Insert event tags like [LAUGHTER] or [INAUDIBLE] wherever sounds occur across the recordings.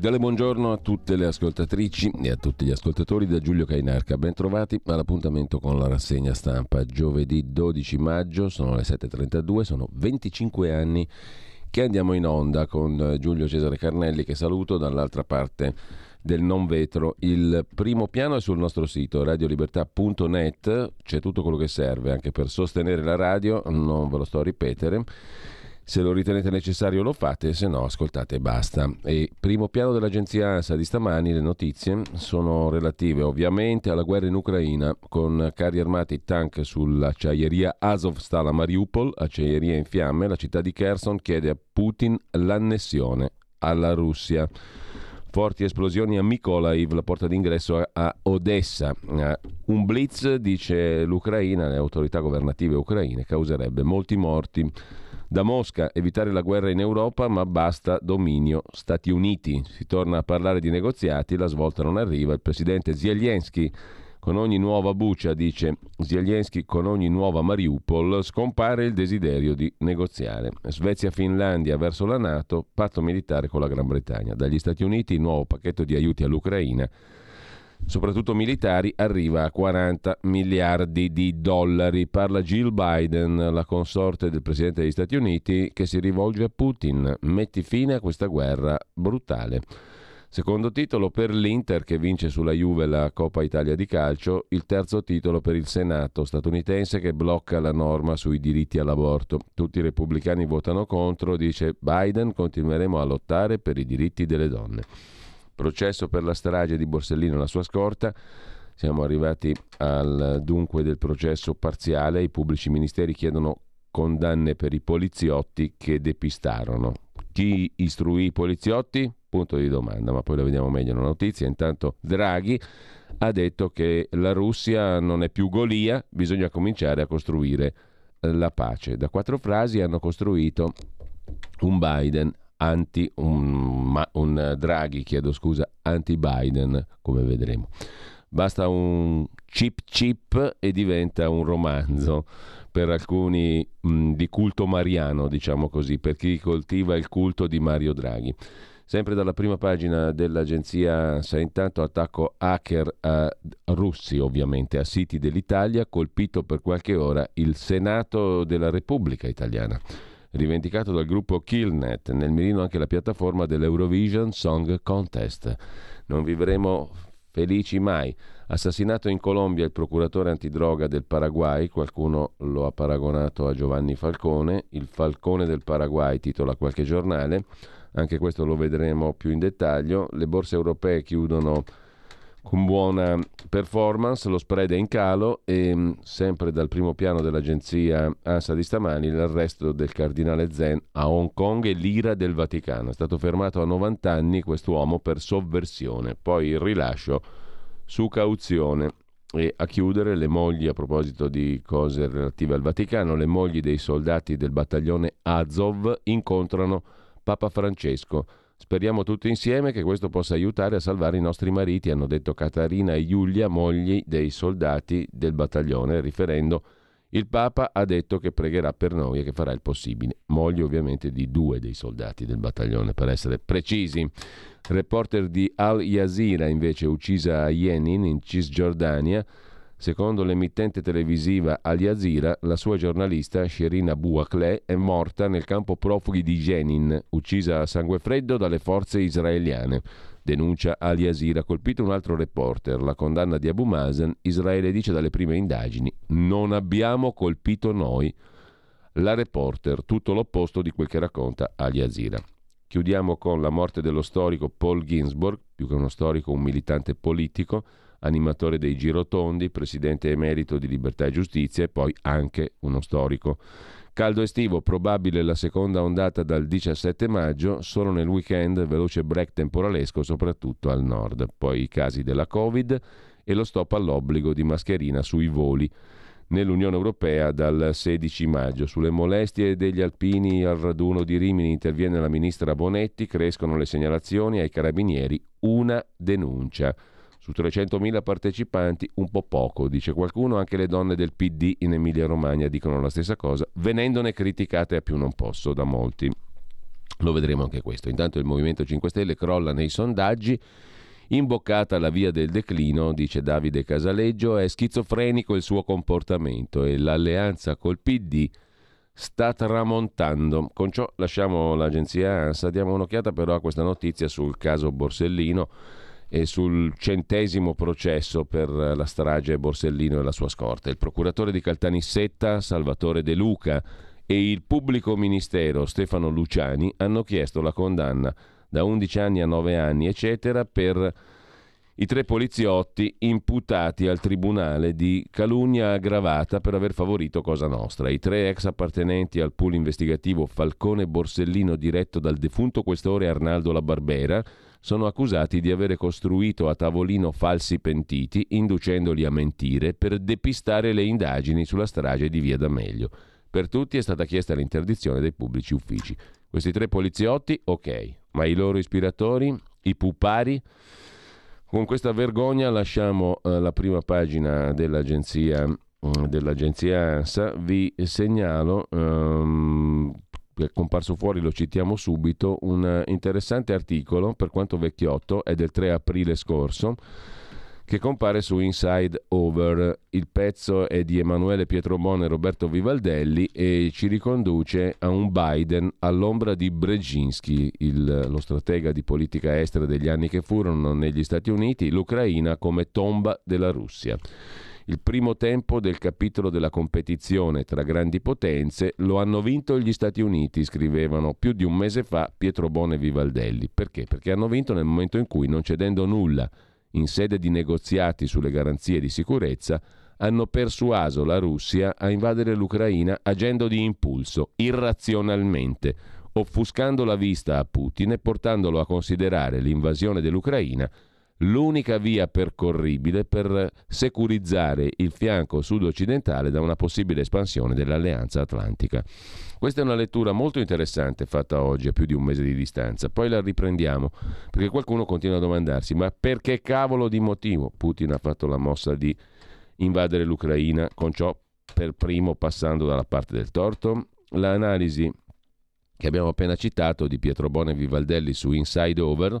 Cordiale buongiorno a tutte le ascoltatrici e a tutti gli ascoltatori da Giulio Cainarca. Bentrovati all'appuntamento con la rassegna stampa. Giovedì 12 maggio, sono le 7.32, sono 25 anni che andiamo in onda con Giulio Cesare Carnelli che saluto dall'altra parte del non vetro. Il primo piano è sul nostro sito radiolibertà.net, c'è tutto quello che serve anche per sostenere la radio, non ve lo sto a ripetere. Se lo ritenete necessario lo fate, se no ascoltate e basta. E primo piano dell'agenzia ANSA di stamani, le notizie sono relative ovviamente alla guerra in Ucraina con carri armati tank sull'acciaieria Azovstal a Mariupol, acciaieria in fiamme, la città di Kherson chiede a Putin l'annessione alla Russia. Forti esplosioni a Mykolaiv, la porta d'ingresso a Odessa. Un blitz, dice l'Ucraina, le autorità governative ucraine, causerebbe molti morti. Da Mosca evitare la guerra in Europa, ma basta dominio Stati Uniti. Si torna a parlare di negoziati, la svolta non arriva. Il presidente Zelensky con ogni nuova buccia, dice Zelensky, con ogni nuova Mariupol, scompare il desiderio di negoziare. Svezia-Finlandia verso la Nato, patto militare con la Gran Bretagna. Dagli Stati Uniti il nuovo pacchetto di aiuti all'Ucraina soprattutto militari, arriva a 40 miliardi di dollari. Parla Jill Biden, la consorte del Presidente degli Stati Uniti, che si rivolge a Putin. Metti fine a questa guerra brutale. Secondo titolo per l'Inter che vince sulla Juve la Coppa Italia di calcio, il terzo titolo per il Senato statunitense che blocca la norma sui diritti all'aborto. Tutti i repubblicani votano contro, dice Biden, continueremo a lottare per i diritti delle donne. Processo per la strage di Borsellino e la sua scorta. Siamo arrivati al dunque del processo parziale. I pubblici ministeri chiedono condanne per i poliziotti che depistarono. Chi istruì i poliziotti? Punto di domanda, ma poi la vediamo meglio la notizia. Intanto Draghi ha detto che la Russia non è più Golia, bisogna cominciare a costruire la pace. Da quattro frasi hanno costruito un Biden anti un, un Draghi, chiedo scusa, anti-Biden, come vedremo. Basta un chip chip e diventa un romanzo per alcuni mh, di culto mariano, diciamo così, per chi coltiva il culto di Mario Draghi. Sempre dalla prima pagina dell'agenzia sa intanto attacco hacker a russi, ovviamente, a siti dell'Italia, colpito per qualche ora il Senato della Repubblica italiana rivendicato dal gruppo Killnet, nel mirino anche la piattaforma dell'Eurovision Song Contest. Non vivremo felici mai. Assassinato in Colombia il procuratore antidroga del Paraguay, qualcuno lo ha paragonato a Giovanni Falcone, il Falcone del Paraguay titola qualche giornale, anche questo lo vedremo più in dettaglio, le borse europee chiudono con buona performance, lo spread è in calo e mm, sempre dal primo piano dell'agenzia ANSA di stamani l'arresto del cardinale Zen a Hong Kong e l'ira del Vaticano. È stato fermato a 90 anni quest'uomo per sovversione, poi il rilascio su cauzione. E a chiudere le mogli, a proposito di cose relative al Vaticano, le mogli dei soldati del battaglione Azov incontrano Papa Francesco Speriamo tutti insieme che questo possa aiutare a salvare i nostri mariti, hanno detto Catarina e Giulia, mogli dei soldati del battaglione, riferendo il Papa ha detto che pregherà per noi e che farà il possibile. Mogli ovviamente di due dei soldati del battaglione, per essere precisi. Reporter di Al Yazira, invece, uccisa a Yenin, in Cisgiordania, Secondo l'emittente televisiva Al Jazeera, la sua giornalista Sherina Bouakleh è morta nel campo profughi di Jenin, uccisa a sangue freddo dalle forze israeliane. Denuncia Al Jazeera, colpito un altro reporter. La condanna di Abu Mazen, Israele dice dalle prime indagini, non abbiamo colpito noi. La reporter, tutto l'opposto di quel che racconta Al Jazeera. Chiudiamo con la morte dello storico Paul Ginsburg, più che uno storico, un militante politico, animatore dei Girotondi, presidente emerito di Libertà e Giustizia e poi anche uno storico Caldo estivo, probabile la seconda ondata dal 17 maggio, solo nel weekend veloce break temporalesco soprattutto al nord. Poi i casi della Covid e lo stop all'obbligo di mascherina sui voli nell'Unione Europea dal 16 maggio. Sulle molestie degli alpini al raduno di Rimini interviene la ministra Bonetti, crescono le segnalazioni ai carabinieri, una denuncia. Su 300.000 partecipanti un po' poco, dice qualcuno, anche le donne del PD in Emilia-Romagna dicono la stessa cosa, venendone criticate a più non posso da molti. Lo vedremo anche questo. Intanto il Movimento 5 Stelle crolla nei sondaggi. Imboccata la via del declino, dice Davide Casaleggio, è schizofrenico il suo comportamento e l'alleanza col PD sta tramontando. Con ciò lasciamo l'agenzia ANSA, diamo un'occhiata però a questa notizia sul caso Borsellino e sul centesimo processo per la strage Borsellino e la sua scorta. Il procuratore di Caltanissetta, Salvatore De Luca, e il pubblico ministero Stefano Luciani hanno chiesto la condanna da 11 anni a 9 anni, eccetera, per i tre poliziotti imputati al tribunale di calunnia aggravata per aver favorito Cosa Nostra. I tre ex appartenenti al pool investigativo Falcone Borsellino diretto dal defunto questore Arnaldo La Barbera sono accusati di avere costruito a tavolino falsi pentiti, inducendoli a mentire per depistare le indagini sulla strage di Via D'Amelio. Per tutti è stata chiesta l'interdizione dei pubblici uffici. Questi tre poliziotti, ok, ma i loro ispiratori, i pupari? Con questa vergogna lasciamo eh, la prima pagina dell'agenzia, mm, dell'agenzia ANSA. Vi segnalo um, è comparso fuori, lo citiamo subito, un interessante articolo, per quanto vecchiotto, è del 3 aprile scorso, che compare su Inside Over. Il pezzo è di Emanuele Pietrobone e Roberto Vivaldelli e ci riconduce a un Biden all'ombra di Brzezinski, il, lo stratega di politica estera degli anni che furono negli Stati Uniti, l'Ucraina come tomba della Russia. Il primo tempo del capitolo della competizione tra grandi potenze lo hanno vinto gli Stati Uniti, scrivevano più di un mese fa Pietro Bone e Vivaldelli. Perché? Perché hanno vinto nel momento in cui, non cedendo nulla in sede di negoziati sulle garanzie di sicurezza, hanno persuaso la Russia a invadere l'Ucraina agendo di impulso, irrazionalmente, offuscando la vista a Putin e portandolo a considerare l'invasione dell'Ucraina l'unica via percorribile per securizzare il fianco sud-occidentale da una possibile espansione dell'Alleanza Atlantica. Questa è una lettura molto interessante fatta oggi a più di un mese di distanza, poi la riprendiamo perché qualcuno continua a domandarsi ma perché cavolo di motivo Putin ha fatto la mossa di invadere l'Ucraina con ciò per primo passando dalla parte del torto? L'analisi che abbiamo appena citato di Pietro Bone e Vivaldelli su Inside Over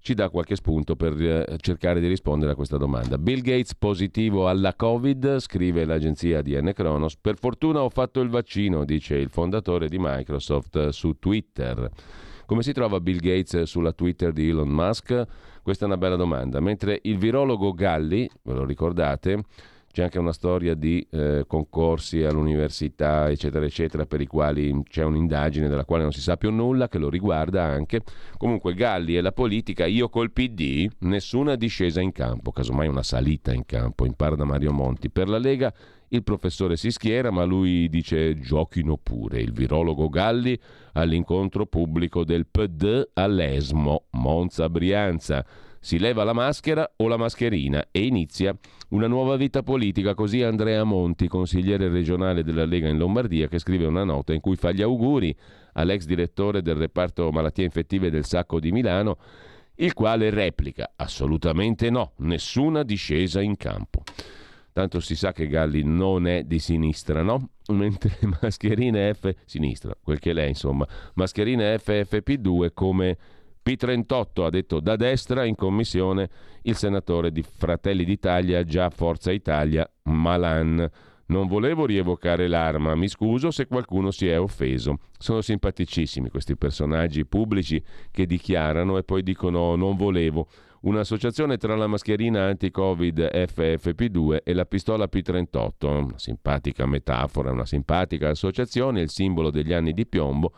ci dà qualche spunto per eh, cercare di rispondere a questa domanda. Bill Gates positivo alla Covid, scrive l'agenzia di N. Kronos. Per fortuna ho fatto il vaccino, dice il fondatore di Microsoft su Twitter. Come si trova Bill Gates sulla Twitter di Elon Musk? Questa è una bella domanda. Mentre il virologo Galli, ve lo ricordate, c'è anche una storia di eh, concorsi all'università, eccetera, eccetera, per i quali c'è un'indagine della quale non si sa più nulla, che lo riguarda anche. Comunque Galli e la politica, io col PD, nessuna discesa in campo, casomai una salita in campo, impara da Mario Monti. Per la Lega il professore si schiera, ma lui dice giochino pure. Il virologo Galli all'incontro pubblico del PD all'Esmo, Monza Brianza si leva la maschera o la mascherina e inizia una nuova vita politica. Così Andrea Monti, consigliere regionale della Lega in Lombardia, che scrive una nota in cui fa gli auguri all'ex direttore del reparto malattie infettive del Sacco di Milano, il quale replica assolutamente no, nessuna discesa in campo. Tanto si sa che Galli non è di sinistra, no? [LAUGHS] Mentre mascherine F sinistra, quel che lei, insomma, mascherine FFP2 come P38 ha detto da destra in commissione il senatore di Fratelli d'Italia, già Forza Italia, Malan. Non volevo rievocare l'arma, mi scuso se qualcuno si è offeso. Sono simpaticissimi questi personaggi pubblici che dichiarano e poi dicono non volevo. Un'associazione tra la mascherina anti-Covid FFP2 e la pistola P38, una simpatica metafora, una simpatica associazione, il simbolo degli anni di piombo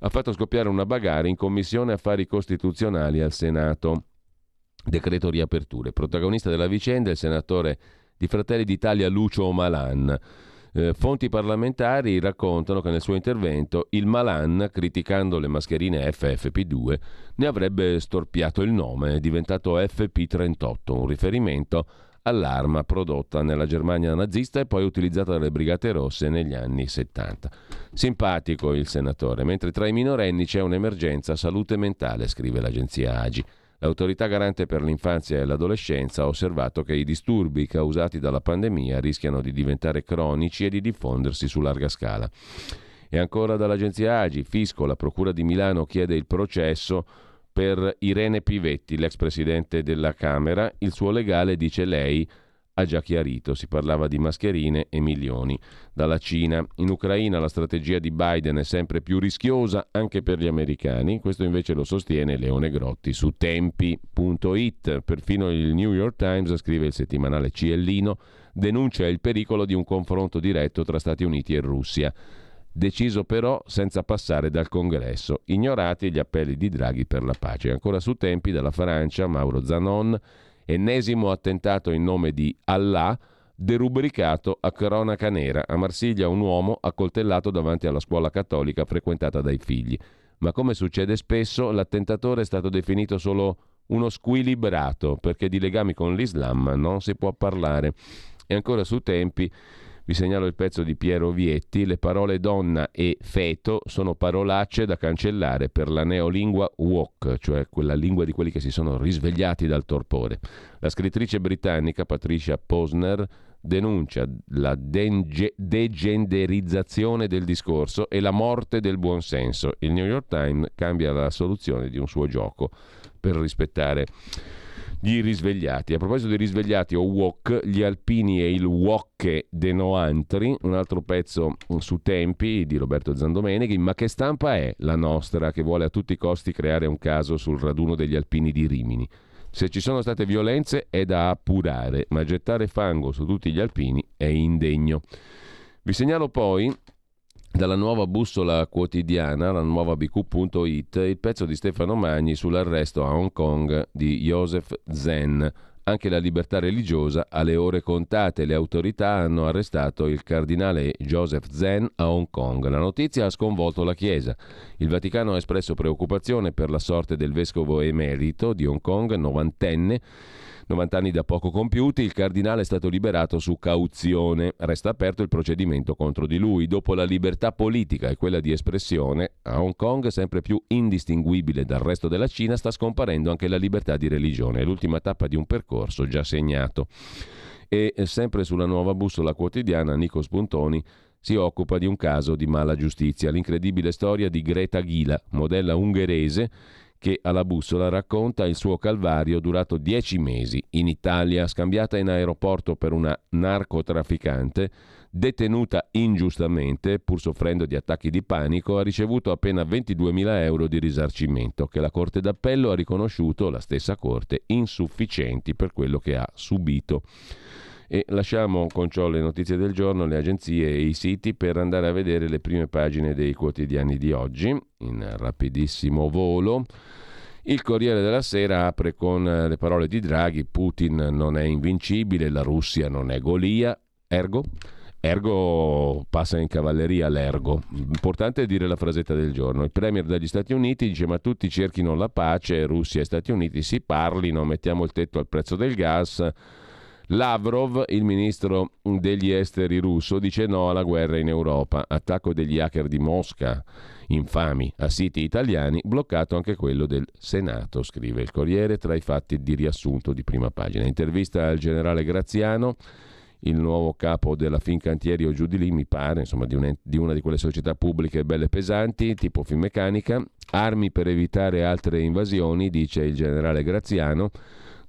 ha fatto scoppiare una bagarre in Commissione Affari Costituzionali al Senato. Decreto riaperture. Protagonista della vicenda il senatore di Fratelli d'Italia Lucio Malan. Eh, fonti parlamentari raccontano che nel suo intervento il Malan, criticando le mascherine FFP2, ne avrebbe storpiato il nome, è diventato FP38, un riferimento all'arma prodotta nella Germania nazista e poi utilizzata dalle Brigate Rosse negli anni 70. Simpatico il senatore, mentre tra i minorenni c'è un'emergenza salute mentale, scrive l'agenzia AGI. L'autorità garante per l'infanzia e l'adolescenza ha osservato che i disturbi causati dalla pandemia rischiano di diventare cronici e di diffondersi su larga scala. E ancora dall'agenzia AGI, Fisco, la Procura di Milano chiede il processo per Irene Pivetti, l'ex presidente della Camera. Il suo legale dice lei ha già chiarito, si parlava di mascherine e milioni dalla Cina. In Ucraina la strategia di Biden è sempre più rischiosa anche per gli americani, questo invece lo sostiene Leone Grotti su tempi.it. Perfino il New York Times, scrive il settimanale Ciellino, denuncia il pericolo di un confronto diretto tra Stati Uniti e Russia deciso però senza passare dal congresso, ignorati gli appelli di Draghi per la pace. Ancora su tempi dalla Francia, Mauro Zanon ennesimo attentato in nome di Allah, derubricato a cronaca nera. A Marsiglia un uomo accoltellato davanti alla scuola cattolica frequentata dai figli. Ma come succede spesso, l'attentatore è stato definito solo uno squilibrato, perché di legami con l'Islam non si può parlare. E ancora su tempi vi segnalo il pezzo di Piero Vietti. Le parole donna e feto sono parolacce da cancellare per la neolingua woke, cioè quella lingua di quelli che si sono risvegliati dal torpore. La scrittrice britannica Patricia Posner denuncia la denge- degenderizzazione del discorso e la morte del buonsenso. Il New York Times cambia la soluzione di un suo gioco per rispettare gli risvegliati. A proposito dei risvegliati o wok, gli alpini e il wok de Noantri, un altro pezzo su tempi di Roberto Zandomenichi, ma che stampa è la nostra che vuole a tutti i costi creare un caso sul raduno degli alpini di Rimini? Se ci sono state violenze è da appurare, ma gettare fango su tutti gli alpini è indegno. Vi segnalo poi dalla nuova bussola quotidiana, la nuova bq.it, il pezzo di Stefano Magni sull'arresto a Hong Kong di Joseph Zen. Anche la libertà religiosa ha le ore contate. Le autorità hanno arrestato il cardinale Joseph Zen a Hong Kong. La notizia ha sconvolto la Chiesa. Il Vaticano ha espresso preoccupazione per la sorte del vescovo emerito di Hong Kong, novantenne 90 anni da poco compiuti, il cardinale è stato liberato su cauzione. Resta aperto il procedimento contro di lui. Dopo la libertà politica e quella di espressione, a Hong Kong, sempre più indistinguibile dal resto della Cina, sta scomparendo anche la libertà di religione. È l'ultima tappa di un percorso già segnato. E sempre sulla nuova bussola quotidiana, Nico Spuntoni si occupa di un caso di mala giustizia, l'incredibile storia di Greta Ghila, modella ungherese che alla bussola racconta il suo calvario durato dieci mesi in Italia, scambiata in aeroporto per una narcotrafficante, detenuta ingiustamente, pur soffrendo di attacchi di panico, ha ricevuto appena 22.000 euro di risarcimento, che la Corte d'Appello ha riconosciuto, la stessa Corte, insufficienti per quello che ha subito. E lasciamo con ciò le notizie del giorno, le agenzie e i siti per andare a vedere le prime pagine dei quotidiani di oggi, in rapidissimo volo. Il Corriere della Sera apre con le parole di Draghi, Putin non è invincibile, la Russia non è Golia, ergo... Ergo passa in cavalleria l'ergo. Importante è dire la frasetta del giorno. Il premier degli Stati Uniti dice ma tutti cerchino la pace, Russia e Stati Uniti si parlino, mettiamo il tetto al prezzo del gas, Lavrov, il ministro degli esteri russo, dice no alla guerra in Europa. Attacco degli hacker di Mosca, infami, a siti italiani, bloccato anche quello del Senato, scrive il Corriere tra i fatti di riassunto di prima pagina. Intervista al generale Graziano il nuovo capo della Fincantieri o giù di lì, mi pare, insomma, di, un, di, una di quelle società pubbliche belle pesanti, tipo Finmeccanica. Armi per evitare altre invasioni, dice il generale Graziano.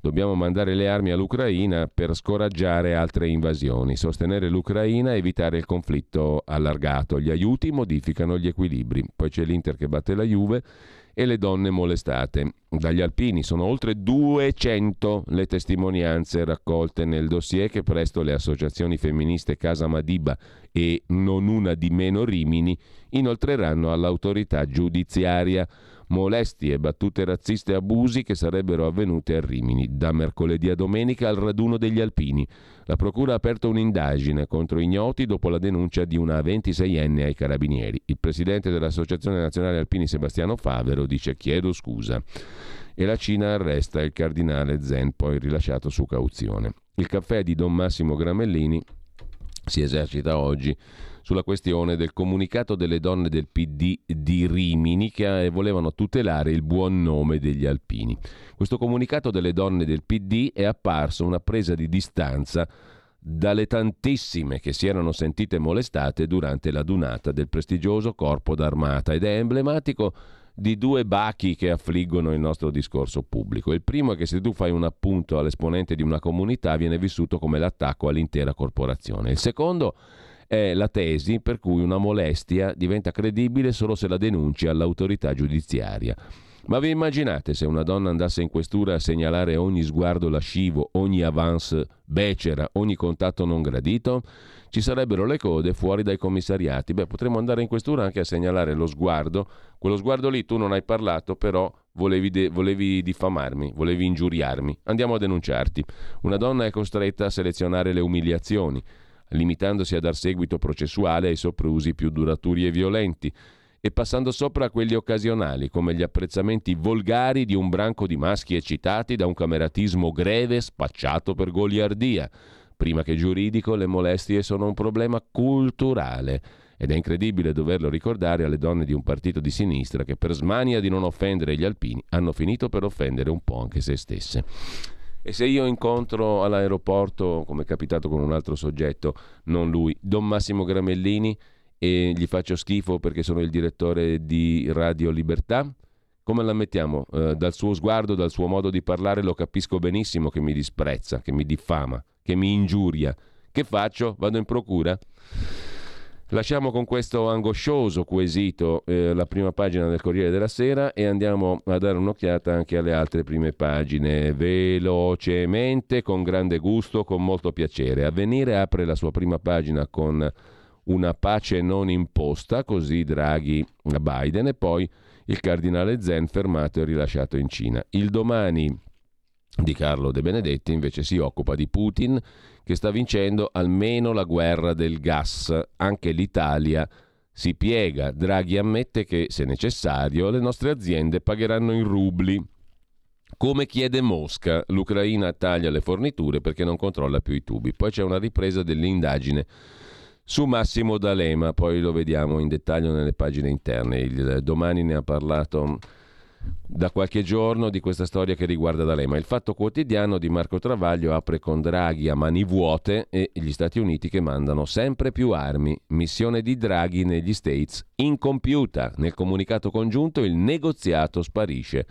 Dobbiamo mandare le armi all'Ucraina per scoraggiare altre invasioni, sostenere l'Ucraina e evitare il conflitto allargato. Gli aiuti modificano gli equilibri. Poi c'è l'Inter che batte la Juve e le donne molestate. Dagli alpini sono oltre 200 le testimonianze raccolte nel dossier che presto le associazioni femministe Casa Madiba e Non una di meno Rimini inoltreranno all'autorità giudiziaria molestie, battute razziste e abusi che sarebbero avvenute a Rimini, da mercoledì a domenica al raduno degli alpini. La Procura ha aperto un'indagine contro ignoti dopo la denuncia di una 26enne ai carabinieri. Il presidente dell'Associazione Nazionale Alpini Sebastiano Favero dice chiedo scusa e la Cina arresta il cardinale Zen, poi rilasciato su cauzione. Il caffè di Don Massimo Gramellini si esercita oggi sulla questione del comunicato delle donne del PD di Rimini che volevano tutelare il buon nome degli alpini. Questo comunicato delle donne del PD è apparso una presa di distanza dalle tantissime che si erano sentite molestate durante la dunata del prestigioso corpo d'armata ed è emblematico di due bachi che affliggono il nostro discorso pubblico. Il primo è che se tu fai un appunto all'esponente di una comunità viene vissuto come l'attacco all'intera corporazione. Il secondo è la tesi per cui una molestia diventa credibile solo se la denunci all'autorità giudiziaria. Ma vi immaginate se una donna andasse in questura a segnalare ogni sguardo lascivo, ogni avance becera, ogni contatto non gradito? Ci sarebbero le code fuori dai commissariati. Beh, potremmo andare in questura anche a segnalare lo sguardo. Quello sguardo lì tu non hai parlato, però volevi, de- volevi diffamarmi, volevi ingiuriarmi. Andiamo a denunciarti. Una donna è costretta a selezionare le umiliazioni limitandosi a dar seguito processuale ai soprusi più duraturi e violenti e passando sopra a quelli occasionali, come gli apprezzamenti volgari di un branco di maschi eccitati da un cameratismo greve spacciato per goliardia. Prima che giuridico, le molestie sono un problema culturale ed è incredibile doverlo ricordare alle donne di un partito di sinistra che per smania di non offendere gli alpini hanno finito per offendere un po' anche se stesse. E se io incontro all'aeroporto, come è capitato con un altro soggetto, non lui, Don Massimo Gramellini, e gli faccio schifo perché sono il direttore di Radio Libertà, come la mettiamo? Eh, dal suo sguardo, dal suo modo di parlare lo capisco benissimo che mi disprezza, che mi diffama, che mi ingiuria. Che faccio? Vado in procura? Lasciamo con questo angoscioso quesito eh, la prima pagina del Corriere della Sera e andiamo a dare un'occhiata anche alle altre prime pagine, velocemente, con grande gusto, con molto piacere. Avvenire apre la sua prima pagina con una pace non imposta, così Draghi a Biden, e poi il cardinale Zen fermato e rilasciato in Cina. Il domani di Carlo De Benedetti invece si occupa di Putin che sta vincendo almeno la guerra del gas. Anche l'Italia si piega. Draghi ammette che, se necessario, le nostre aziende pagheranno in rubli. Come chiede Mosca, l'Ucraina taglia le forniture perché non controlla più i tubi. Poi c'è una ripresa dell'indagine su Massimo D'Alema, poi lo vediamo in dettaglio nelle pagine interne. Il domani ne ha parlato da qualche giorno di questa storia che riguarda D'Alema. Il Fatto Quotidiano di Marco Travaglio apre con Draghi a mani vuote e gli Stati Uniti che mandano sempre più armi. Missione di Draghi negli States incompiuta. Nel comunicato congiunto il negoziato sparisce.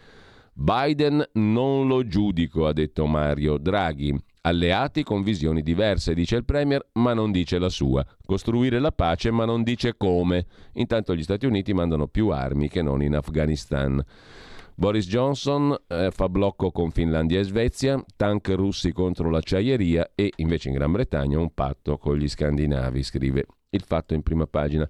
Biden non lo giudico, ha detto Mario Draghi. Alleati con visioni diverse, dice il Premier, ma non dice la sua. Costruire la pace, ma non dice come. Intanto gli Stati Uniti mandano più armi che non in Afghanistan. Boris Johnson eh, fa blocco con Finlandia e Svezia, tank russi contro l'acciaieria e invece in Gran Bretagna un patto con gli scandinavi, scrive il fatto in prima pagina.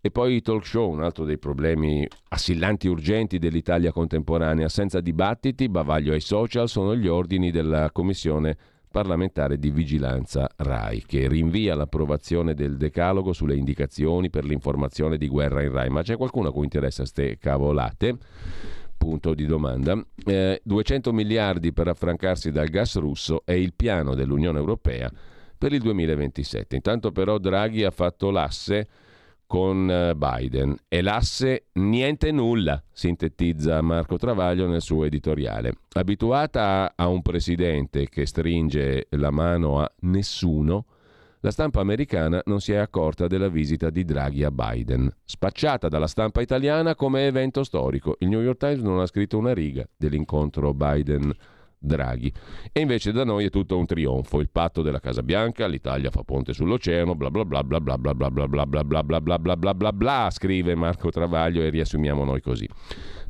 E poi i talk show, un altro dei problemi assillanti urgenti dell'Italia contemporanea. Senza dibattiti, bavaglio ai social, sono gli ordini della Commissione parlamentare di vigilanza RAI, che rinvia l'approvazione del decalogo sulle indicazioni per l'informazione di guerra in RAI. Ma c'è qualcuno a cui interessa ste cavolate? Punto di domanda. Eh, 200 miliardi per affrancarsi dal gas russo è il piano dell'Unione Europea per il 2027. Intanto però Draghi ha fatto l'asse con eh, Biden. E l'asse niente nulla, sintetizza Marco Travaglio nel suo editoriale. Abituata a un presidente che stringe la mano a nessuno, la stampa americana non si è accorta della visita di Draghi a Biden, spacciata dalla stampa italiana come evento storico. Il New York Times non ha scritto una riga dell'incontro Biden-Biden. Draghi. E invece da noi è tutto un trionfo, il patto della Casa Bianca, l'Italia fa ponte sull'oceano, bla bla bla bla bla bla bla bla bla bla bla bla bla bla bla bla scrive Marco Travaglio e riassumiamo noi così.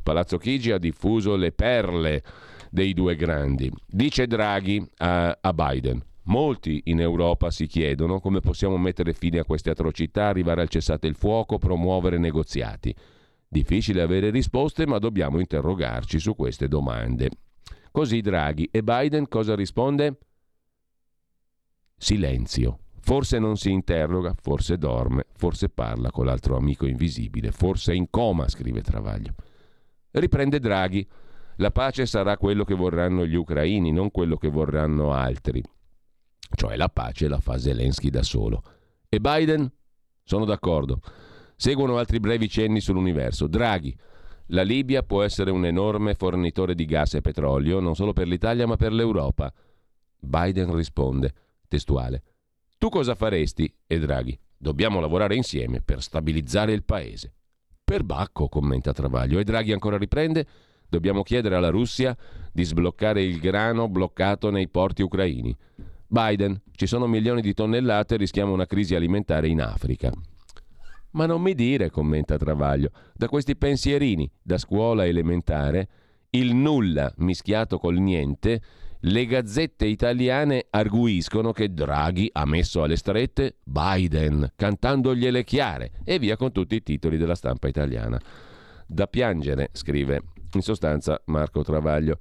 Palazzo Chigi ha diffuso le perle dei due grandi. Dice Draghi a Biden. Molti in Europa si chiedono come possiamo mettere fine a queste atrocità, arrivare al cessate il fuoco, promuovere negoziati. Difficile avere risposte, ma dobbiamo interrogarci su queste domande. Così Draghi. E Biden cosa risponde? Silenzio. Forse non si interroga, forse dorme, forse parla con l'altro amico invisibile, forse è in coma, scrive Travaglio. Riprende Draghi. La pace sarà quello che vorranno gli ucraini, non quello che vorranno altri. Cioè la pace la fa Zelensky da solo. E Biden? Sono d'accordo. Seguono altri brevi cenni sull'universo. Draghi. La Libia può essere un enorme fornitore di gas e petrolio, non solo per l'Italia ma per l'Europa. Biden risponde, testuale. Tu cosa faresti? E Draghi. Dobbiamo lavorare insieme per stabilizzare il paese. Per Bacco, commenta Travaglio. E Draghi ancora riprende. Dobbiamo chiedere alla Russia di sbloccare il grano bloccato nei porti ucraini. Biden, ci sono milioni di tonnellate, rischiamo una crisi alimentare in Africa. Ma non mi dire, commenta Travaglio, da questi pensierini da scuola elementare, il nulla mischiato col niente le gazzette italiane arguiscono che Draghi ha messo alle strette Biden, cantandogliele chiare, e via con tutti i titoli della stampa italiana. Da piangere, scrive in sostanza Marco Travaglio.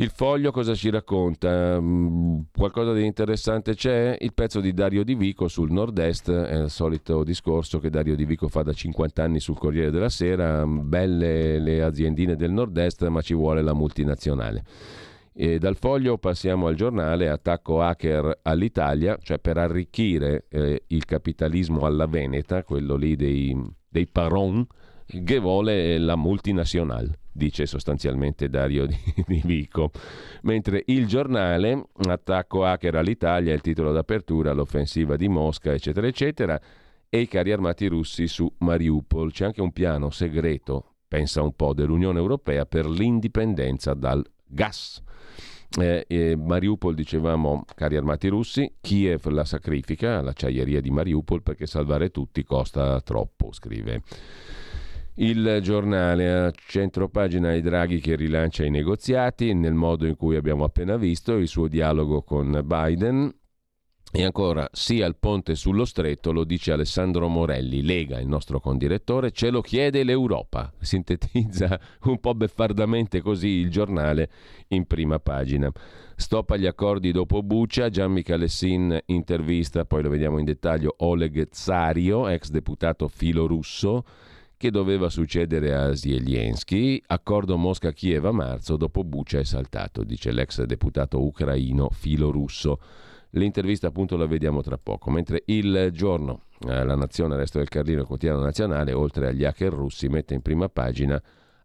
Il foglio cosa ci racconta? Mm, qualcosa di interessante c'è? Il pezzo di Dario Di Vico sul nord-est, è il solito discorso che Dario Di Vico fa da 50 anni sul Corriere della Sera, belle le aziendine del nord-est ma ci vuole la multinazionale. E dal foglio passiamo al giornale, attacco hacker all'Italia, cioè per arricchire eh, il capitalismo alla Veneta, quello lì dei, dei Paron, che vuole la multinazionale, dice sostanzialmente Dario [LAUGHS] di, di, Vico. Mentre il giornale, attacco hacker all'Italia, il titolo d'apertura, l'offensiva di Mosca, eccetera, eccetera, e i carri armati russi su Mariupol. C'è anche un piano segreto, pensa un po', dell'Unione Europea per l'indipendenza dal gas. Eh, eh, Mariupol, dicevamo, cari armati russi, Kiev la sacrifica, l'acciaieria di Mariupol, perché salvare tutti costa troppo, scrive. Il giornale a centro pagina i Draghi che rilancia i negoziati nel modo in cui abbiamo appena visto il suo dialogo con Biden e ancora, sì al ponte sullo stretto, lo dice Alessandro Morelli, Lega, il nostro condirettore, ce lo chiede l'Europa. Sintetizza un po' beffardamente così il giornale in prima pagina. Stop agli accordi dopo Buccia, Gian Michalessin intervista, poi lo vediamo in dettaglio, Oleg Zario, ex deputato filorusso, che doveva succedere a Zelensky, accordo Mosca-Kiev a marzo, dopo Buccia è saltato, dice l'ex deputato ucraino filorusso. L'intervista appunto la vediamo tra poco, mentre il giorno eh, La Nazione, resto del Carlino, quotidiano nazionale, oltre agli hacker russi, mette in prima pagina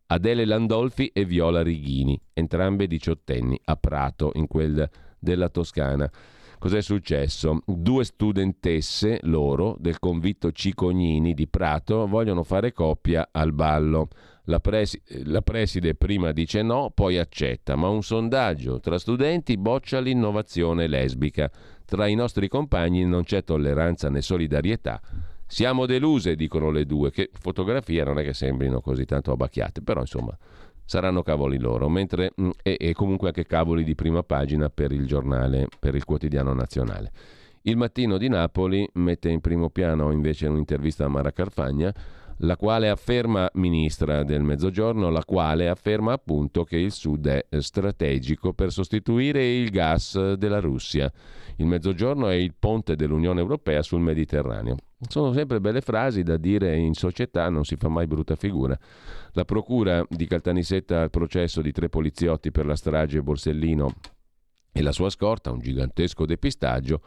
Adele Landolfi e Viola Righini, entrambe diciottenni, a Prato, in quel della Toscana. Cos'è successo? Due studentesse, loro, del convitto Cicognini di Prato, vogliono fare coppia al ballo. La, presi- la preside prima dice no, poi accetta, ma un sondaggio tra studenti boccia l'innovazione lesbica. Tra i nostri compagni non c'è tolleranza né solidarietà. Siamo deluse, dicono le due, che fotografie non è che sembrino così tanto abbacchiate, però insomma saranno cavoli loro, mentre, mm, e, e comunque anche cavoli di prima pagina per il giornale, per il quotidiano nazionale. Il mattino di Napoli mette in primo piano invece un'intervista a Mara Carfagna la quale afferma, ministra del Mezzogiorno, la quale afferma appunto che il Sud è strategico per sostituire il gas della Russia. Il Mezzogiorno è il ponte dell'Unione Europea sul Mediterraneo. Sono sempre belle frasi da dire in società, non si fa mai brutta figura. La procura di Caltanissetta al processo di tre poliziotti per la strage Borsellino e la sua scorta, un gigantesco depistaggio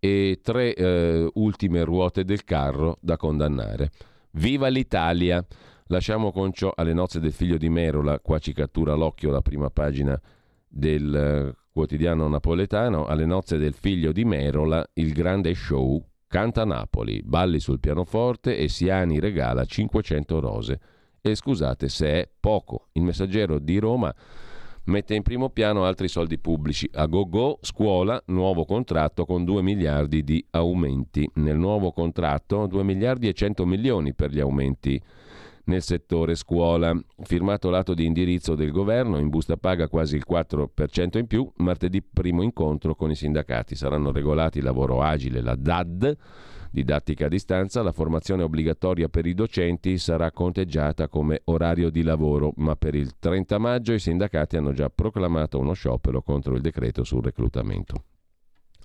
e tre eh, ultime ruote del carro da condannare. Viva l'Italia! Lasciamo con ciò alle nozze del figlio di Merola, qua ci cattura l'occhio la prima pagina del eh, quotidiano napoletano, alle nozze del figlio di Merola, il grande show, canta Napoli, balli sul pianoforte e Siani regala 500 rose. E scusate se è poco, il messaggero di Roma mette in primo piano altri soldi pubblici. A go-go, scuola, nuovo contratto con 2 miliardi di aumenti. Nel nuovo contratto 2 miliardi e 100 milioni per gli aumenti nel scuola. Firmato l'atto di indirizzo del governo, in busta paga quasi il 4% in più, martedì primo incontro con i sindacati. Saranno regolati il lavoro agile, la DAD didattica a distanza, la formazione obbligatoria per i docenti sarà conteggiata come orario di lavoro, ma per il 30 maggio i sindacati hanno già proclamato uno sciopero contro il decreto sul reclutamento.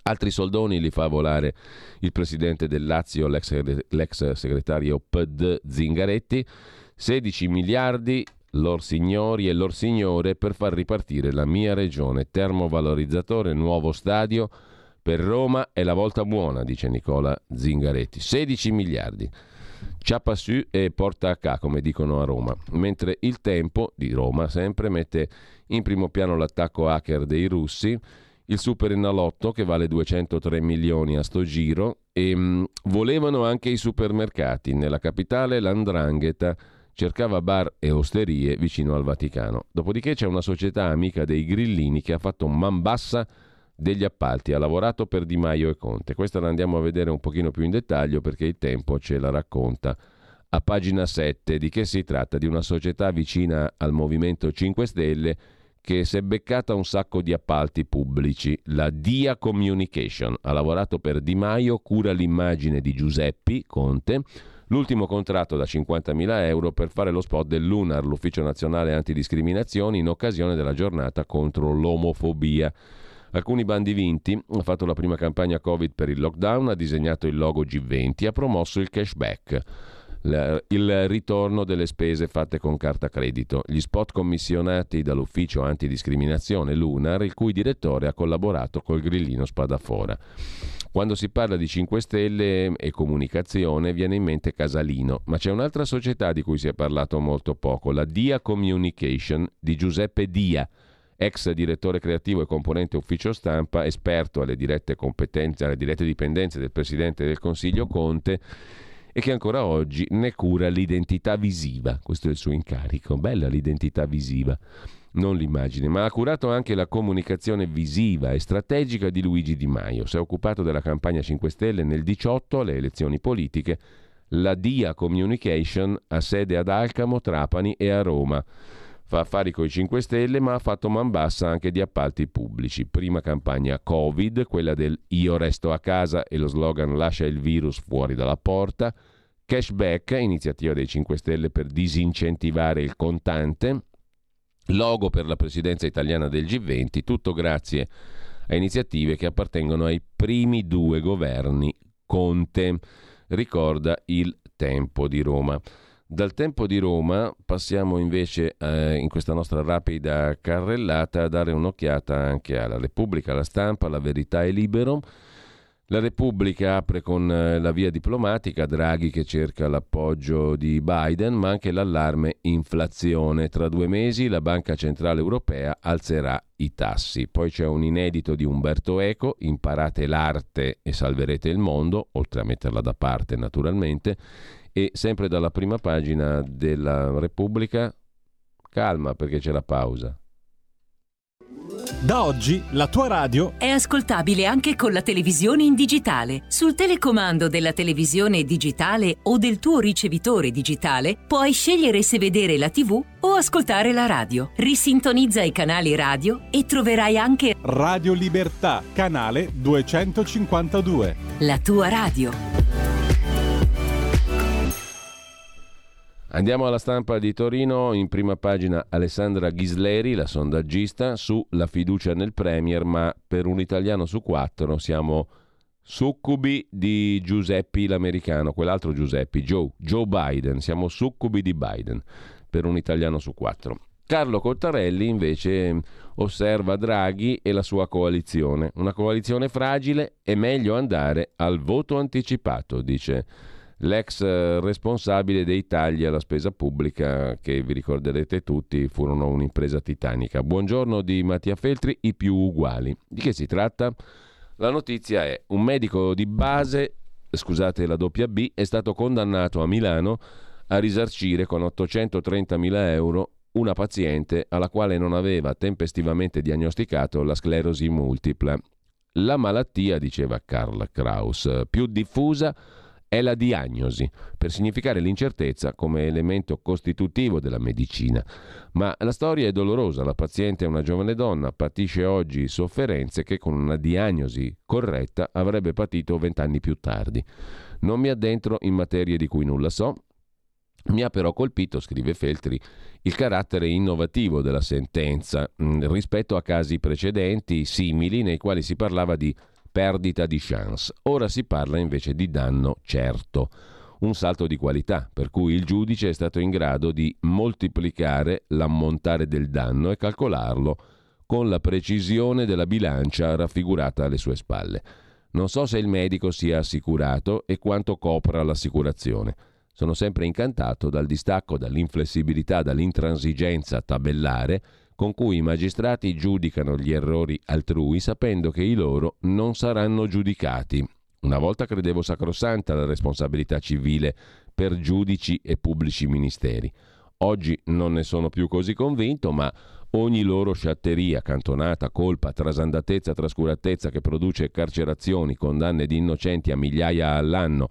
Altri soldoni li fa volare il presidente del Lazio, l'ex, l'ex segretario PD Zingaretti, 16 miliardi lor signori e lor signore per far ripartire la mia regione, termovalorizzatore, nuovo stadio per Roma è la volta buona, dice Nicola Zingaretti, 16 miliardi. Ciapa su e porta a ca, come dicono a Roma, mentre il tempo di Roma sempre mette in primo piano l'attacco hacker dei russi il Super Enalotto che vale 203 milioni a sto giro e mh, mm, volevano anche i supermercati. Nella capitale l'Andrangheta cercava bar e osterie vicino al Vaticano. Dopodiché c'è una società amica dei grillini che ha fatto man bassa degli appalti, ha lavorato per Di Maio e Conte. Questa la andiamo a vedere un pochino più in dettaglio perché il tempo ce la racconta. A pagina 7 di che si tratta? Di una società vicina al Movimento 5 Stelle che si è beccata un sacco di appalti pubblici. La Dia Communication ha lavorato per Di Maio, cura l'immagine di Giuseppi Conte. L'ultimo contratto da 50.000 euro per fare lo spot dell'UNAR, l'Ufficio Nazionale Antidiscriminazioni, in occasione della giornata contro l'omofobia. Alcuni bandi vinti, ha fatto la prima campagna Covid per il lockdown, ha disegnato il logo G20, ha promosso il cashback il ritorno delle spese fatte con carta credito, gli spot commissionati dall'ufficio antidiscriminazione Lunar, il cui direttore ha collaborato col grillino Spadafora. Quando si parla di 5 Stelle e comunicazione viene in mente Casalino, ma c'è un'altra società di cui si è parlato molto poco, la Dia Communication di Giuseppe Dia, ex direttore creativo e componente ufficio stampa, esperto alle dirette competenze, alle dirette dipendenze del Presidente del Consiglio Conte e che ancora oggi ne cura l'identità visiva. Questo è il suo incarico. Bella l'identità visiva, non l'immagine, ma ha curato anche la comunicazione visiva e strategica di Luigi Di Maio. Si è occupato della campagna 5 Stelle nel 18 alle elezioni politiche. La DIA Communication ha sede ad Alcamo, Trapani e a Roma. Fa affari i 5 Stelle, ma ha fatto man bassa anche di appalti pubblici. Prima campagna Covid, quella del Io resto a casa e lo slogan Lascia il virus fuori dalla porta. Cashback, iniziativa dei 5 Stelle per disincentivare il contante. Logo per la presidenza italiana del G20, tutto grazie a iniziative che appartengono ai primi due governi Conte, ricorda il tempo di Roma. Dal tempo di Roma passiamo invece eh, in questa nostra rapida carrellata a dare un'occhiata anche alla Repubblica, alla stampa, alla verità e libero. La Repubblica apre con eh, la via diplomatica, Draghi che cerca l'appoggio di Biden, ma anche l'allarme inflazione. Tra due mesi la Banca Centrale Europea alzerà i tassi. Poi c'è un inedito di Umberto Eco, imparate l'arte e salverete il mondo, oltre a metterla da parte naturalmente e sempre dalla prima pagina della Repubblica, calma perché c'è la pausa. Da oggi la tua radio è ascoltabile anche con la televisione in digitale. Sul telecomando della televisione digitale o del tuo ricevitore digitale puoi scegliere se vedere la TV o ascoltare la radio. Risintonizza i canali radio e troverai anche Radio Libertà, canale 252. La tua radio. Andiamo alla stampa di Torino, in prima pagina Alessandra Ghisleri, la sondaggista, sulla fiducia nel Premier, ma per un italiano su quattro siamo succubi di Giuseppe l'americano, quell'altro Giuseppe, Joe, Joe Biden, siamo succubi di Biden per un italiano su quattro. Carlo Cottarelli invece osserva Draghi e la sua coalizione. Una coalizione fragile, è meglio andare al voto anticipato, dice l'ex eh, responsabile dei tagli alla spesa pubblica, che vi ricorderete tutti, furono un'impresa titanica. Buongiorno di Mattia Feltri, i più uguali. Di che si tratta? La notizia è un medico di base, scusate la doppia B, è stato condannato a Milano a risarcire con 830.000 euro una paziente alla quale non aveva tempestivamente diagnosticato la sclerosi multipla. La malattia, diceva Karl Kraus, più diffusa è la diagnosi, per significare l'incertezza come elemento costitutivo della medicina. Ma la storia è dolorosa, la paziente è una giovane donna, patisce oggi sofferenze che con una diagnosi corretta avrebbe patito vent'anni più tardi. Non mi addentro in materie di cui nulla so, mi ha però colpito, scrive Feltri, il carattere innovativo della sentenza mh, rispetto a casi precedenti simili nei quali si parlava di perdita di chance. Ora si parla invece di danno certo un salto di qualità, per cui il giudice è stato in grado di moltiplicare l'ammontare del danno e calcolarlo con la precisione della bilancia raffigurata alle sue spalle. Non so se il medico sia assicurato e quanto copra l'assicurazione. Sono sempre incantato dal distacco, dall'inflessibilità, dall'intransigenza tabellare con cui i magistrati giudicano gli errori altrui sapendo che i loro non saranno giudicati. Una volta credevo sacrosanta la responsabilità civile per giudici e pubblici ministeri. Oggi non ne sono più così convinto, ma ogni loro sciatteria, cantonata, colpa, trasandatezza, trascuratezza che produce carcerazioni, condanne di innocenti a migliaia all'anno,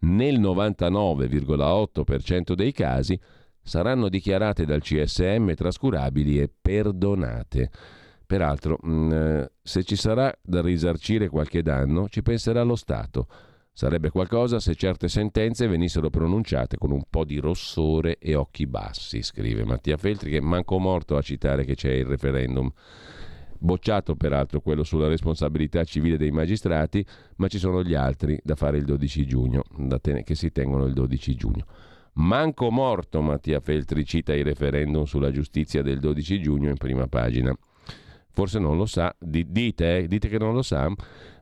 nel 99,8% dei casi saranno dichiarate dal CSM trascurabili e perdonate. Peraltro, mm, eh, se ci sarà da risarcire qualche danno, ci penserà lo Stato. Sarebbe qualcosa se certe sentenze venissero pronunciate con un po' di rossore e occhi bassi, scrive Mattia Feltri, che manco morto a citare che c'è il referendum. Bocciato peraltro quello sulla responsabilità civile dei magistrati, ma ci sono gli altri da fare il 12 giugno, che si tengono il 12 giugno. Manco morto Mattia Feltri cita il referendum sulla giustizia del 12 giugno in prima pagina. Forse non lo sa, dite, eh, dite che non lo sa,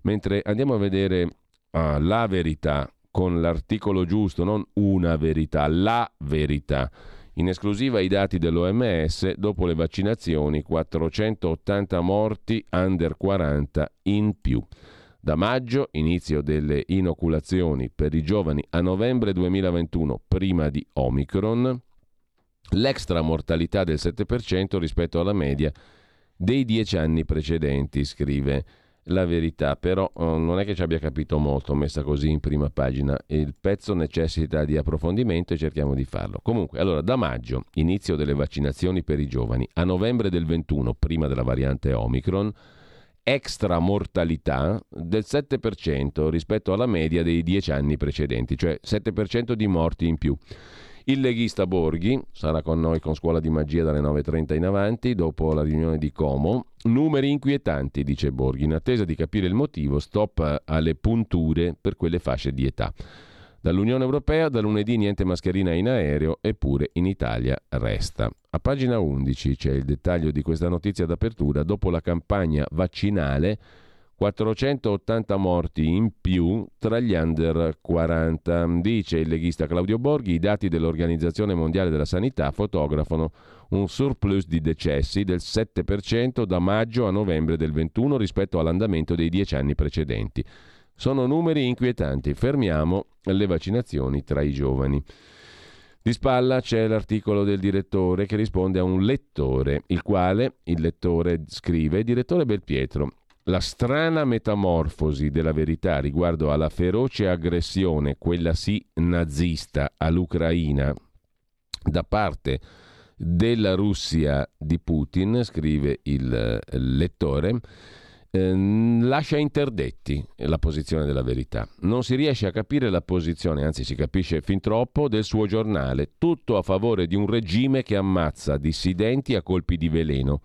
mentre andiamo a vedere ah, la verità con l'articolo giusto, non una verità, la verità. In esclusiva i dati dell'OMS, dopo le vaccinazioni 480 morti under 40 in più. Da maggio, inizio delle inoculazioni per i giovani a novembre 2021, prima di Omicron, l'extra mortalità del 7% rispetto alla media dei dieci anni precedenti, scrive la verità, però oh, non è che ci abbia capito molto messa così in prima pagina, il pezzo necessita di approfondimento e cerchiamo di farlo. Comunque, allora da maggio, inizio delle vaccinazioni per i giovani, a novembre del 21, prima della variante Omicron, extra mortalità del 7% rispetto alla media dei dieci anni precedenti, cioè 7% di morti in più. Il leghista Borghi sarà con noi con Scuola di Magia dalle 9.30 in avanti, dopo la riunione di Como. Numeri inquietanti, dice Borghi, in attesa di capire il motivo, stop alle punture per quelle fasce di età. Dall'Unione Europea da lunedì niente mascherina in aereo, eppure in Italia resta. A pagina 11 c'è il dettaglio di questa notizia d'apertura. Dopo la campagna vaccinale 480 morti in più tra gli under 40. Dice il leghista Claudio Borghi, i dati dell'Organizzazione Mondiale della Sanità fotografano un surplus di decessi del 7% da maggio a novembre del 21 rispetto all'andamento dei dieci anni precedenti. Sono numeri inquietanti. Fermiamo le vaccinazioni tra i giovani. Di spalla c'è l'articolo del direttore che risponde a un lettore, il quale il lettore scrive, direttore Belpietro, la strana metamorfosi della verità riguardo alla feroce aggressione, quella sì nazista, all'Ucraina da parte della Russia di Putin, scrive il lettore, eh, lascia interdetti la posizione della verità. Non si riesce a capire la posizione, anzi si capisce fin troppo, del suo giornale, tutto a favore di un regime che ammazza dissidenti a colpi di veleno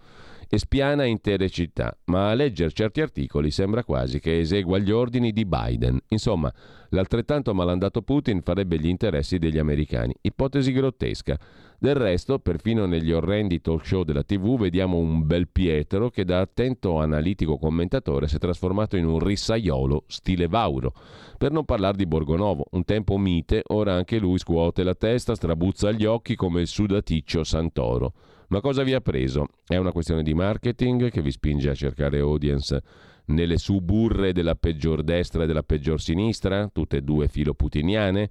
e spiana intere città, ma a leggere certi articoli sembra quasi che esegua gli ordini di Biden. Insomma, l'altrettanto malandato Putin farebbe gli interessi degli americani. Ipotesi grottesca. Del resto, perfino negli orrendi talk show della TV vediamo un bel Pietro che da attento analitico commentatore si è trasformato in un rissaiolo stile Vauro. Per non parlare di Borgonovo, un tempo mite, ora anche lui scuote la testa, strabuzza gli occhi come il sudaticcio Santoro. Ma cosa vi ha preso? È una questione di marketing che vi spinge a cercare audience nelle suburre della peggior destra e della peggior sinistra, tutte e due filo putiniane?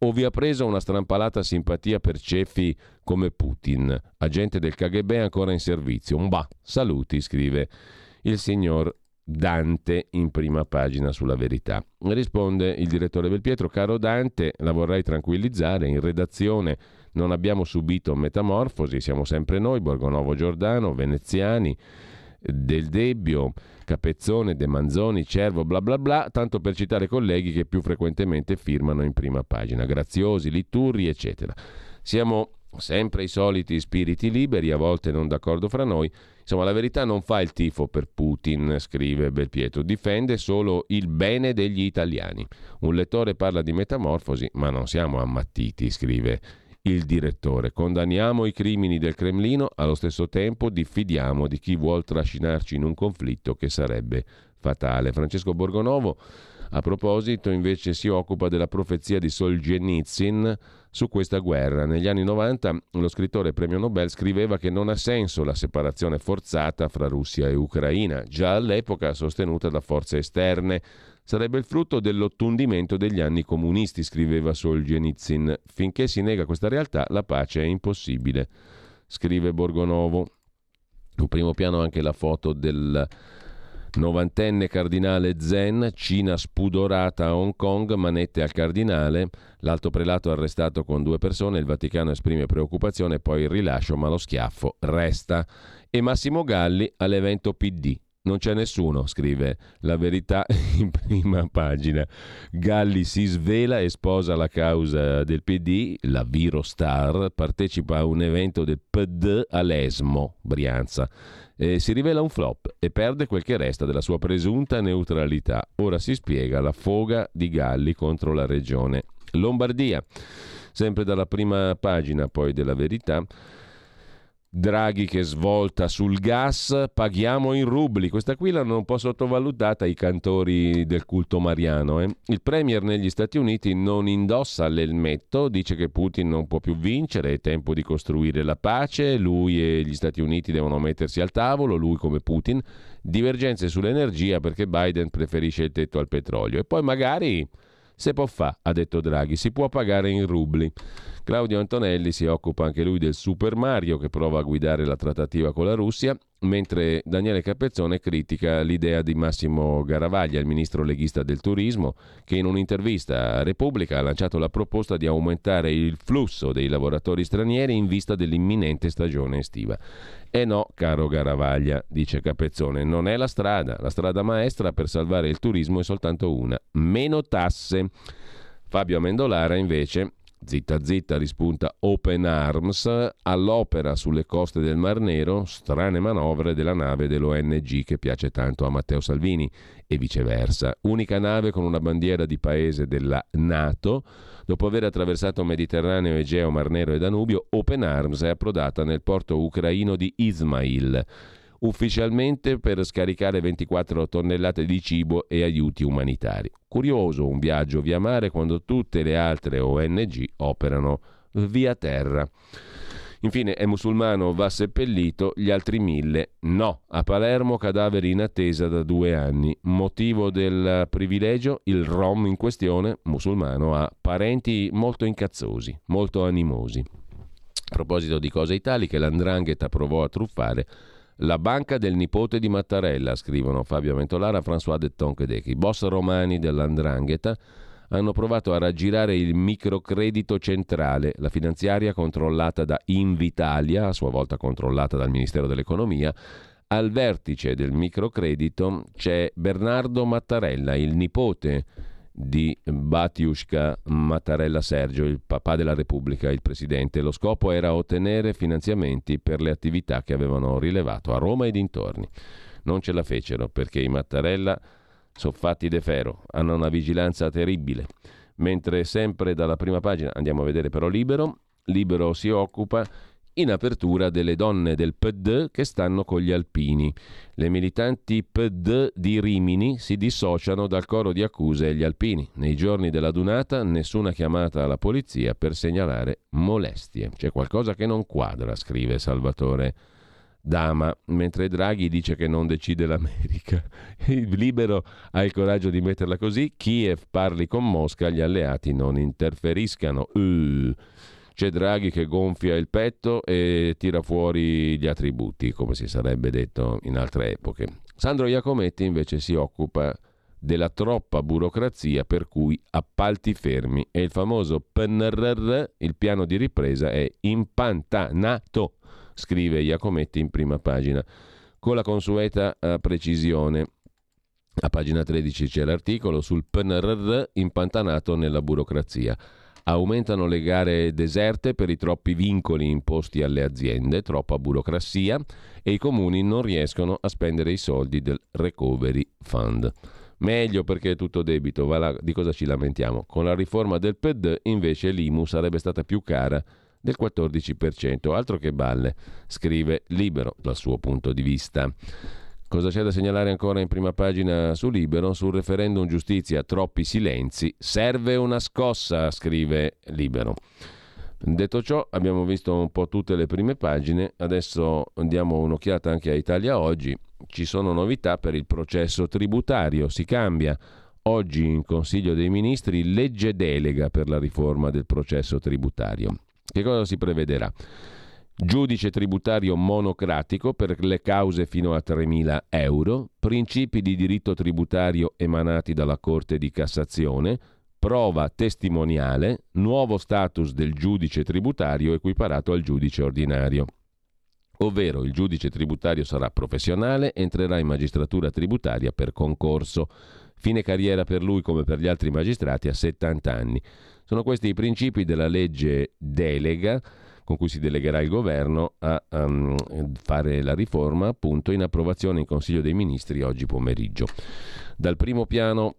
O vi ha preso una strampalata simpatia per ceffi come Putin, agente del KGB ancora in servizio? Bah, saluti, scrive il signor Dante in prima pagina sulla verità. Risponde il direttore Belpietro, caro Dante, la vorrei tranquillizzare, in redazione non abbiamo subito metamorfosi, siamo sempre noi, Borgonovo Giordano, veneziani, Del Debbio, Capezzone, De Manzoni, Cervo, bla bla bla, tanto per citare colleghi che più frequentemente firmano in prima pagina, Graziosi, Litturri, eccetera. Siamo sempre i soliti spiriti liberi, a volte non d'accordo fra noi. Insomma, la verità non fa il tifo per Putin, scrive Belpietro, difende solo il bene degli italiani. Un lettore parla di metamorfosi, ma non siamo ammattiti, scrive il direttore. Condanniamo i crimini del Cremlino, allo stesso tempo diffidiamo di chi vuol trascinarci in un conflitto che sarebbe fatale. Francesco Borgonovo a proposito, invece, si occupa della profezia di Solzhenitsyn su questa guerra. Negli anni 90 lo scrittore premio Nobel scriveva che non ha senso la separazione forzata fra Russia e Ucraina, già all'epoca sostenuta da forze esterne. Sarebbe il frutto dell'ottundimento degli anni comunisti, scriveva Solzhenitsyn. Finché si nega questa realtà, la pace è impossibile, scrive Borgonovo. In primo piano anche la foto del Novantenne cardinale Zen, Cina spudorata a Hong Kong, manette al cardinale, l'alto prelato arrestato con due persone, il Vaticano esprime preoccupazione, poi il rilascio, ma lo schiaffo resta. E Massimo Galli all'evento PD. Non c'è nessuno, scrive la verità [LAUGHS] in prima pagina. Galli si svela e sposa la causa del PD, la Virostar, partecipa a un evento del PD a Lesmo, Brianza eh, si rivela un flop e perde quel che resta della sua presunta neutralità. Ora si spiega la foga di Galli contro la regione Lombardia. Sempre dalla prima pagina poi della verità. Draghi che svolta sul gas, paghiamo in rubli. Questa qui l'hanno un po' sottovalutata i cantori del culto mariano. Eh? Il premier negli Stati Uniti non indossa l'elmetto, dice che Putin non può più vincere, è tempo di costruire la pace, lui e gli Stati Uniti devono mettersi al tavolo, lui come Putin. Divergenze sull'energia perché Biden preferisce il tetto al petrolio. E poi magari se può fa, ha detto Draghi, si può pagare in rubli. Claudio Antonelli si occupa anche lui del Super Mario che prova a guidare la trattativa con la Russia, mentre Daniele Capezzone critica l'idea di Massimo Garavaglia, il ministro leghista del turismo, che in un'intervista a Repubblica ha lanciato la proposta di aumentare il flusso dei lavoratori stranieri in vista dell'imminente stagione estiva. E no, caro Garavaglia, dice Capezzone, non è la strada. La strada maestra per salvare il turismo è soltanto una, meno tasse. Fabio Amendolara invece Zitta zitta rispunta Open Arms all'opera sulle coste del Mar Nero, strane manovre della nave dell'ONG che piace tanto a Matteo Salvini e viceversa. Unica nave con una bandiera di paese della Nato. Dopo aver attraversato Mediterraneo, Egeo, Mar Nero e Danubio, Open Arms è approdata nel porto ucraino di Ismail ufficialmente per scaricare 24 tonnellate di cibo e aiuti umanitari. Curioso un viaggio via mare quando tutte le altre ONG operano via terra. Infine è musulmano, va seppellito, gli altri mille no. A Palermo cadaveri in attesa da due anni. Motivo del privilegio, il rom in questione, musulmano, ha parenti molto incazzosi, molto animosi. A proposito di cose italiche, l'andrangheta provò a truffare la banca del nipote di Mattarella, scrivono Fabio Ventolara, François de Tonquedec. I boss romani dell'Andrangheta hanno provato a raggirare il microcredito centrale, la finanziaria controllata da Invitalia, a sua volta controllata dal Ministero dell'Economia. Al vertice del microcredito c'è Bernardo Mattarella, il nipote di Batiushka Mattarella Sergio, il papà della Repubblica, il presidente. Lo scopo era ottenere finanziamenti per le attività che avevano rilevato a Roma e dintorni. Non ce la fecero perché i Mattarella sono fatti de ferro, hanno una vigilanza terribile. Mentre sempre dalla prima pagina andiamo a vedere però Libero, Libero si occupa in apertura delle donne del PD che stanno con gli alpini. Le militanti PD di Rimini si dissociano dal coro di accuse agli alpini. Nei giorni della dunata nessuna chiamata alla polizia per segnalare molestie. C'è qualcosa che non quadra, scrive Salvatore Dama, mentre Draghi dice che non decide l'America. [LAUGHS] Il libero ha il coraggio di metterla così. Kiev parli con Mosca, gli alleati non interferiscano. Uh. C'è Draghi che gonfia il petto e tira fuori gli attributi, come si sarebbe detto in altre epoche. Sandro Iacometti invece si occupa della troppa burocrazia per cui appalti fermi e il famoso PNRR, il piano di ripresa, è impantanato, scrive Iacometti in prima pagina, con la consueta uh, precisione. A pagina 13 c'è l'articolo sul PNRR impantanato nella burocrazia. Aumentano le gare deserte per i troppi vincoli imposti alle aziende, troppa burocrazia e i comuni non riescono a spendere i soldi del Recovery Fund. Meglio perché è tutto debito, va là, di cosa ci lamentiamo? Con la riforma del PED invece l'IMU sarebbe stata più cara del 14%, altro che balle, scrive Libero dal suo punto di vista. Cosa c'è da segnalare ancora in prima pagina su Libero? Sul referendum giustizia, troppi silenzi. Serve una scossa, scrive Libero. Detto ciò, abbiamo visto un po' tutte le prime pagine, adesso diamo un'occhiata anche a Italia Oggi. Ci sono novità per il processo tributario, si cambia. Oggi in Consiglio dei Ministri legge delega per la riforma del processo tributario. Che cosa si prevederà? Giudice tributario monocratico per le cause fino a 3.000 euro, principi di diritto tributario emanati dalla Corte di Cassazione, prova testimoniale, nuovo status del giudice tributario equiparato al giudice ordinario. Ovvero il giudice tributario sarà professionale, entrerà in magistratura tributaria per concorso. Fine carriera per lui come per gli altri magistrati a 70 anni. Sono questi i principi della legge delega con cui si delegherà il governo a um, fare la riforma appunto in approvazione in Consiglio dei Ministri oggi pomeriggio. Dal primo piano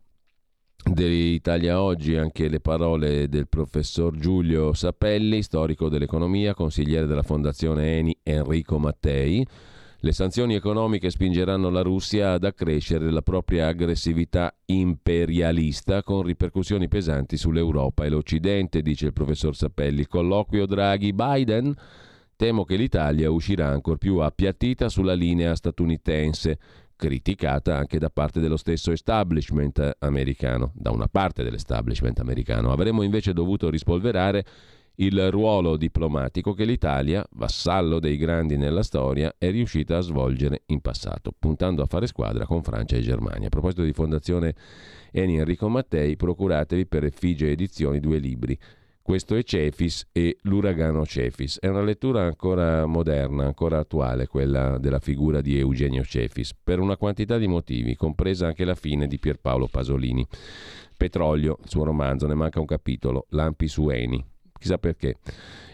dell'Italia Oggi anche le parole del professor Giulio Sapelli, storico dell'economia, consigliere della Fondazione Eni Enrico Mattei, le sanzioni economiche spingeranno la Russia ad accrescere la propria aggressività imperialista con ripercussioni pesanti sull'Europa e l'Occidente, dice il professor Sappelli. Colloquio Draghi-Biden? Temo che l'Italia uscirà ancora più appiattita sulla linea statunitense, criticata anche da parte dello stesso establishment americano, da una parte dell'establishment americano. Avremmo invece dovuto rispolverare il ruolo diplomatico che l'Italia, vassallo dei grandi nella storia, è riuscita a svolgere in passato, puntando a fare squadra con Francia e Germania. A proposito di Fondazione Eni Enrico Mattei, procuratevi per Effigie Edizioni due libri. Questo è Cefis e L'uragano Cefis. È una lettura ancora moderna, ancora attuale, quella della figura di Eugenio Cefis, per una quantità di motivi, compresa anche la fine di Pierpaolo Pasolini. Petrolio, il suo romanzo, ne manca un capitolo, Lampi su Eni, chissà perché.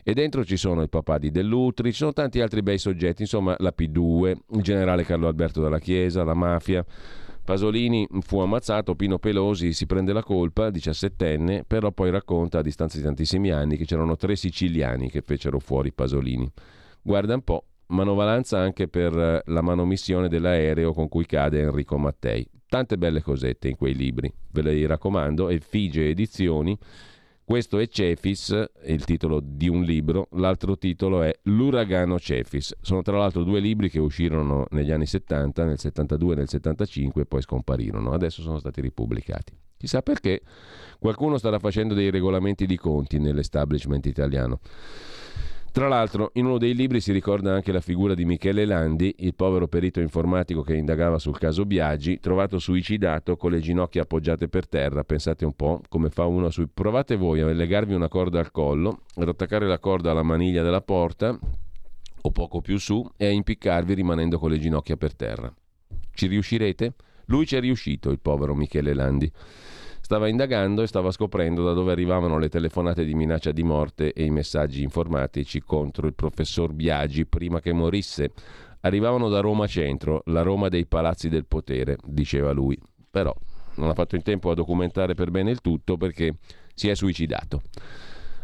E dentro ci sono il papà di Dell'Utri, ci sono tanti altri bei soggetti, insomma la P2, il generale Carlo Alberto dalla Chiesa, la mafia. Pasolini fu ammazzato, Pino Pelosi si prende la colpa, 17enne, però poi racconta a distanza di tantissimi anni che c'erano tre siciliani che fecero fuori Pasolini. Guarda un po', manovalanza anche per la manomissione dell'aereo con cui cade Enrico Mattei. Tante belle cosette in quei libri, ve le raccomando, Effigie Edizioni questo è Cefis, il titolo di un libro, l'altro titolo è L'uragano Cefis. Sono tra l'altro due libri che uscirono negli anni 70, nel 72 e nel 75 e poi scomparirono. Adesso sono stati ripubblicati. Chissà perché qualcuno starà facendo dei regolamenti di conti nell'establishment italiano. Tra l'altro, in uno dei libri si ricorda anche la figura di Michele Landi, il povero perito informatico che indagava sul caso Biagi, trovato suicidato con le ginocchia appoggiate per terra. Pensate un po' come fa uno sui... Provate voi a legarvi una corda al collo, ad attaccare la corda alla maniglia della porta o poco più su e a impiccarvi rimanendo con le ginocchia per terra. Ci riuscirete? Lui ci è riuscito, il povero Michele Landi. Stava indagando e stava scoprendo da dove arrivavano le telefonate di minaccia di morte e i messaggi informatici contro il professor Biagi prima che morisse. Arrivavano da Roma Centro, la Roma dei palazzi del potere, diceva lui. Però non ha fatto in tempo a documentare per bene il tutto perché si è suicidato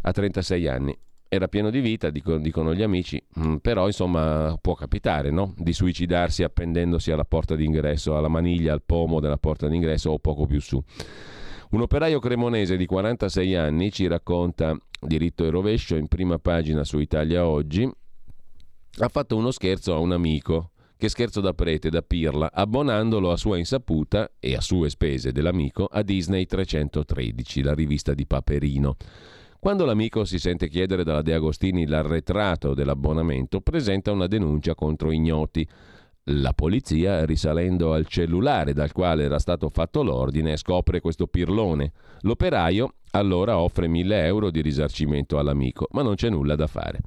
a 36 anni. Era pieno di vita, dicono gli amici, mm, però insomma può capitare no? di suicidarsi appendendosi alla porta d'ingresso, alla maniglia, al pomo della porta d'ingresso o poco più su. Un operaio cremonese di 46 anni ci racconta diritto e rovescio in prima pagina su Italia Oggi. Ha fatto uno scherzo a un amico, che scherzo da prete, da pirla, abbonandolo a sua insaputa e a sue spese dell'amico a Disney 313, la rivista di Paperino. Quando l'amico si sente chiedere dalla De Agostini l'arretrato dell'abbonamento, presenta una denuncia contro ignoti. La polizia, risalendo al cellulare dal quale era stato fatto l'ordine, scopre questo pirlone. L'operaio allora offre 1000 euro di risarcimento all'amico, ma non c'è nulla da fare.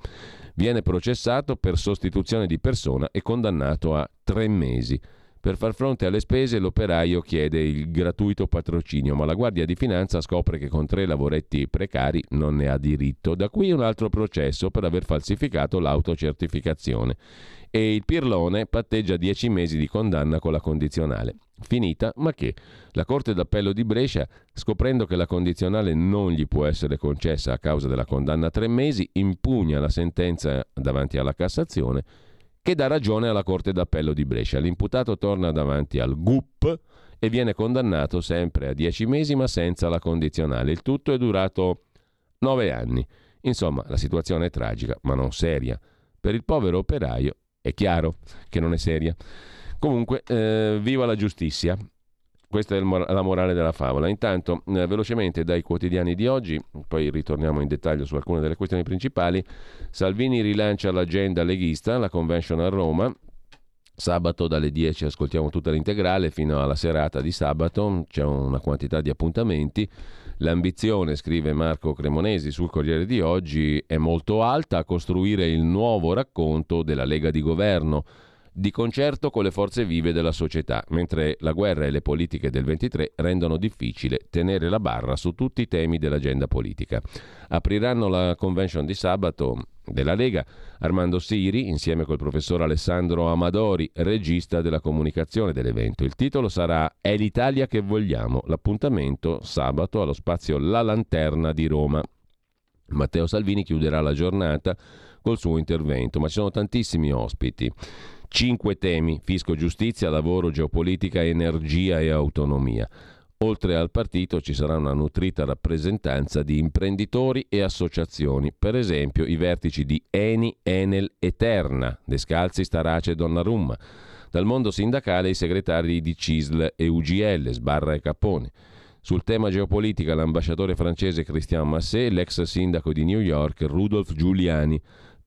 Viene processato per sostituzione di persona e condannato a tre mesi. Per far fronte alle spese l'operaio chiede il gratuito patrocinio, ma la Guardia di Finanza scopre che con tre lavoretti precari non ne ha diritto. Da qui un altro processo per aver falsificato l'autocertificazione. E il Pirlone patteggia 10 mesi di condanna con la condizionale. Finita, ma che? La Corte d'Appello di Brescia, scoprendo che la condizionale non gli può essere concessa a causa della condanna a tre mesi, impugna la sentenza davanti alla Cassazione che dà ragione alla Corte d'Appello di Brescia. L'imputato torna davanti al GUP e viene condannato sempre a 10 mesi ma senza la condizionale. Il tutto è durato 9 anni. Insomma, la situazione è tragica, ma non seria. Per il povero operaio è chiaro che non è seria. Comunque, eh, viva la giustizia. Questa è la morale della favola. Intanto, eh, velocemente dai quotidiani di oggi, poi ritorniamo in dettaglio su alcune delle questioni principali. Salvini rilancia l'agenda leghista, la convention a Roma. Sabato dalle 10 ascoltiamo tutta l'integrale fino alla serata di sabato, c'è una quantità di appuntamenti. L'ambizione, scrive Marco Cremonesi sul Corriere di oggi, è molto alta a costruire il nuovo racconto della Lega di Governo di concerto con le forze vive della società, mentre la guerra e le politiche del 23 rendono difficile tenere la barra su tutti i temi dell'agenda politica. Apriranno la convention di sabato della Lega Armando Siri insieme col professor Alessandro Amadori, regista della comunicazione dell'evento. Il titolo sarà È l'Italia che vogliamo, l'appuntamento sabato allo spazio La Lanterna di Roma. Matteo Salvini chiuderà la giornata col suo intervento, ma ci sono tantissimi ospiti. Cinque temi, fisco, giustizia, lavoro, geopolitica, energia e autonomia. Oltre al partito ci sarà una nutrita rappresentanza di imprenditori e associazioni, per esempio i vertici di Eni, Enel e Terna, Descalzi, Starace e Donnarumma. Dal mondo sindacale i segretari di CISL e UGL, Sbarra e Capone. Sul tema geopolitica l'ambasciatore francese Christian Massé, l'ex sindaco di New York Rudolf Giuliani.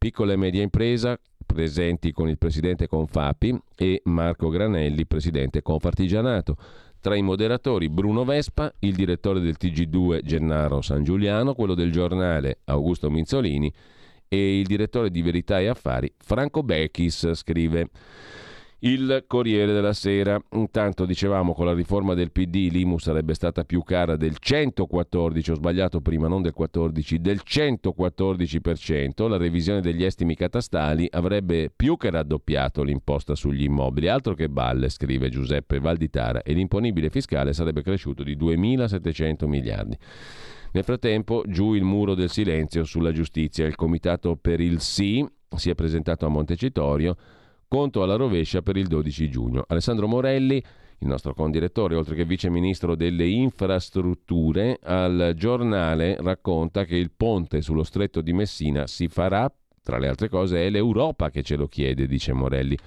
Piccola e media impresa, presenti con il presidente Confapi e Marco Granelli, presidente Confartigianato. Tra i moderatori Bruno Vespa, il direttore del TG2 Gennaro San Giuliano, quello del giornale Augusto Minzolini e il direttore di Verità e Affari Franco Becchis, scrive il Corriere della Sera. Intanto dicevamo con la riforma del PD l'IMU sarebbe stata più cara del 114, ho sbagliato prima, non del 14, del 114%. La revisione degli estimi catastali avrebbe più che raddoppiato l'imposta sugli immobili. Altro che balle, scrive Giuseppe Valditara, e l'imponibile fiscale sarebbe cresciuto di 2.700 miliardi. Nel frattempo, giù il muro del silenzio sulla giustizia. Il comitato per il sì si è presentato a Montecitorio Conto alla rovescia per il 12 giugno. Alessandro Morelli, il nostro condirettore, oltre che vice ministro delle infrastrutture, al giornale racconta che il ponte sullo stretto di Messina si farà, tra le altre cose, è l'Europa che ce lo chiede, dice Morelli.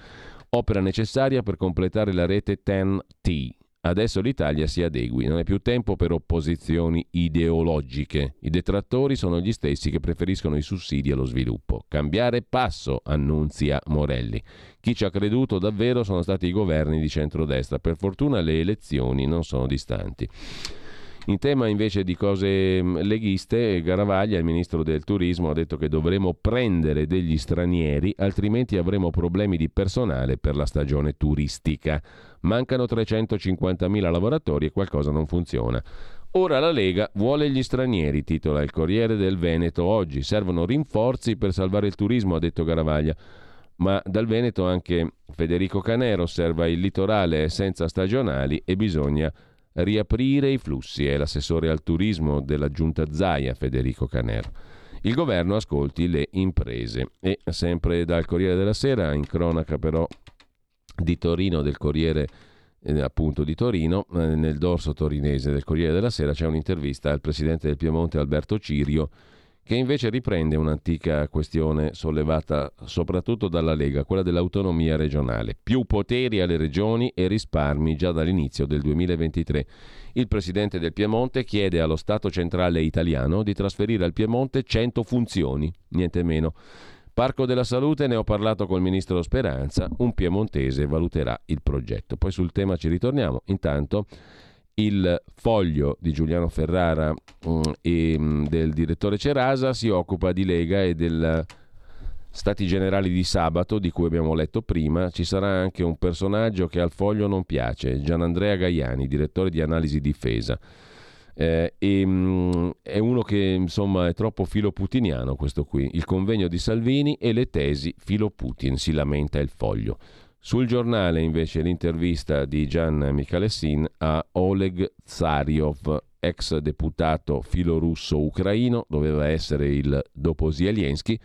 Opera necessaria per completare la rete TEN-T, Adesso l'Italia si adegui, non è più tempo per opposizioni ideologiche. I detrattori sono gli stessi che preferiscono i sussidi allo sviluppo. Cambiare passo, annunzia Morelli. Chi ci ha creduto davvero sono stati i governi di centrodestra. Per fortuna le elezioni non sono distanti. In tema invece di cose mm, leghiste, Garavaglia, il ministro del turismo, ha detto che dovremo prendere degli stranieri, altrimenti avremo problemi di personale per la stagione turistica. Mancano 350.000 lavoratori e qualcosa non funziona. Ora la Lega vuole gli stranieri, titola il Corriere del Veneto oggi. Servono rinforzi per salvare il turismo, ha detto Garavaglia. Ma dal Veneto anche Federico Canero osserva il litorale senza stagionali e bisogna riaprire i flussi. È l'assessore al turismo della giunta Zaia, Federico Canero. Il governo ascolti le imprese. E sempre dal Corriere della Sera, in cronaca però di Torino, del Corriere eh, appunto di Torino, eh, nel dorso torinese del Corriere della Sera c'è un'intervista al presidente del Piemonte Alberto Cirio che invece riprende un'antica questione sollevata soprattutto dalla Lega, quella dell'autonomia regionale. Più poteri alle regioni e risparmi già dall'inizio del 2023. Il presidente del Piemonte chiede allo Stato centrale italiano di trasferire al Piemonte 100 funzioni, niente meno. Parco della Salute, ne ho parlato col ministro Speranza, un piemontese valuterà il progetto. Poi sul tema ci ritorniamo. Intanto il foglio di Giuliano Ferrara mm, e mm, del direttore Cerasa si occupa di Lega e del Stati generali di sabato, di cui abbiamo letto prima, ci sarà anche un personaggio che al foglio non piace, Gianandrea Gaiani, direttore di analisi difesa. Eh, e, mm, è uno che insomma è troppo filo putiniano questo qui. Il convegno di Salvini e le tesi filo Putin, si lamenta il foglio. Sul giornale invece l'intervista di Gian Michalessin a Oleg Tsariov, ex deputato filorusso ucraino, doveva essere il dopo Zelensky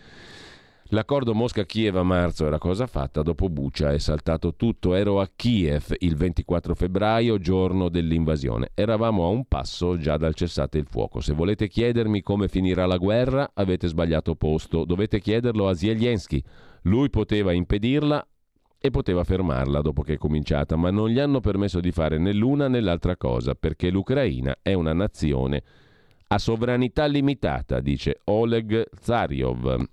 L'accordo Mosca-Kiev a marzo era cosa fatta, dopo Bucia è saltato tutto. Ero a Kiev il 24 febbraio, giorno dell'invasione. Eravamo a un passo già dal cessate il fuoco. Se volete chiedermi come finirà la guerra, avete sbagliato posto. Dovete chiederlo a Zelensky. Lui poteva impedirla e poteva fermarla dopo che è cominciata, ma non gli hanno permesso di fare né l'una né l'altra cosa, perché l'Ucraina è una nazione a sovranità limitata, dice Oleg Zaryov,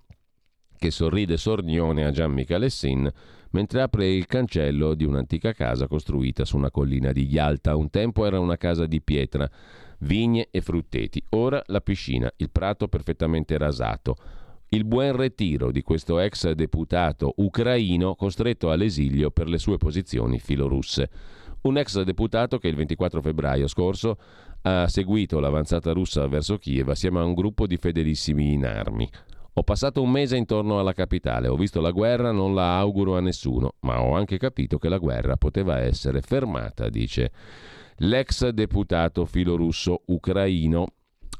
che sorride sornione a Gian Michalessin mentre apre il cancello di un'antica casa costruita su una collina di Yalta. Un tempo era una casa di pietra, vigne e frutteti. Ora la piscina, il prato perfettamente rasato. Il buon ritiro di questo ex deputato ucraino costretto all'esilio per le sue posizioni filorusse. Un ex deputato che il 24 febbraio scorso ha seguito l'avanzata russa verso Kiev assieme a un gruppo di fedelissimi in armi. Ho passato un mese intorno alla capitale, ho visto la guerra, non la auguro a nessuno, ma ho anche capito che la guerra poteva essere fermata, dice l'ex deputato filorusso ucraino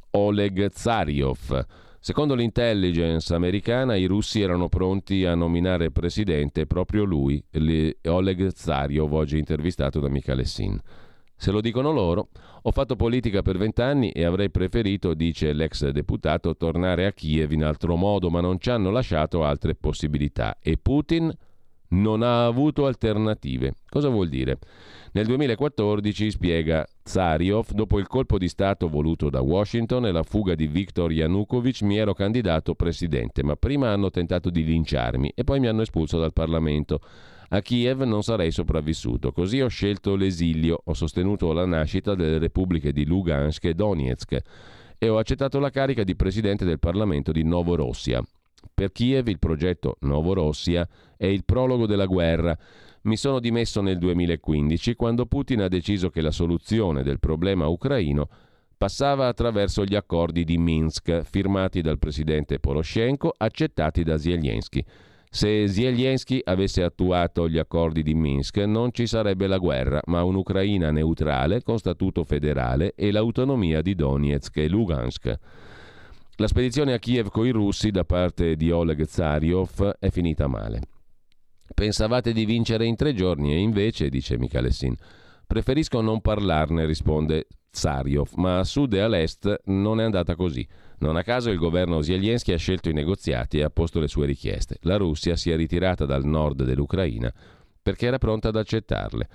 Oleg Zaryov. Secondo l'intelligence americana, i russi erano pronti a nominare presidente proprio lui, Oleg Zaryov, oggi intervistato da Michele Sin. Se lo dicono loro, ho fatto politica per vent'anni e avrei preferito, dice l'ex deputato, tornare a Kiev in altro modo, ma non ci hanno lasciato altre possibilità. E Putin non ha avuto alternative. Cosa vuol dire? Nel 2014, spiega Zaryov, dopo il colpo di Stato voluto da Washington e la fuga di Viktor Yanukovych, mi ero candidato presidente, ma prima hanno tentato di linciarmi e poi mi hanno espulso dal Parlamento. A Kiev non sarei sopravvissuto, così ho scelto l'esilio, ho sostenuto la nascita delle repubbliche di Lugansk e Donetsk e ho accettato la carica di presidente del Parlamento di Novorossia. Per Kiev il progetto Novorossia è il prologo della guerra. Mi sono dimesso nel 2015 quando Putin ha deciso che la soluzione del problema ucraino passava attraverso gli accordi di Minsk firmati dal presidente Poroshenko, accettati da Zelensky. Se Zelensky avesse attuato gli accordi di Minsk non ci sarebbe la guerra, ma un'Ucraina neutrale con statuto federale e l'autonomia di Donetsk e Lugansk. La spedizione a Kiev con i russi da parte di Oleg Zaryov è finita male. Pensavate di vincere in tre giorni e invece, dice Michalessin, preferisco non parlarne, risponde Zaryov, ma a sud e all'est non è andata così. Non a caso il governo Zelensky ha scelto i negoziati e ha posto le sue richieste. La Russia si è ritirata dal nord dell'Ucraina perché era pronta ad accettarle.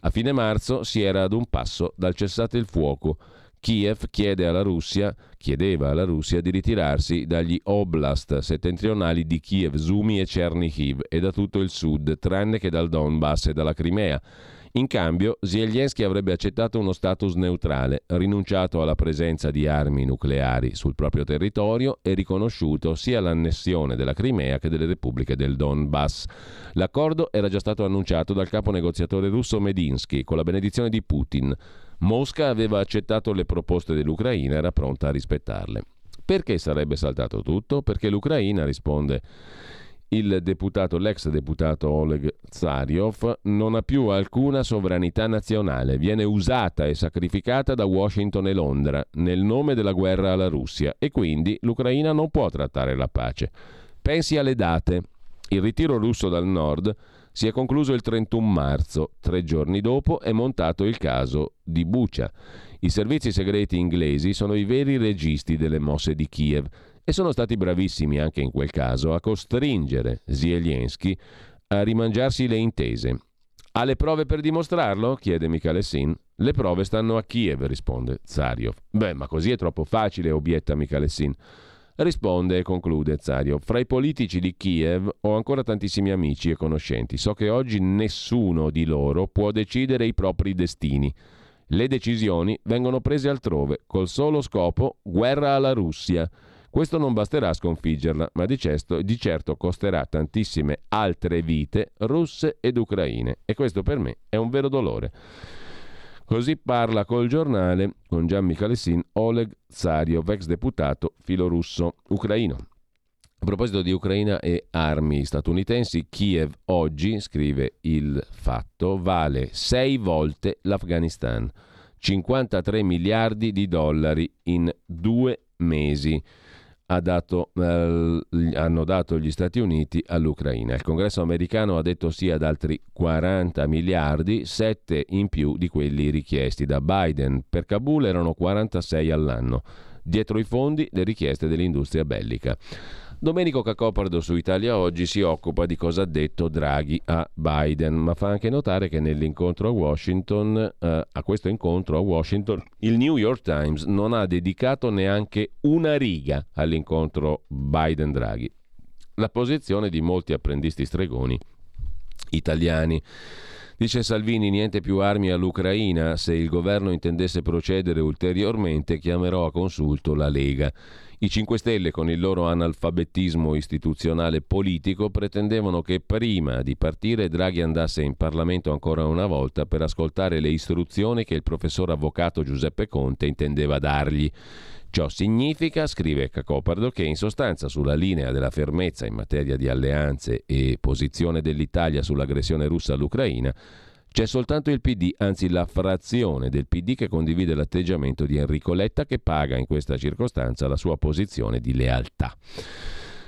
A fine marzo si era ad un passo dal cessate il fuoco. Kiev chiede alla Russia, chiedeva alla Russia di ritirarsi dagli oblast settentrionali di Kiev, Zumi e Chernihiv e da tutto il sud, tranne che dal Donbass e dalla Crimea in cambio, Zelensky avrebbe accettato uno status neutrale, rinunciato alla presenza di armi nucleari sul proprio territorio e riconosciuto sia l'annessione della Crimea che delle repubbliche del Donbass. L'accordo era già stato annunciato dal capo negoziatore russo Medinsky con la benedizione di Putin. Mosca aveva accettato le proposte dell'Ucraina e era pronta a rispettarle. Perché sarebbe saltato tutto? Perché l'Ucraina, risponde il deputato, l'ex deputato Oleg Zaryov non ha più alcuna sovranità nazionale, viene usata e sacrificata da Washington e Londra nel nome della guerra alla Russia e quindi l'Ucraina non può trattare la pace. Pensi alle date. Il ritiro russo dal nord si è concluso il 31 marzo, tre giorni dopo è montato il caso di Bucha. I servizi segreti inglesi sono i veri registi delle mosse di Kiev e sono stati bravissimi anche in quel caso a costringere Zelensky a rimangiarsi le intese. Ha le prove per dimostrarlo? chiede Michalessin. Le prove stanno a Kiev, risponde Zariov. Beh, ma così è troppo facile, obietta Michalessin. Risponde e conclude Zariov. Fra i politici di Kiev ho ancora tantissimi amici e conoscenti. So che oggi nessuno di loro può decidere i propri destini. Le decisioni vengono prese altrove, col solo scopo guerra alla Russia. Questo non basterà a sconfiggerla, ma di certo, di certo costerà tantissime altre vite russe ed ucraine e questo per me è un vero dolore. Così parla col giornale con Gian Michalessin Oleg Zario, ex deputato filorusso ucraino. A proposito di Ucraina e armi statunitensi, Kiev oggi, scrive il fatto, vale sei volte l'Afghanistan, 53 miliardi di dollari in due mesi ha dato, eh, hanno dato gli Stati Uniti all'Ucraina. Il Congresso americano ha detto sì ad altri 40 miliardi, 7 in più di quelli richiesti da Biden. Per Kabul erano 46 all'anno. Dietro i fondi le richieste dell'industria bellica. Domenico Cacopardo su Italia Oggi si occupa di cosa ha detto Draghi a Biden, ma fa anche notare che nell'incontro a Washington, eh, a questo incontro a Washington, il New York Times non ha dedicato neanche una riga all'incontro Biden-Draghi. La posizione di molti apprendisti stregoni italiani. Dice Salvini niente più armi all'Ucraina, se il governo intendesse procedere ulteriormente chiamerò a consulto la Lega. I 5 Stelle, con il loro analfabetismo istituzionale politico, pretendevano che prima di partire Draghi andasse in Parlamento ancora una volta per ascoltare le istruzioni che il professor avvocato Giuseppe Conte intendeva dargli. Ciò significa, scrive Cacopardo, che in sostanza sulla linea della fermezza in materia di alleanze e posizione dell'Italia sull'aggressione russa all'Ucraina, c'è soltanto il PD, anzi la frazione del PD che condivide l'atteggiamento di Enrico Letta che paga in questa circostanza la sua posizione di lealtà.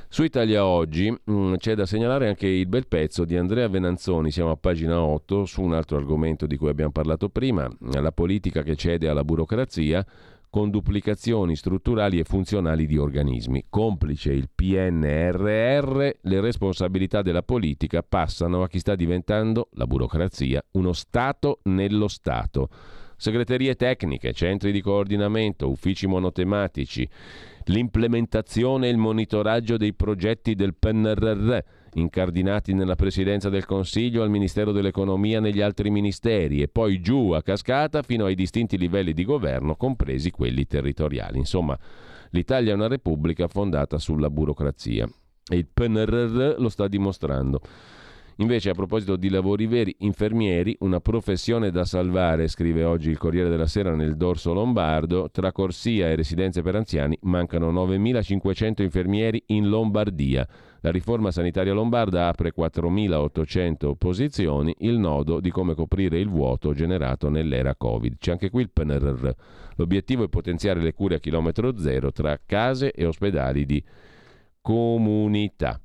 Su Italia Oggi mh, mm, c'è da segnalare anche il bel pezzo di Andrea Venanzoni, siamo a pagina 8, su un altro argomento di cui abbiamo parlato prima, la politica che cede alla burocrazia con duplicazioni strutturali e funzionali di organismi. Complice il PNRR, le responsabilità della politica passano a chi sta diventando, la burocrazia, uno Stato nello Stato. Segreterie tecniche, centri di coordinamento, uffici monotematici, l'implementazione e il monitoraggio dei progetti del PNRR incardinati nella Presidenza del Consiglio, al Ministero dell'Economia, negli altri ministeri e poi giù a cascata fino ai distinti livelli di governo, compresi quelli territoriali. Insomma, l'Italia è una repubblica fondata sulla burocrazia e il PNRR lo sta dimostrando. Invece, a proposito di lavori veri, infermieri, una professione da salvare, scrive oggi il Corriere della Sera nel dorso lombardo, tra corsia e residenze per anziani mancano 9.500 infermieri in Lombardia. La riforma sanitaria lombarda apre 4.800 posizioni, il nodo di come coprire il vuoto generato nell'era Covid. C'è anche qui il PNRR. L'obiettivo è potenziare le cure a chilometro zero tra case e ospedali di comunità.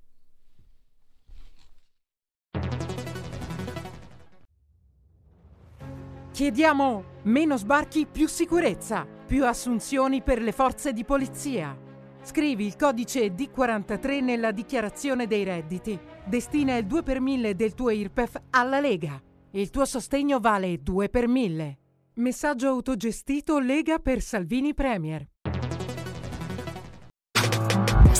Chiediamo meno sbarchi, più sicurezza, più assunzioni per le forze di polizia. Scrivi il codice D43 nella dichiarazione dei redditi. Destina il 2 per 1000 del tuo IRPEF alla Lega. Il tuo sostegno vale 2 per 1000. Messaggio autogestito Lega per Salvini Premier.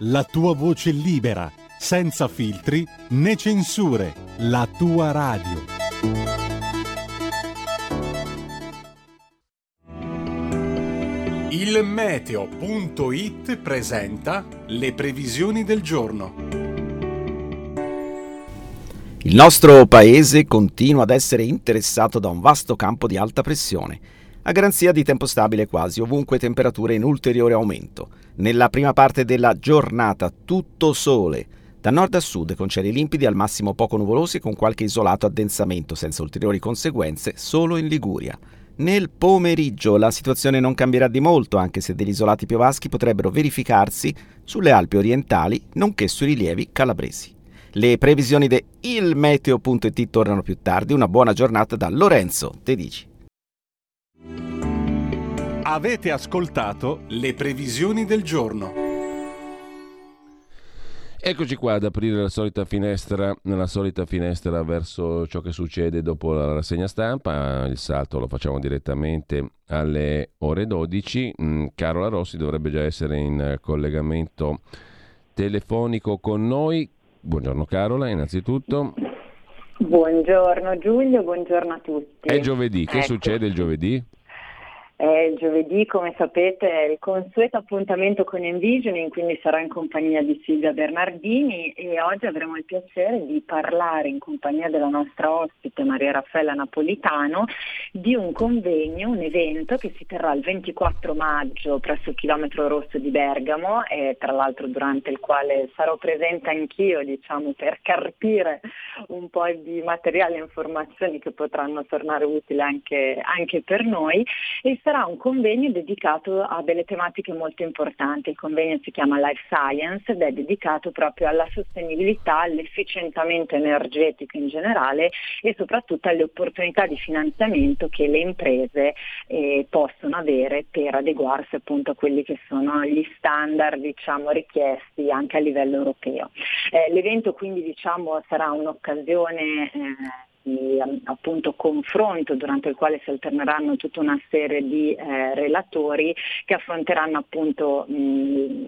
la tua voce libera, senza filtri né censure, la tua radio. Il meteo.it presenta le previsioni del giorno. Il nostro paese continua ad essere interessato da un vasto campo di alta pressione, a garanzia di tempo stabile quasi ovunque temperature in ulteriore aumento. Nella prima parte della giornata tutto sole, Da nord a sud con cieli limpidi al massimo poco nuvolosi con qualche isolato addensamento senza ulteriori conseguenze solo in Liguria. Nel pomeriggio la situazione non cambierà di molto anche se degli isolati piovaschi potrebbero verificarsi sulle Alpi orientali nonché sui rilievi calabresi. Le previsioni di ilmeteo.it tornano più tardi. Una buona giornata da Lorenzo Tedici. Avete ascoltato le previsioni del giorno. Eccoci qua ad aprire la solita finestra, nella solita finestra verso ciò che succede dopo la rassegna stampa. Il salto lo facciamo direttamente alle ore 12. Mm, Carola Rossi dovrebbe già essere in collegamento telefonico con noi. Buongiorno Carola, innanzitutto. Buongiorno Giulio, buongiorno a tutti. È giovedì, che ecco. succede il giovedì? È giovedì, come sapete, è il consueto appuntamento con Envisioning, quindi sarò in compagnia di Silvia Bernardini e oggi avremo il piacere di parlare in compagnia della nostra ospite Maria Raffaella Napolitano di un convegno, un evento che si terrà il 24 maggio presso il chilometro rosso di Bergamo e tra l'altro durante il quale sarò presente anch'io diciamo, per carpire un po' di materiali e informazioni che potranno tornare utili anche, anche per noi. E sarà un convegno dedicato a delle tematiche molto importanti. Il convegno si chiama Life Science ed è dedicato proprio alla sostenibilità, all'efficientamento energetico in generale e soprattutto alle opportunità di finanziamento che le imprese eh, possono avere per adeguarsi appunto a quelli che sono gli standard diciamo, richiesti anche a livello europeo. Eh, l'evento quindi diciamo, sarà un'occasione eh, di appunto confronto durante il quale si alterneranno tutta una serie di eh, relatori che affronteranno appunto mh,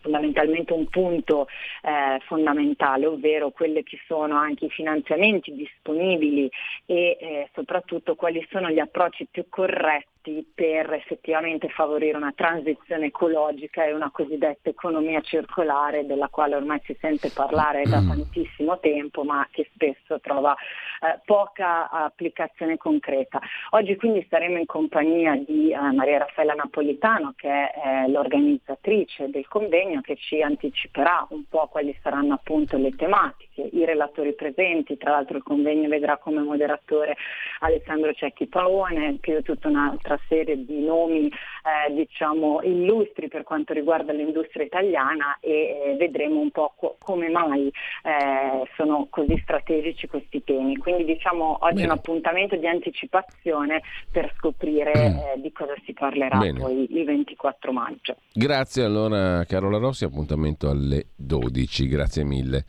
fondamentalmente un punto eh, fondamentale, ovvero quelli che sono anche i finanziamenti disponibili e eh, soprattutto quali sono gli approcci più corretti per effettivamente favorire una transizione ecologica e una cosiddetta economia circolare della quale ormai si sente parlare da tantissimo tempo ma che spesso trova eh, poca applicazione concreta. Oggi quindi staremo in compagnia di eh, Maria Raffaella Napolitano che è eh, l'organizzatrice del convegno che ci anticiperà un po' quali saranno appunto le tematiche, i relatori presenti, tra l'altro il convegno vedrà come moderatore Alessandro Cecchi Paone, più tutta un'altra serie di nomi eh, diciamo illustri per quanto riguarda l'industria italiana e eh, vedremo un po' co- come mai eh, sono così strategici questi temi. Quindi diciamo oggi Bene. è un appuntamento di anticipazione per scoprire mm. di cosa si parlerà Bene. poi il 24 maggio. Grazie allora Carola Rossi, appuntamento alle 12, grazie mille.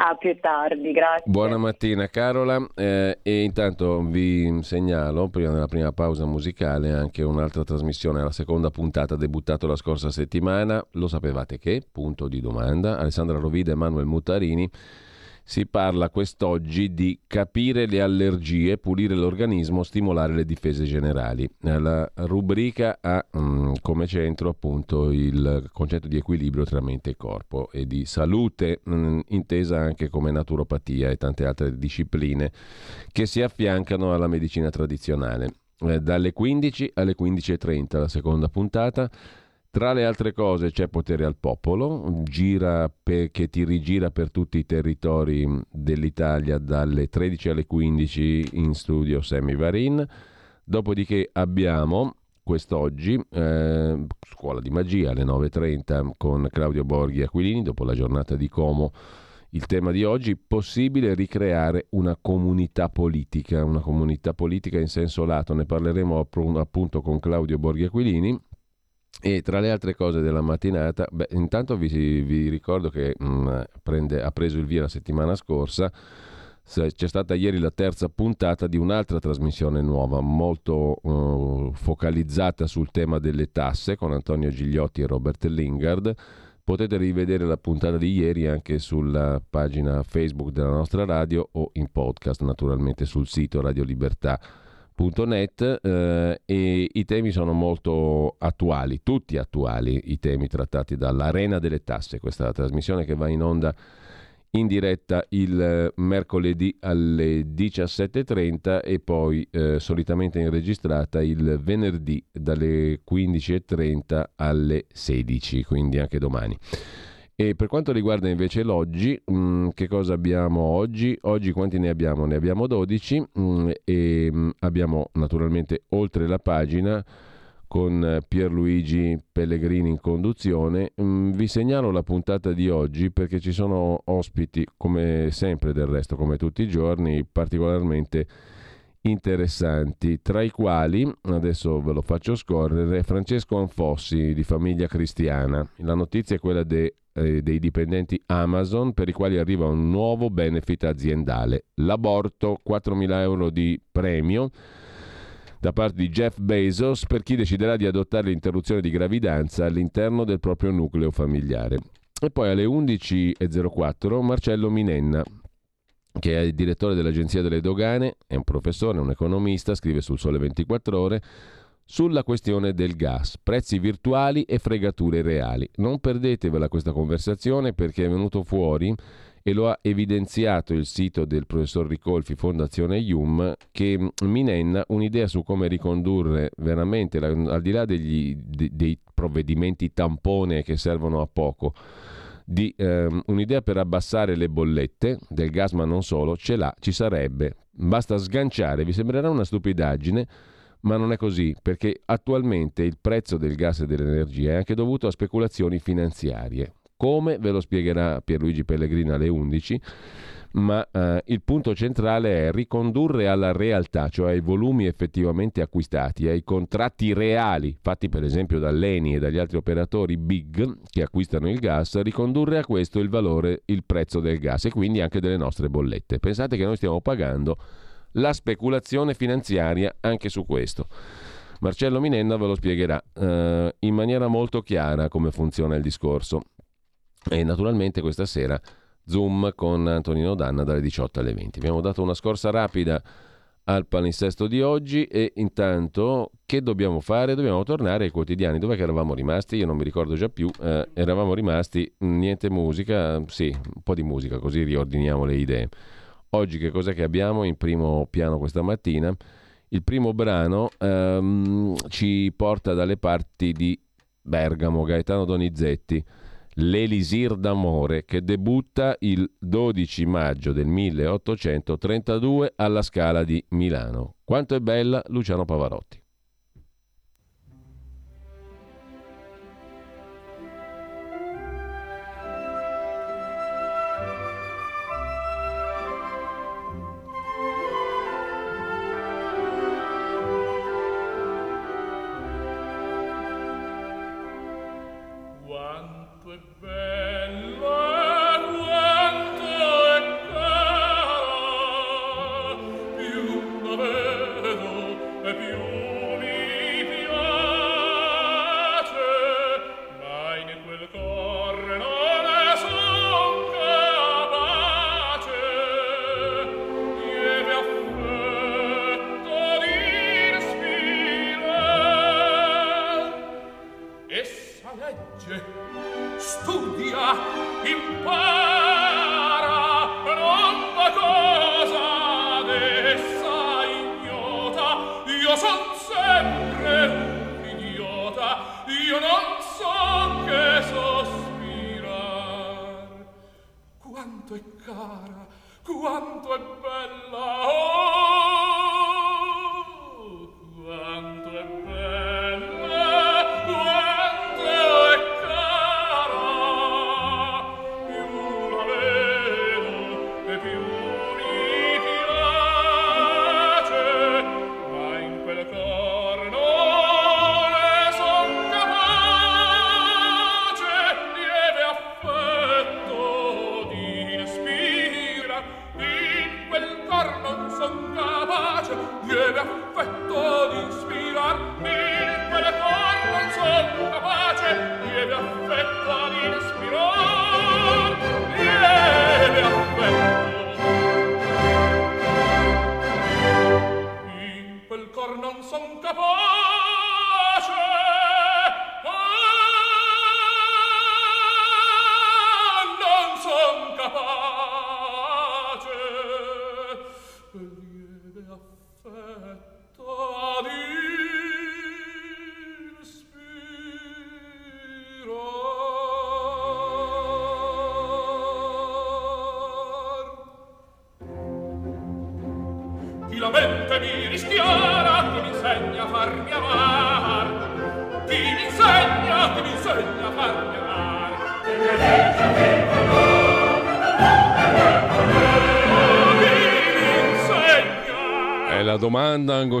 A più tardi, grazie. Buona mattina Carola eh, e intanto vi segnalo, prima della prima pausa musicale, anche un'altra trasmissione, la seconda puntata debuttato la scorsa settimana, lo sapevate che? Punto di domanda, Alessandra Rovida e Manuel Mutarini si parla quest'oggi di capire le allergie, pulire l'organismo, stimolare le difese generali. La rubrica ha um, come centro appunto il concetto di equilibrio tra mente e corpo e di salute, um, intesa anche come naturopatia e tante altre discipline che si affiancano alla medicina tradizionale. Eh, dalle 15 alle 15.30 la seconda puntata tra le altre cose c'è potere al popolo, per, che ti rigira per tutti i territori dell'Italia dalle 13 alle 15 in studio Semi Varin. Dopodiché abbiamo quest'oggi eh, Scuola di Magia alle 9.30 con Claudio Borghi Aquilini dopo la giornata di Como. Il tema di oggi, possibile ricreare una comunità politica, una comunità politica in senso lato, ne parleremo appunto con Claudio Borghi Aquilini e tra le altre cose della mattinata, beh, intanto vi, vi ricordo che mh, mm, prende, ha preso il via la settimana scorsa. C'è stata ieri la terza puntata di un'altra trasmissione nuova, molto uh, focalizzata sul tema delle tasse con Antonio Gigliotti e Robert Lingard. Potete rivedere la puntata di ieri anche sulla pagina Facebook della nostra radio o in podcast, naturalmente sul sito Radio Libertà Net, eh, e i temi sono molto attuali, tutti attuali i temi trattati dall'Arena delle Tasse, questa trasmissione che va in onda in diretta il mercoledì alle 17.30 e poi eh, solitamente registrata il venerdì dalle 15.30 alle 16, quindi anche domani. E per quanto riguarda invece l'oggi, mm, che cosa abbiamo oggi? Oggi quanti ne abbiamo? Ne abbiamo 12 mh, mm, e mh, abbiamo naturalmente oltre la pagina con Pierluigi Pellegrini in conduzione. vi segnalo la puntata di oggi perché ci sono ospiti, come sempre del resto, come tutti i giorni, particolarmente interessanti, tra i quali, adesso ve lo faccio scorrere, Francesco Anfossi di famiglia cristiana. La notizia è quella de, eh, dei dipendenti Amazon per i quali arriva un nuovo benefit aziendale, l'aborto, 4.000 euro di premio da parte di Jeff Bezos per chi deciderà di adottare l'interruzione di gravidanza all'interno del proprio nucleo familiare. E poi alle 11.04 Marcello Minenna, che è il direttore dell'Agenzia delle Dogane, è un professore, un economista, scrive sul Sole 24 ore sulla questione del gas, prezzi virtuali e fregature reali. Non perdetevela questa conversazione perché è venuto fuori e lo ha evidenziato il sito del professor Ricolfi, Fondazione IUM, che Minenna un'idea su come ricondurre veramente, al di là degli, dei provvedimenti tampone che servono a poco, di ehm, un'idea per abbassare le bollette del gas, ma non solo, ce l'ha, ci sarebbe. Basta sganciare, vi sembrerà una stupidaggine, ma non è così, perché attualmente il prezzo del gas e dell'energia è anche dovuto a speculazioni finanziarie. Come ve lo spiegherà Pierluigi Pellegrini alle 11 ma eh, il punto centrale è ricondurre alla realtà, cioè ai volumi effettivamente acquistati, ai contratti reali fatti per esempio dall'Eni e dagli altri operatori big che acquistano il gas, ricondurre a questo il valore, il prezzo del gas e quindi anche delle nostre bollette. Pensate che noi stiamo pagando la speculazione finanziaria anche su questo. Marcello Minenna ve lo spiegherà eh, in maniera molto chiara come funziona il discorso. E naturalmente questa sera Zoom con Antonino Danna dalle 18 alle 20. Abbiamo dato una scorsa rapida al palinsesto di oggi e intanto che dobbiamo fare? Dobbiamo tornare ai quotidiani. Dov'è che eravamo rimasti? Io non mi ricordo già più. Eh, eravamo rimasti niente musica, sì, un po' di musica, così riordiniamo le idee. Oggi che cos'è che abbiamo in primo piano questa mattina? Il primo brano ehm, ci porta dalle parti di Bergamo, Gaetano Donizetti l'Elisir d'amore che debutta il 12 maggio del 1832 alla Scala di Milano. Quanto è bella Luciano Pavarotti.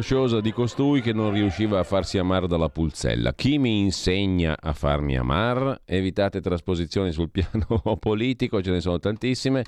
Angosciosa di costui che non riusciva a farsi amare dalla pulzella. Chi mi insegna a farmi amare? Evitate trasposizioni sul [LAUGHS] piano politico, ce ne sono tantissime.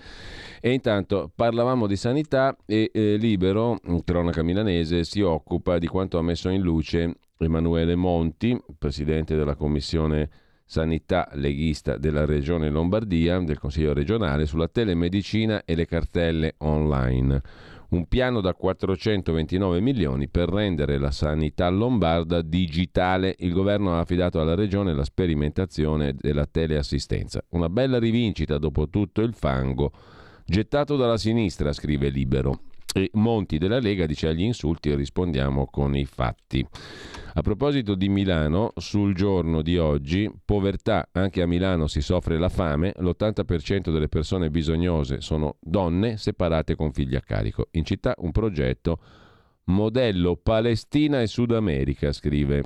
E intanto parlavamo di sanità e eh, Libero, cronaca milanese, si occupa di quanto ha messo in luce Emanuele Monti, presidente della commissione sanità leghista della regione Lombardia, del Consiglio regionale, sulla telemedicina e le cartelle online un piano da 429 milioni per rendere la sanità lombarda digitale. Il governo ha affidato alla regione la sperimentazione della teleassistenza. Una bella rivincita dopo tutto il fango gettato dalla sinistra, scrive Libero. E Monti della Lega dice agli insulti rispondiamo con i fatti. A proposito di Milano, sul giorno di oggi, povertà, anche a Milano si soffre la fame, l'80% delle persone bisognose sono donne separate con figli a carico. In città un progetto modello Palestina e Sud America, scrive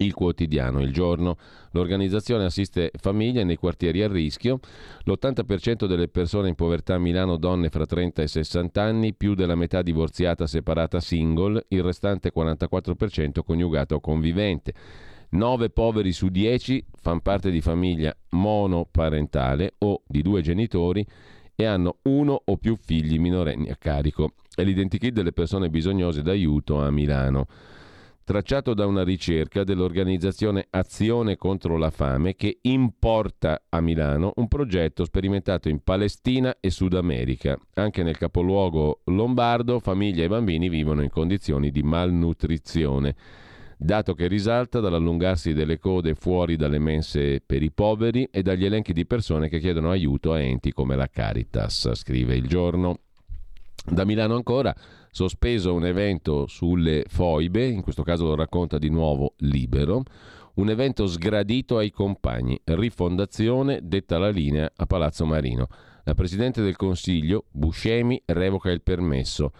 il quotidiano, il giorno. L'organizzazione assiste famiglie nei quartieri a rischio. L'80% delle persone in povertà a Milano, donne fra 30 e 60 anni, più della metà divorziata, separata, single, il restante 44% coniugato o convivente. 9 poveri su 10 fanno parte di famiglia monoparentale o di due genitori e hanno uno o più figli minorenni a carico. È l'identikit delle persone bisognose d'aiuto a Milano tracciato da una ricerca dell'organizzazione Azione contro la fame che importa a Milano un progetto sperimentato in Palestina e Sud America. Anche nel capoluogo lombardo famiglie e bambini vivono in condizioni di malnutrizione dato che risalta dall'allungarsi delle code fuori dalle mense per i poveri e dagli elenchi di persone che chiedono aiuto a enti come la Caritas, scrive il giorno. Da Milano ancora sospeso un evento sulle foibe, in questo caso lo racconta di nuovo Libero, un evento sgradito ai compagni, rifondazione detta la linea a Palazzo Marino. La Presidente del Consiglio, Buscemi, revoca il permesso.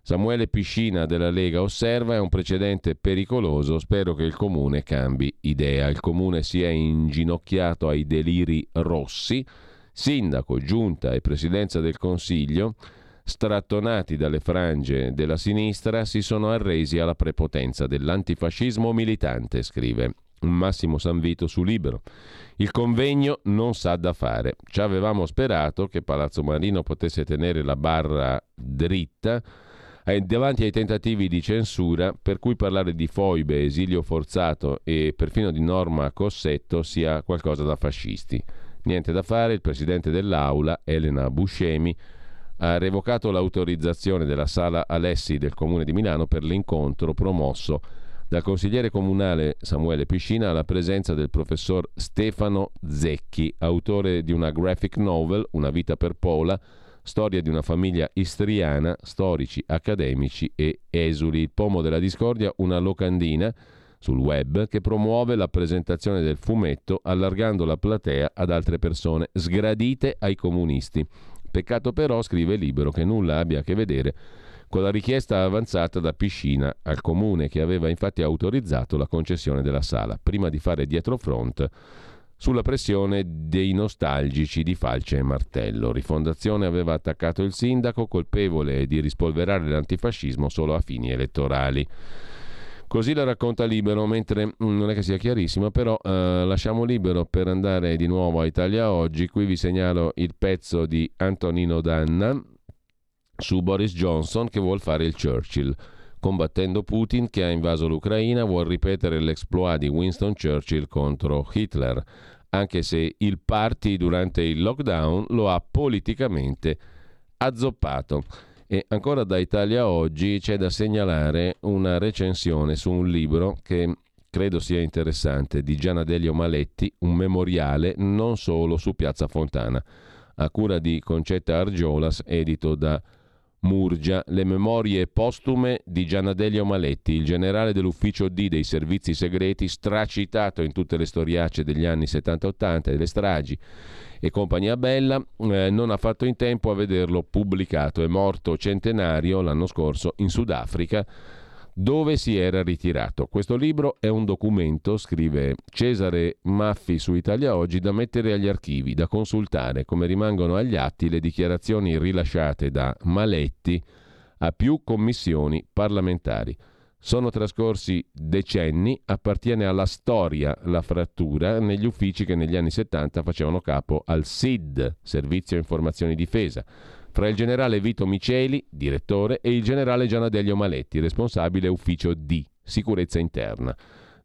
Samuele Piscina della Lega osserva è un precedente pericoloso, spero che il Comune cambi idea. Il Comune si è inginocchiato ai deliri rossi, sindaco, giunta e Presidenza del Consiglio strattonati dalle frange della sinistra, si sono arresi alla prepotenza dell'antifascismo militante, scrive Massimo Sanvito su Libero. Il convegno non sa da fare. Ci avevamo sperato che Palazzo Marino potesse tenere la barra dritta davanti ai tentativi di censura per cui parlare di foibe, esilio forzato e perfino di norma Cossetto sia qualcosa da fascisti. Niente da fare, il presidente dell'Aula, Elena Buscemi, ha revocato l'autorizzazione della sala Alessi del Comune di Milano per l'incontro promosso dal consigliere comunale Samuele Piscina alla presenza del professor Stefano Zecchi, autore di una graphic novel, Una vita per Pola, storia di una famiglia istriana, storici, accademici e esuli. Il pomo della discordia, una locandina sul web che promuove la presentazione del fumetto allargando la platea ad altre persone sgradite ai comunisti. Peccato però, scrive Libero, che nulla abbia a che vedere con la richiesta avanzata da Piscina al comune che aveva infatti autorizzato la concessione della sala, prima di fare dietro front sulla pressione dei nostalgici di Falce e Martello. Rifondazione aveva attaccato il sindaco colpevole di rispolverare l'antifascismo solo a fini elettorali. Così la racconta Libero, mentre mm, non è che sia chiarissimo, però eh, lasciamo Libero per andare di nuovo a Italia Oggi. Qui vi segnalo il pezzo di Antonino Danna su Boris Johnson che vuole fare il Churchill. Combattendo Putin che ha invaso l'Ucraina, vuole ripetere l'exploit di Winston Churchill contro Hitler, anche se il party durante il lockdown lo ha politicamente azzoppato. E ancora da Italia Oggi c'è da segnalare una recensione su un libro che credo sia interessante di Gianna Delio Maletti, un memoriale non solo su Piazza Fontana, a cura di Concetta Argiolas, edito da Murgia, le memorie postume di Gianadelio Maletti, il generale dell'ufficio D dei servizi segreti, stracitato in tutte le storiacce degli anni 70-80 e delle stragi e compagnia bella, eh, non ha fatto in tempo a vederlo pubblicato. È morto centenario l'anno scorso in Sudafrica dove si era ritirato. Questo libro è un documento, scrive Cesare Maffi su Italia Oggi, da mettere agli archivi, da consultare, come rimangono agli atti le dichiarazioni rilasciate da Maletti a più commissioni parlamentari. Sono trascorsi decenni, appartiene alla storia la frattura negli uffici che negli anni 70 facevano capo al SID, Servizio Informazioni Difesa fra il generale Vito Miceli, direttore, e il generale Gianadelio Maletti, responsabile ufficio D, sicurezza interna.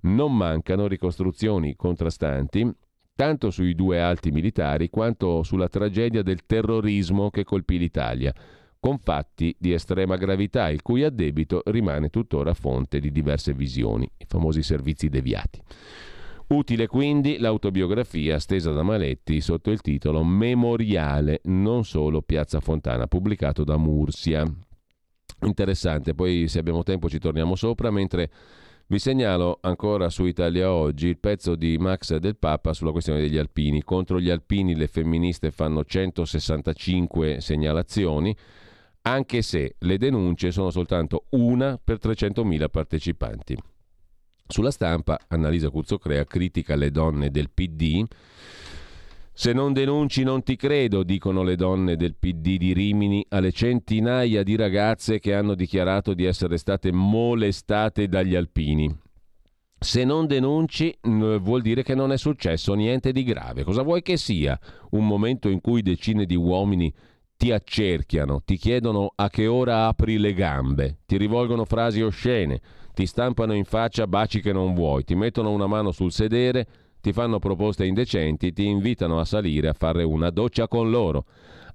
Non mancano ricostruzioni contrastanti tanto sui due alti militari quanto sulla tragedia del terrorismo che colpì l'Italia, con fatti di estrema gravità, il cui addebito rimane tuttora fonte di diverse visioni, i famosi servizi deviati. Utile quindi l'autobiografia stesa da Maletti sotto il titolo Memoriale, non solo Piazza Fontana, pubblicato da Mursia. Interessante, poi se abbiamo tempo ci torniamo sopra, mentre vi segnalo ancora su Italia Oggi il pezzo di Max del Papa sulla questione degli alpini. Contro gli alpini le femministe fanno 165 segnalazioni, anche se le denunce sono soltanto una per 300.000 partecipanti. Sulla stampa, Annalisa Cuzzocrea critica le donne del PD. Se non denunci non ti credo, dicono le donne del PD di Rimini alle centinaia di ragazze che hanno dichiarato di essere state molestate dagli alpini. Se non denunci vuol dire che non è successo niente di grave. Cosa vuoi che sia? Un momento in cui decine di uomini ti accerchiano, ti chiedono a che ora apri le gambe, ti rivolgono frasi oscene, ti stampano in faccia baci che non vuoi, ti mettono una mano sul sedere, ti fanno proposte indecenti, ti invitano a salire a fare una doccia con loro.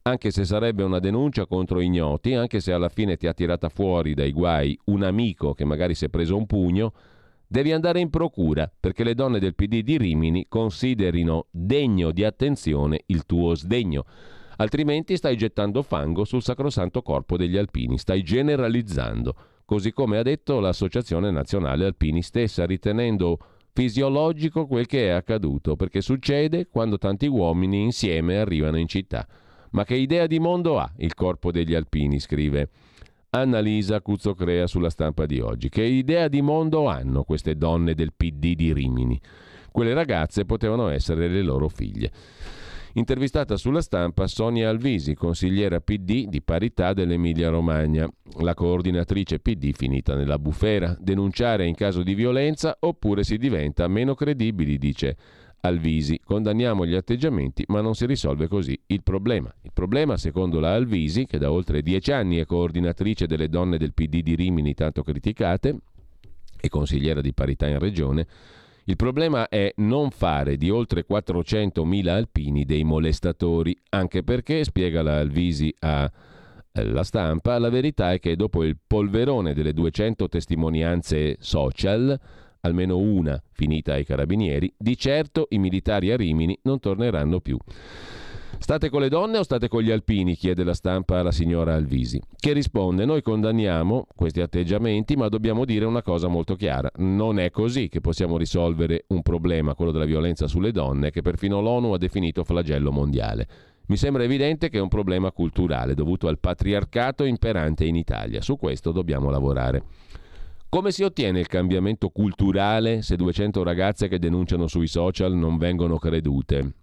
Anche se sarebbe una denuncia contro ignoti, anche se alla fine ti ha tirata fuori dai guai un amico che magari si è preso un pugno, devi andare in procura perché le donne del PD di Rimini considerino degno di attenzione il tuo sdegno. Altrimenti stai gettando fango sul sacrosanto corpo degli alpini, stai generalizzando così come ha detto l'Associazione Nazionale Alpini stessa, ritenendo fisiologico quel che è accaduto, perché succede quando tanti uomini insieme arrivano in città. Ma che idea di mondo ha il corpo degli alpini, scrive Annalisa Cuzzocrea sulla stampa di oggi. Che idea di mondo hanno queste donne del PD di Rimini? Quelle ragazze potevano essere le loro figlie. Intervistata sulla stampa Sonia Alvisi, consigliera PD di parità dell'Emilia Romagna, la coordinatrice PD finita nella bufera. Denunciare in caso di violenza oppure si diventa meno credibili, dice Alvisi. Condanniamo gli atteggiamenti, ma non si risolve così il problema. Il problema, secondo la Alvisi, che da oltre dieci anni è coordinatrice delle donne del PD di Rimini tanto criticate e consigliera di parità in regione, il problema è non fare di oltre 400.000 alpini dei molestatori, anche perché, spiega la Alvisi a eh, stampa, la verità è che dopo il polverone delle 200 testimonianze social, almeno una finita ai carabinieri, di certo i militari a Rimini non torneranno più. State con le donne o state con gli alpini? chiede la stampa alla signora Alvisi, che risponde noi condanniamo questi atteggiamenti ma dobbiamo dire una cosa molto chiara, non è così che possiamo risolvere un problema, quello della violenza sulle donne, che perfino l'ONU ha definito flagello mondiale. Mi sembra evidente che è un problema culturale dovuto al patriarcato imperante in Italia, su questo dobbiamo lavorare. Come si ottiene il cambiamento culturale se 200 ragazze che denunciano sui social non vengono credute?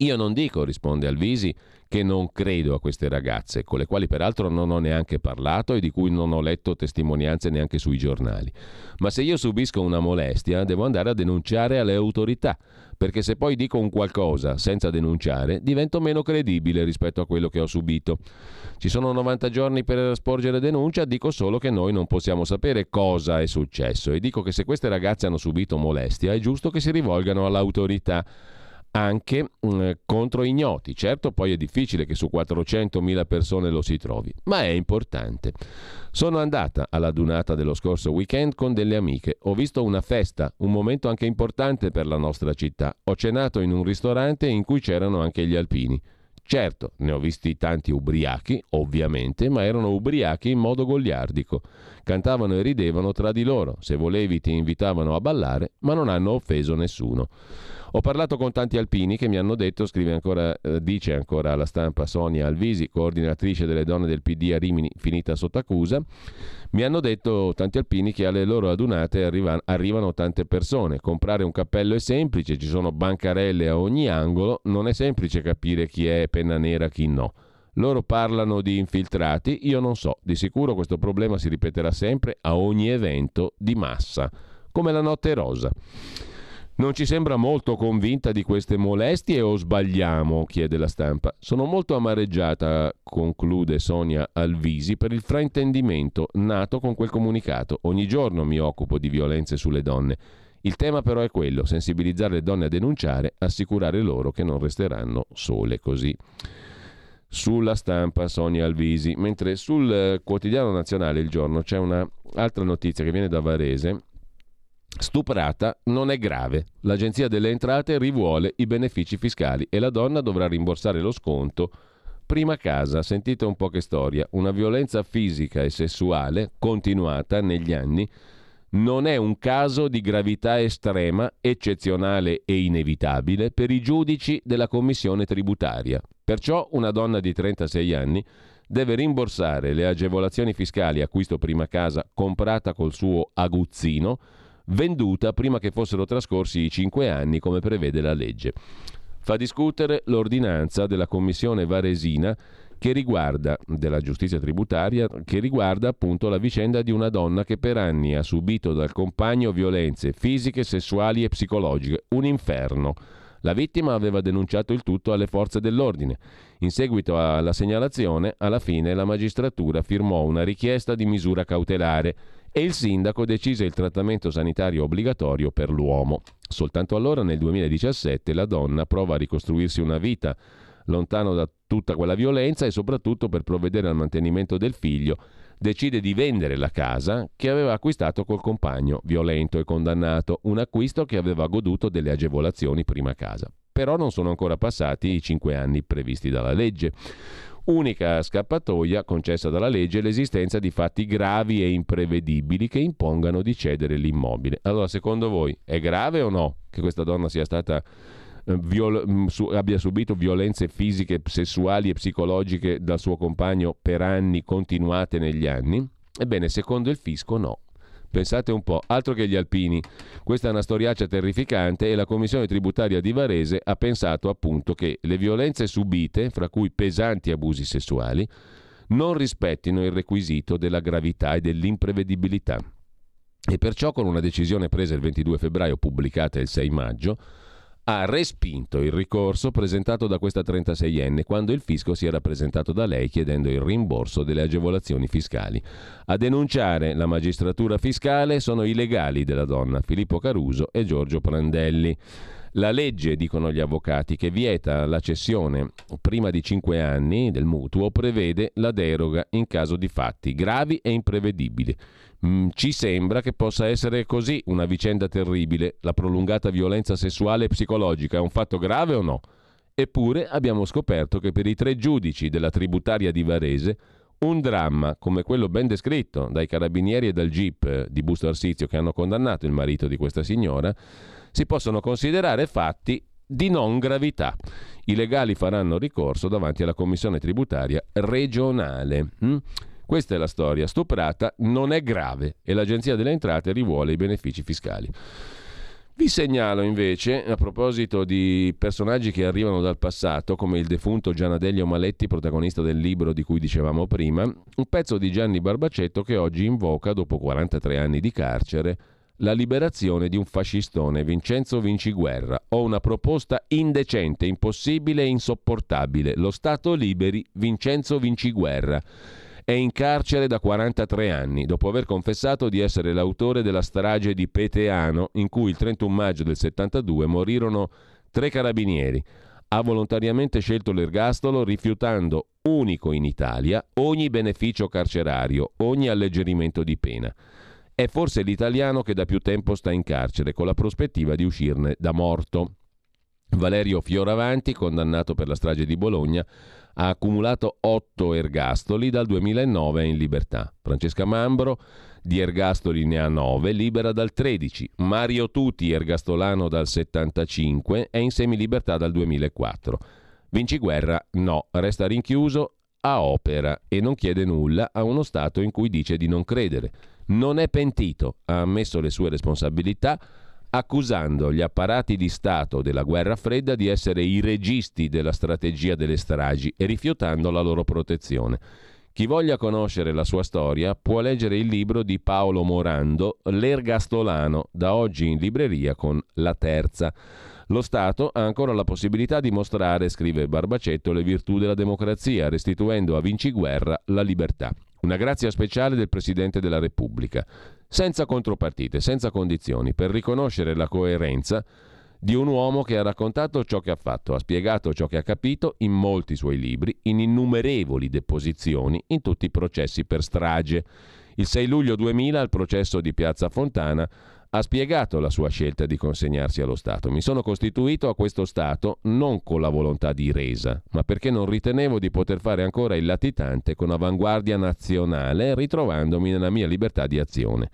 Io non dico, risponde Alvisi, che non credo a queste ragazze, con le quali peraltro non ho neanche parlato e di cui non ho letto testimonianze neanche sui giornali. Ma se io subisco una molestia, devo andare a denunciare alle autorità, perché se poi dico un qualcosa senza denunciare, divento meno credibile rispetto a quello che ho subito. Ci sono 90 giorni per sporgere denuncia, dico solo che noi non possiamo sapere cosa è successo e dico che se queste ragazze hanno subito molestia è giusto che si rivolgano all'autorità anche mh, contro ignoti. Certo, poi è difficile che su 400.000 persone lo si trovi, ma è importante. Sono andata alla dunata dello scorso weekend con delle amiche. Ho visto una festa, un momento anche importante per la nostra città. Ho cenato in un ristorante in cui c'erano anche gli alpini. Certo, ne ho visti tanti ubriachi, ovviamente, ma erano ubriachi in modo goliardico. Cantavano e ridevano tra di loro, se volevi ti invitavano a ballare, ma non hanno offeso nessuno. Ho parlato con tanti alpini che mi hanno detto, ancora, eh, dice ancora alla stampa Sonia Alvisi, coordinatrice delle donne del PD a Rimini, finita sotto accusa, mi hanno detto tanti alpini che alle loro adunate arriva, arrivano tante persone. Comprare un cappello è semplice, ci sono bancarelle a ogni angolo, non è semplice capire chi è penna nera e chi no. Loro parlano di infiltrati, io non so, di sicuro questo problema si ripeterà sempre a ogni evento di massa, come la notte rosa. Non ci sembra molto convinta di queste molestie o sbagliamo? chiede la stampa. Sono molto amareggiata, conclude Sonia Alvisi, per il fraintendimento nato con quel comunicato. Ogni giorno mi occupo di violenze sulle donne. Il tema però è quello, sensibilizzare le donne a denunciare, assicurare loro che non resteranno sole così. Sulla stampa Sonia Alvisi, mentre sul quotidiano nazionale il giorno c'è un'altra notizia che viene da Varese Stuprata non è grave. L'Agenzia delle Entrate rivuole i benefici fiscali e la donna dovrà rimborsare lo sconto. Prima casa, sentite un po' che storia. Una violenza fisica e sessuale continuata negli anni non è un caso di gravità estrema, eccezionale e inevitabile per i giudici della commissione tributaria. Perciò una donna di 36 anni deve rimborsare le agevolazioni fiscali acquisto prima casa comprata col suo aguzzino venduta prima che fossero trascorsi i cinque anni come prevede la legge. Fa discutere l'ordinanza della Commissione Varesina che riguarda, della giustizia tributaria, che riguarda appunto la vicenda di una donna che per anni ha subito dal compagno violenze fisiche, sessuali e psicologiche. Un inferno. La vittima aveva denunciato il tutto alle forze dell'ordine. In seguito alla segnalazione, alla fine la magistratura firmò una richiesta di misura cautelare e il sindaco decise il trattamento sanitario obbligatorio per l'uomo. Soltanto allora, nel 2017, la donna prova a ricostruirsi una vita lontano da tutta quella violenza e soprattutto per provvedere al mantenimento del figlio, decide di vendere la casa che aveva acquistato col compagno violento e condannato, un acquisto che aveva goduto delle agevolazioni prima casa. Però non sono ancora passati i cinque anni previsti dalla legge. Unica scappatoia concessa dalla legge l'esistenza di fatti gravi e imprevedibili che impongano di cedere l'immobile. Allora, secondo voi è grave o no che questa donna sia stata eh, Viol- mm, su- abbia subito violenze fisiche, sessuali e psicologiche dal suo compagno per anni continuate negli anni? Ebbene, secondo il fisco no. Pensate un po', altro che gli alpini. Questa è una storiaccia terrificante e la Commissione tributaria di Varese ha pensato appunto che le violenze subite, fra cui pesanti abusi sessuali, non rispettino il requisito della gravità e dell'imprevedibilità. E perciò con una decisione presa il 22 febbraio, pubblicata il 6 maggio, ha respinto il ricorso presentato da questa 36enne quando il fisco si era presentato da lei chiedendo il rimborso delle agevolazioni fiscali. A denunciare la magistratura fiscale sono i legali della donna Filippo Caruso e Giorgio Prandelli. La legge, dicono gli avvocati, che vieta la cessione prima di 5 anni del mutuo prevede la deroga in caso di fatti gravi e imprevedibili. Mm, ci sembra che possa essere così una vicenda terribile. La prolungata violenza sessuale e psicologica è un fatto grave o no? Eppure abbiamo scoperto che per i tre giudici della tributaria di Varese un dramma come quello ben descritto dai carabinieri e dal GIP di Busto Arsizio che hanno condannato il marito di questa signora si possono considerare fatti di non gravità. I legali faranno ricorso davanti alla commissione tributaria regionale. Mm? Questa è la storia. Stuprata non è grave e l'Agenzia delle Entrate rivuole i benefici fiscali. Vi segnalo invece, a proposito di personaggi che arrivano dal passato, come il defunto Gianadello Maletti, protagonista del libro di cui dicevamo prima, un pezzo di Gianni Barbacetto che oggi invoca, dopo 43 anni di carcere, la liberazione di un fascistone, Vincenzo Vinciguerra. Ho una proposta indecente, impossibile e insopportabile. Lo Stato liberi Vincenzo Vinciguerra. È in carcere da 43 anni, dopo aver confessato di essere l'autore della strage di Peteano, in cui il 31 maggio del 72 morirono tre carabinieri. Ha volontariamente scelto l'ergastolo rifiutando, unico in Italia, ogni beneficio carcerario, ogni alleggerimento di pena. È forse l'italiano che da più tempo sta in carcere, con la prospettiva di uscirne da morto. Valerio Fioravanti, condannato per la strage di Bologna, ha accumulato 8 ergastoli dal 2009 è in libertà. Francesca Mambro di ergastoli ne ha 9, libera dal 13. Mario Tuti, ergastolano dal 75, è in semilibertà dal 2004. Vinci Guerra no, resta rinchiuso a opera e non chiede nulla a uno Stato in cui dice di non credere. Non è pentito, ha ammesso le sue responsabilità, accusando gli apparati di Stato della guerra fredda di essere i registi della strategia delle stragi e rifiutando la loro protezione. Chi voglia conoscere la sua storia può leggere il libro di Paolo Morando, L'Ergastolano, da oggi in libreria con La Terza. Lo Stato ha ancora la possibilità di mostrare, scrive Barbacetto, le virtù della democrazia, restituendo a Vinciguerra la libertà. Una grazia speciale del Presidente della Repubblica, senza contropartite, senza condizioni, per riconoscere la coerenza di un uomo che ha raccontato ciò che ha fatto, ha spiegato ciò che ha capito in molti suoi libri, in innumerevoli deposizioni, in tutti i processi per strage. Il 6 luglio 2000 al processo di Piazza Fontana ha spiegato la sua scelta di consegnarsi allo Stato. Mi sono costituito a questo Stato non con la volontà di resa, ma perché non ritenevo di poter fare ancora il latitante con avanguardia nazionale, ritrovandomi nella mia libertà di azione.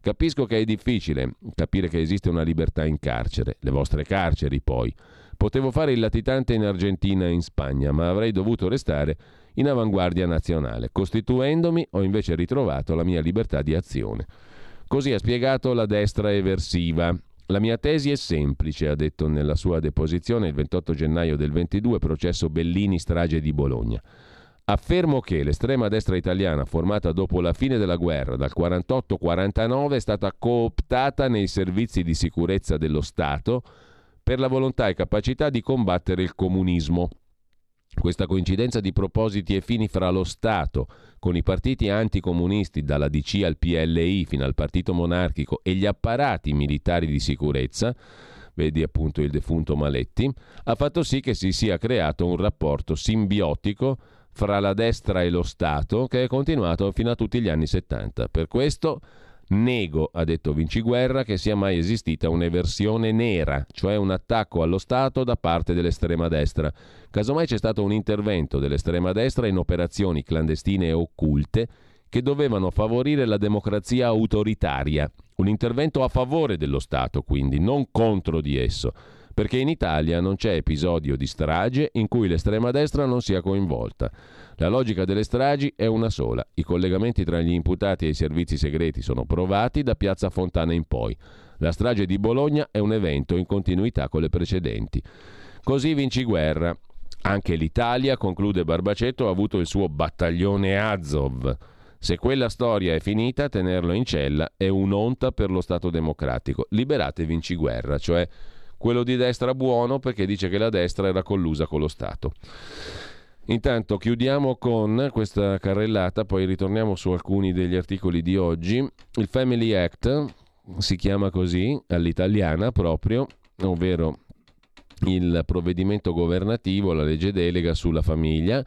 Capisco che è difficile capire che esiste una libertà in carcere, le vostre carceri poi. Potevo fare il latitante in Argentina e in Spagna, ma avrei dovuto restare in avanguardia nazionale. Costituendomi ho invece ritrovato la mia libertà di azione. Così ha spiegato la destra eversiva. La mia tesi è semplice, ha detto nella sua deposizione il 28 gennaio del 22, processo Bellini strage di Bologna. Affermo che l'estrema destra italiana, formata dopo la fine della guerra, dal 48-49, è stata cooptata nei servizi di sicurezza dello Stato per la volontà e capacità di combattere il comunismo. Questa coincidenza di propositi e fini fra lo Stato, con i partiti anticomunisti dalla DC al PLI fino al Partito Monarchico e gli apparati militari di sicurezza, vedi appunto il defunto Maletti, ha fatto sì che si sia creato un rapporto simbiotico fra la destra e lo Stato che è continuato fino a tutti gli anni 70. Per questo Nego, ha detto Vinciguerra, che sia mai esistita un'eversione nera, cioè un attacco allo Stato da parte dell'estrema destra. Casomai c'è stato un intervento dell'estrema destra in operazioni clandestine e occulte che dovevano favorire la democrazia autoritaria. Un intervento a favore dello Stato, quindi, non contro di esso perché in Italia non c'è episodio di strage in cui l'estrema destra non sia coinvolta. La logica delle stragi è una sola. I collegamenti tra gli imputati e i servizi segreti sono provati da Piazza Fontana in poi. La strage di Bologna è un evento in continuità con le precedenti. Così vinci guerra. Anche l'Italia, conclude Barbacetto, ha avuto il suo battaglione Azov. Se quella storia è finita, tenerlo in cella è un'onta per lo Stato democratico. Liberate vinci guerra, cioè quello di destra buono perché dice che la destra era collusa con lo Stato. Intanto chiudiamo con questa carrellata, poi ritorniamo su alcuni degli articoli di oggi. Il Family Act si chiama così all'italiana proprio, ovvero il provvedimento governativo, la legge delega sulla famiglia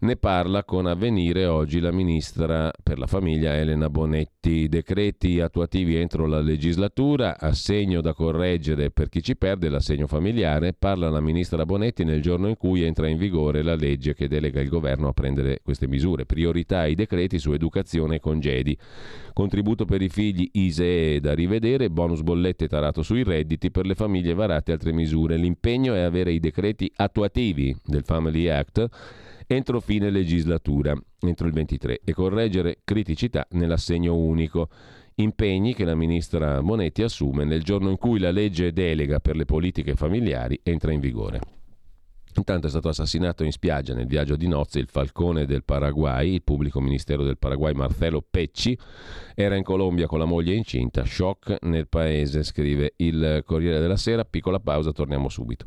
ne parla con avvenire oggi la ministra per la famiglia Elena Bonetti. Decreti attuativi entro la legislatura, assegno da correggere per chi ci perde l'assegno familiare. Parla la ministra Bonetti nel giorno in cui entra in vigore la legge che delega il governo a prendere queste misure. Priorità ai decreti su educazione e congedi. Contributo per i figli ISEE da rivedere, bonus bollette tarato sui redditi per le famiglie varate altre misure. L'impegno è avere i decreti attuativi del Family Act entro fine legislatura, entro il 23, e correggere criticità nell'assegno unico. Impegni che la ministra Monetti assume nel giorno in cui la legge delega per le politiche familiari entra in vigore. Intanto è stato assassinato in spiaggia nel viaggio di nozze il falcone del Paraguay, il pubblico ministero del Paraguay Marcelo Pecci, era in Colombia con la moglie incinta, shock nel paese, scrive il Corriere della Sera, piccola pausa, torniamo subito.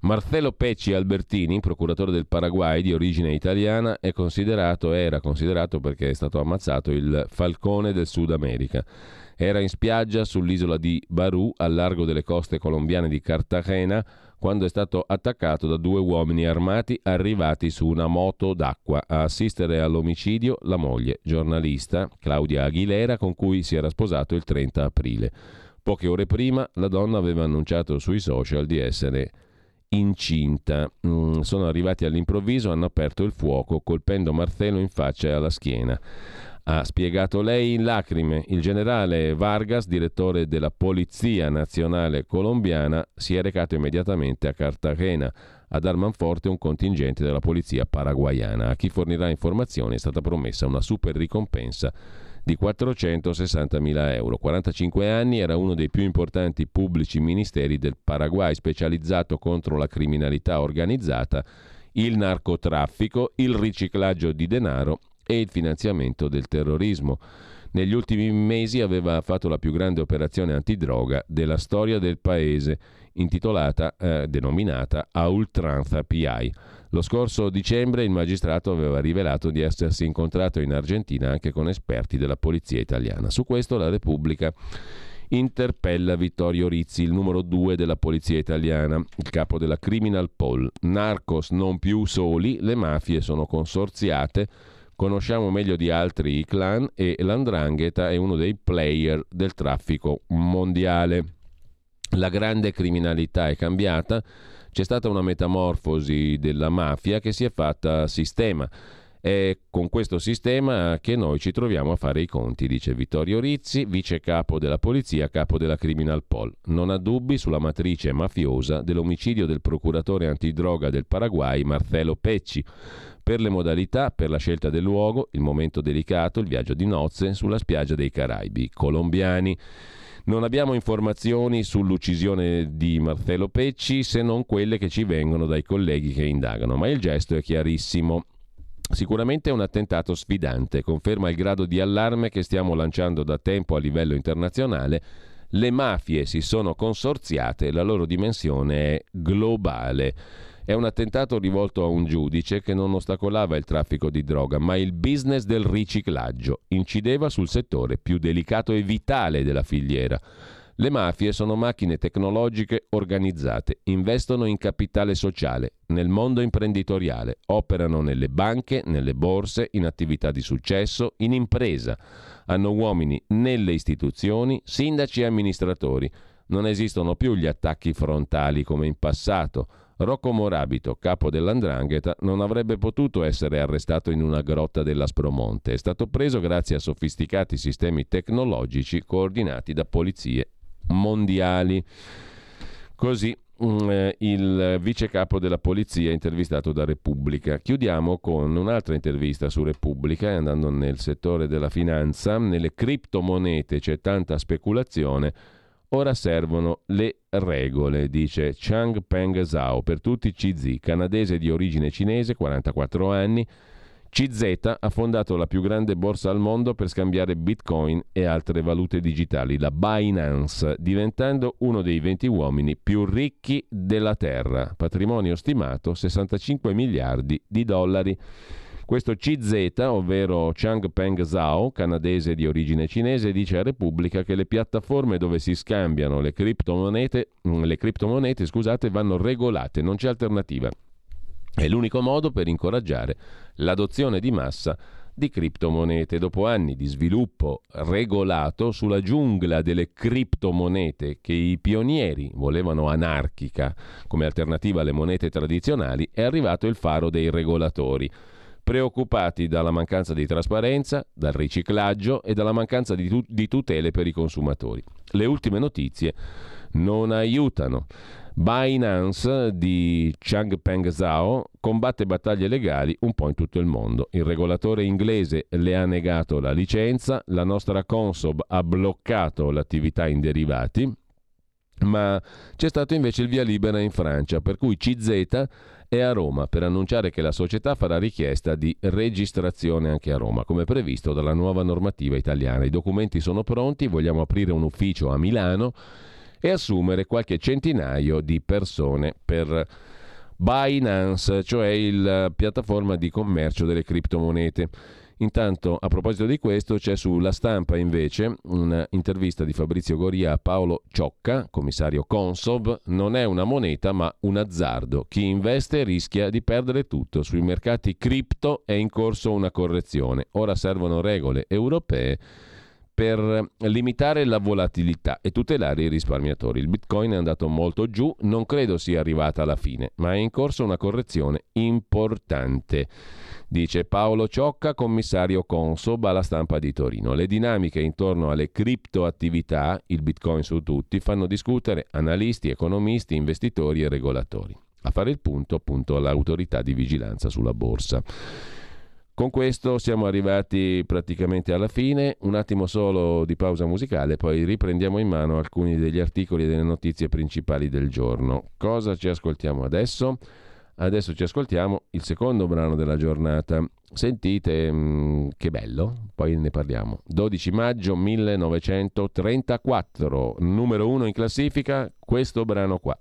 Marcello Pecci Albertini, procuratore del Paraguay di origine italiana, è considerato, era considerato perché è stato ammazzato il falcone del Sud America. Era in spiaggia sull'isola di Barú, al largo delle coste colombiane di Cartagena, quando è stato attaccato da due uomini armati arrivati su una moto d'acqua. A assistere all'omicidio la moglie, giornalista Claudia Aguilera, con cui si era sposato il 30 aprile. Poche ore prima la donna aveva annunciato sui social di essere incinta. Mm, sono arrivati all'improvviso, hanno aperto il fuoco colpendo Marcello in faccia e alla schiena. Ha spiegato lei in lacrime. Il generale Vargas, direttore della Polizia Nazionale Colombiana, si è recato immediatamente a Cartagena a dar manforte un contingente della polizia paraguayana. A chi fornirà informazioni è stata promessa una super ricompensa di 460.000 euro. 45 anni, era uno dei più importanti pubblici ministeri del Paraguay, specializzato contro la criminalità organizzata, il narcotraffico, il riciclaggio di denaro e il finanziamento del terrorismo. Negli ultimi mesi aveva fatto la più grande operazione antidroga della storia del paese, intitolata, eh, denominata A Ultranza PI. Lo scorso dicembre il magistrato aveva rivelato di essersi incontrato in Argentina anche con esperti della polizia italiana. Su questo la Repubblica interpella Vittorio Rizzi, il numero due della polizia italiana, il capo della Criminal Poll. Narcos non più soli, le mafie sono consorziate Conosciamo meglio di altri i clan e l'andrangheta è uno dei player del traffico mondiale. La grande criminalità è cambiata, c'è stata una metamorfosi della mafia che si è fatta sistema. È con questo sistema che noi ci troviamo a fare i conti, dice Vittorio Rizzi, vice capo della polizia, capo della Criminal Pol. Non ha dubbi sulla matrice mafiosa dell'omicidio del procuratore antidroga del Paraguay Marcelo Pecci per le modalità, per la scelta del luogo, il momento delicato, il viaggio di nozze sulla spiaggia dei Caraibi colombiani. Non abbiamo informazioni sull'uccisione di Marcello Pecci se non quelle che ci vengono dai colleghi che indagano, ma il gesto è chiarissimo. Sicuramente è un attentato sfidante, conferma il grado di allarme che stiamo lanciando da tempo a livello internazionale. Le mafie si sono consorziate e la loro dimensione è globale. È un attentato rivolto a un giudice che non ostacolava il traffico di droga, ma il business del riciclaggio. Incideva sul settore più delicato e vitale della filiera. Le mafie sono macchine tecnologiche organizzate, investono in capitale sociale, nel mondo imprenditoriale, operano nelle banche, nelle borse, in attività di successo, in impresa. Hanno uomini nelle istituzioni, sindaci e amministratori. Non esistono più gli attacchi frontali come in passato Rocco Morabito, capo dell'Andrangheta, non avrebbe potuto essere arrestato in una grotta dell'Aspromonte. È stato preso grazie a sofisticati sistemi tecnologici coordinati da polizie mondiali. Così mm, eh, il vice capo della polizia intervistato da Repubblica. Chiudiamo con un'altra intervista su Repubblica, andando nel settore della finanza. Nelle criptomonete c'è tanta speculazione Ora servono le regole, dice Chang Peng Zhao, per tutti CZ, canadese di origine cinese, 44 anni. CZ ha fondato la più grande borsa al mondo per scambiare bitcoin e altre valute digitali, la Binance, diventando uno dei 20 uomini più ricchi della Terra, patrimonio stimato 65 miliardi di dollari. Questo CZ, ovvero Chang Peng Zhao, canadese di origine cinese, dice a Repubblica che le piattaforme dove si scambiano le criptomonete, mm, le criptomonete scusate, vanno regolate, non c'è alternativa. È l'unico modo per incoraggiare l'adozione di massa di criptomonete. Dopo anni di sviluppo regolato sulla giungla delle criptomonete che i pionieri volevano anarchica come alternativa alle monete tradizionali, è arrivato il faro dei regolatori preoccupati dalla mancanza di trasparenza, dal riciclaggio e dalla mancanza di, tu- di tutele per i consumatori. Le ultime notizie non aiutano. Binance di Changpeng Zhao combatte battaglie legali un po' in tutto il mondo. Il regolatore inglese le ha negato la licenza, la nostra Consob ha bloccato l'attività in derivati, ma c'è stato invece il via libera in Francia, per cui CZ è a Roma per annunciare che la società farà richiesta di registrazione anche a Roma, come previsto dalla nuova normativa italiana. I documenti sono pronti, vogliamo aprire un ufficio a Milano e assumere qualche centinaio di persone per Binance, cioè la piattaforma di commercio delle criptomonete. Intanto, a proposito di questo, c'è sulla stampa invece un'intervista di Fabrizio Goria a Paolo Ciocca, commissario Consob. Non è una moneta, ma un azzardo. Chi investe rischia di perdere tutto. Sui mercati cripto è in corso una correzione. Ora servono regole europee per limitare la volatilità e tutelare i risparmiatori. Il Bitcoin è andato molto giù, non credo sia arrivata alla fine, ma è in corso una correzione importante dice Paolo Ciocca, commissario Consob alla stampa di Torino. Le dinamiche intorno alle criptoattività, il bitcoin su tutti, fanno discutere analisti, economisti, investitori e regolatori. A fare il punto appunto l'autorità di vigilanza sulla borsa. Con questo siamo arrivati praticamente alla fine, un attimo solo di pausa musicale, poi riprendiamo in mano alcuni degli articoli e delle notizie principali del giorno. Cosa ci ascoltiamo adesso? Adesso ci ascoltiamo il secondo brano della giornata. Sentite mh, mm, che bello, poi ne parliamo. 12 maggio 1934, numero uno in classifica, questo brano qua.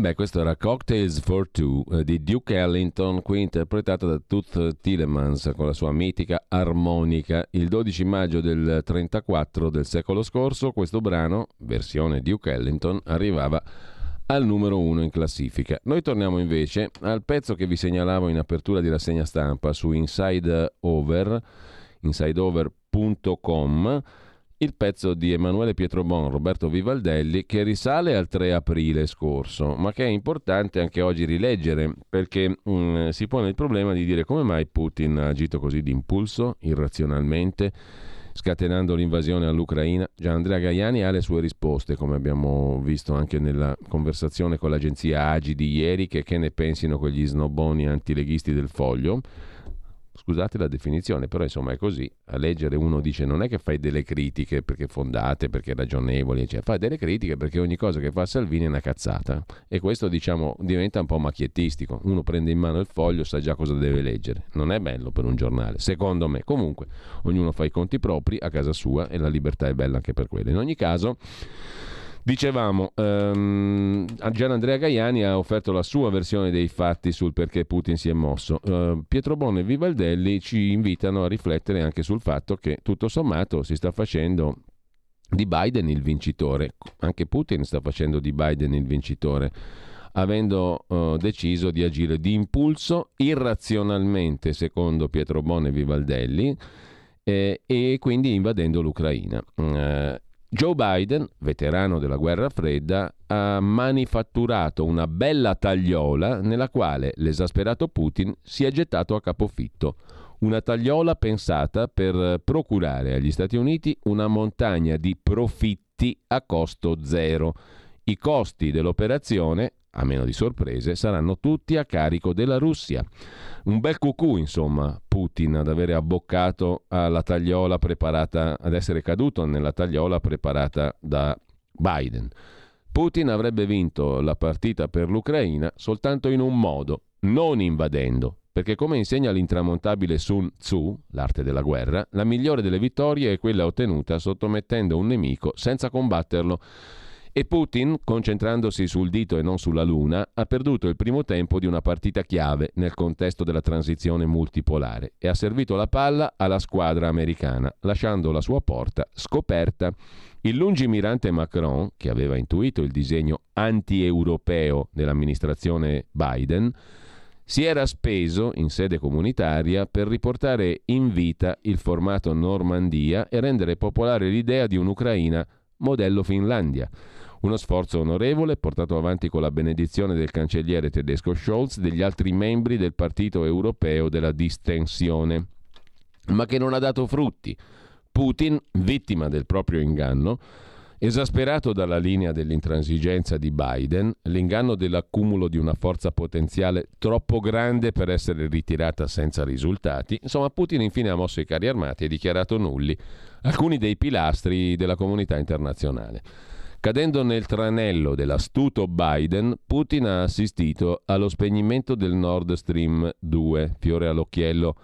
Beh, questo era Cocktails for Two eh, di Duke Ellington, qui interpretato da Tooth Tillemans con la sua mitica armonica. Il 12 maggio del 34 del secolo scorso questo brano, versione Duke Ellington, arrivava al numero uno in classifica. Noi torniamo invece al pezzo che vi segnalavo in apertura di rassegna stampa su Inside Over, insideover.com il pezzo di Emanuele Pietrobon, Roberto Vivaldelli, che risale al 3 aprile scorso, ma che è importante anche oggi rileggere, perché mm, si pone il problema di dire come mai Putin ha agito così d'impulso, irrazionalmente, scatenando l'invasione all'Ucraina. Già Andrea Gaiani ha le sue risposte, come abbiamo visto anche nella conversazione con l'agenzia Agi di ieri, che, che ne pensino quegli snoboni antileghisti del foglio scusate la definizione, però insomma è così. A leggere uno dice non è che fai delle critiche perché fondate, perché ragionevoli, cioè fai delle critiche perché ogni cosa che fa Salvini è una cazzata. E questo diciamo diventa un po' macchiettistico. Uno prende in mano il foglio, sa già cosa deve leggere. Non è bello per un giornale, secondo me. Comunque, ognuno fa i conti propri a casa sua e la libertà è bella anche per quello. In ogni caso... Dicevamo, um, Gian Andrea Gaiani ha offerto la sua versione dei fatti sul perché Putin si è mosso. Uh, Pietro Bonne e Vivaldelli ci invitano a riflettere anche sul fatto che tutto sommato si sta facendo di Biden il vincitore, anche Putin sta facendo di Biden il vincitore avendo eh, deciso di agire di impulso irrazionalmente, secondo Pietro Bone e Vivaldelli, eh, e quindi invadendo l'Ucraina. Eh, Joe Biden, veterano della guerra fredda, ha manifatturato una bella tagliola nella quale l'esasperato Putin si è gettato a capofitto. Una tagliola pensata per procurare agli Stati Uniti una montagna di profitti a costo zero. I costi dell'operazione, a meno di sorprese, saranno tutti a carico della Russia. Un bel cucù, insomma, Putin ad avere abboccato alla tagliola preparata, ad essere caduto nella tagliola preparata da Biden. Putin avrebbe vinto la partita per l'Ucraina soltanto in un modo, non invadendo, perché come insegna l'intramontabile Sun Tzu, l'arte della guerra, la migliore delle vittorie è quella ottenuta sottomettendo un nemico senza combatterlo. E Putin, concentrandosi sul dito e non sulla luna, ha perduto il primo tempo di una partita chiave nel contesto della transizione multipolare e ha servito la palla alla squadra americana, lasciando la sua porta scoperta. Il lungimirante Macron, che aveva intuito il disegno anti-europeo dell'amministrazione Biden, si era speso in sede comunitaria per riportare in vita il formato Normandia e rendere popolare l'idea di un'Ucraina modello Finlandia. Uno sforzo onorevole portato avanti con la benedizione del cancelliere tedesco Scholz e degli altri membri del Partito Europeo della Distensione, ma che non ha dato frutti. Putin, vittima del proprio inganno, Esasperato dalla linea dell'intransigenza di Biden, l'inganno dell'accumulo di una forza potenziale troppo grande per essere ritirata senza risultati, insomma Putin infine ha mosso i carri armati e dichiarato nulli alcuni dei pilastri della comunità internazionale. Cadendo nel tranello dell'astuto Biden, Putin ha assistito allo spegnimento del Nord Stream 2, fiore all'occhiello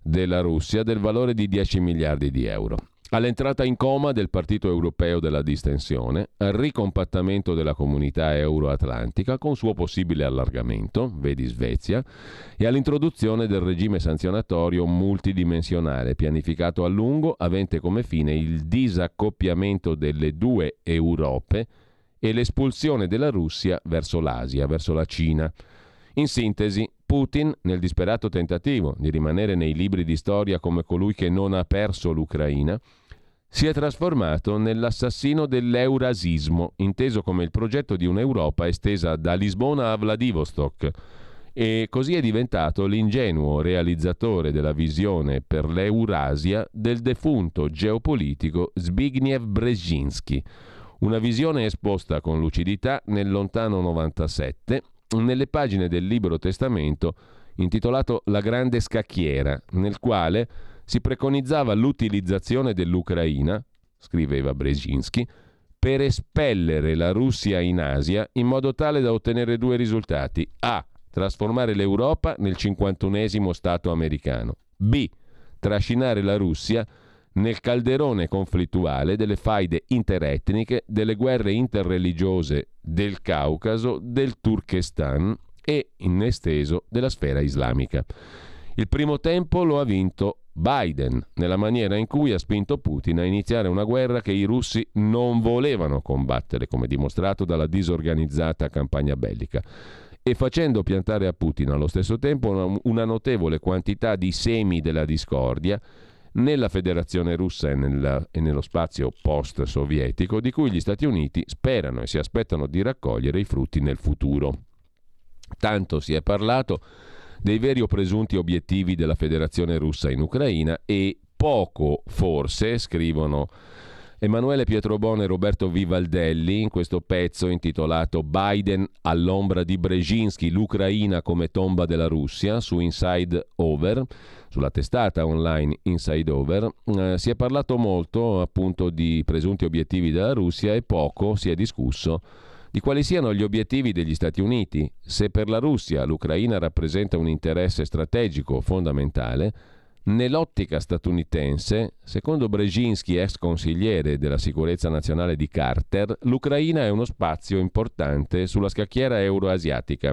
della Russia, del valore di 10 miliardi di euro all'entrata in coma del Partito Europeo della Distensione, al ricompattamento della comunità euroatlantica con suo possibile allargamento, vedi Svezia, e all'introduzione del regime sanzionatorio multidimensionale pianificato a lungo, avente come fine il disaccoppiamento delle due Europe e l'espulsione della Russia verso l'Asia, verso la Cina. In sintesi, Putin, nel disperato tentativo di rimanere nei libri di storia come colui che non ha perso l'Ucraina, si è trasformato nell'assassino dell'eurasismo, inteso come il progetto di un'Europa estesa da Lisbona a Vladivostok, e così è diventato l'ingenuo realizzatore della visione per l'Eurasia del defunto geopolitico Zbigniew Brzezinski, una visione esposta con lucidità nel lontano 97 nelle pagine del Libro Testamento intitolato La grande scacchiera, nel quale si preconizzava l'utilizzazione dell'Ucraina, scriveva Brzezinski, per espellere la Russia in Asia in modo tale da ottenere due risultati. A. Trasformare l'Europa nel 51 Stato americano. B. Trascinare la Russia nel calderone conflittuale delle faide interetniche, delle guerre interreligiose del Caucaso, del Turkestan e, in esteso, della sfera islamica. Il primo tempo lo ha vinto Biden, nella maniera in cui ha spinto Putin a iniziare una guerra che i russi non volevano combattere, come dimostrato dalla disorganizzata campagna bellica, e facendo piantare a Putin allo stesso tempo una, notevole quantità di semi della discordia nella Federazione russa e, nella, e nello spazio post-sovietico, di cui gli Stati Uniti sperano e si aspettano di raccogliere i frutti nel futuro. Tanto si è parlato dei veri o presunti obiettivi della Federazione russa in Ucraina e poco, forse, scrivono Emanuele Pietrobone e Roberto Vivaldelli in questo pezzo intitolato Biden all'ombra di Brzezinski, l'Ucraina come tomba della Russia su Inside Over, sulla testata online Inside Over, eh, si è parlato molto appunto di presunti obiettivi della Russia e poco si è discusso di quali siano gli obiettivi degli Stati Uniti. Se per la Russia l'Ucraina rappresenta un interesse strategico fondamentale, nell'ottica statunitense, secondo Brzezinski, ex consigliere della sicurezza nazionale di Carter, l'Ucraina è uno spazio importante sulla scacchiera euroasiatica,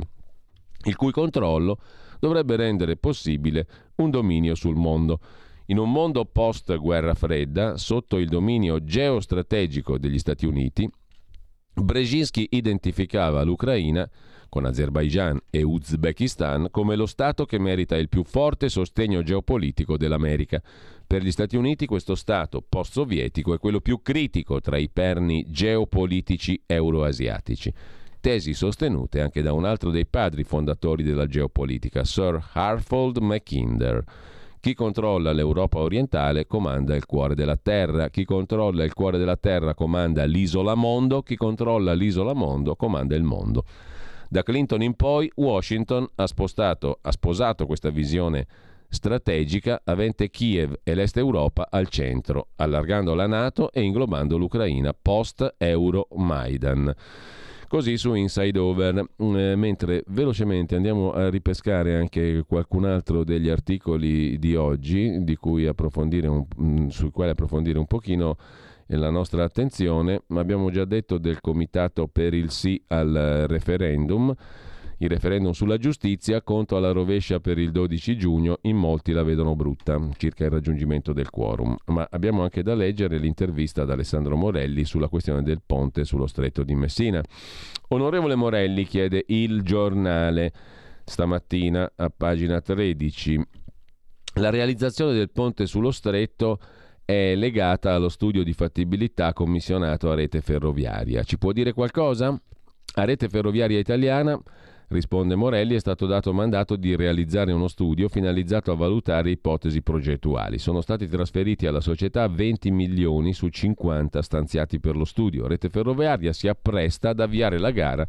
il cui controllo dovrebbe rendere possibile un dominio sul mondo. In un mondo post guerra fredda, sotto il dominio geostrategico degli Stati Uniti, Brzezinski identificava l'Ucraina con Azerbaijan e Uzbekistan, come lo Stato che merita il più forte sostegno geopolitico dell'America. Per gli Stati Uniti questo Stato post-sovietico è quello più critico tra i perni geopolitici euroasiatici. Tesi sostenute anche da un altro dei padri fondatori della geopolitica, Sir Harfold Mackinder. Chi controlla l'Europa orientale comanda il cuore della terra, chi controlla il cuore della terra comanda l'isola mondo, chi controlla l'isola mondo comanda il mondo. Da Clinton in poi Washington ha, spostato, ha sposato questa visione strategica avente Kiev e l'Est Europa al centro, allargando la Nato e inglobando l'Ucraina post-Euro-Maidan. Così su Inside Over, eh, mentre velocemente andiamo a ripescare anche qualcun altro degli articoli di oggi, di cui approfondire un, mm, sui quali approfondire un pochino la nostra attenzione, abbiamo già detto del comitato per il sì al referendum il referendum sulla giustizia, conto alla rovescia per il 12 giugno, in molti la vedono brutta circa il raggiungimento del quorum. Ma abbiamo anche da leggere l'intervista ad Alessandro Morelli sulla questione del ponte sullo stretto di Messina. Onorevole Morelli chiede il giornale stamattina a pagina 13. La realizzazione del ponte sullo stretto è legata allo studio di fattibilità commissionato a rete ferroviaria. Ci può dire qualcosa? A rete ferroviaria italiana Risponde Morelli, è stato dato mandato di realizzare uno studio finalizzato a valutare ipotesi progettuali. Sono stati trasferiti alla società 20 milioni su 50 stanziati per lo studio. Rete Ferroviaria si appresta ad avviare la gara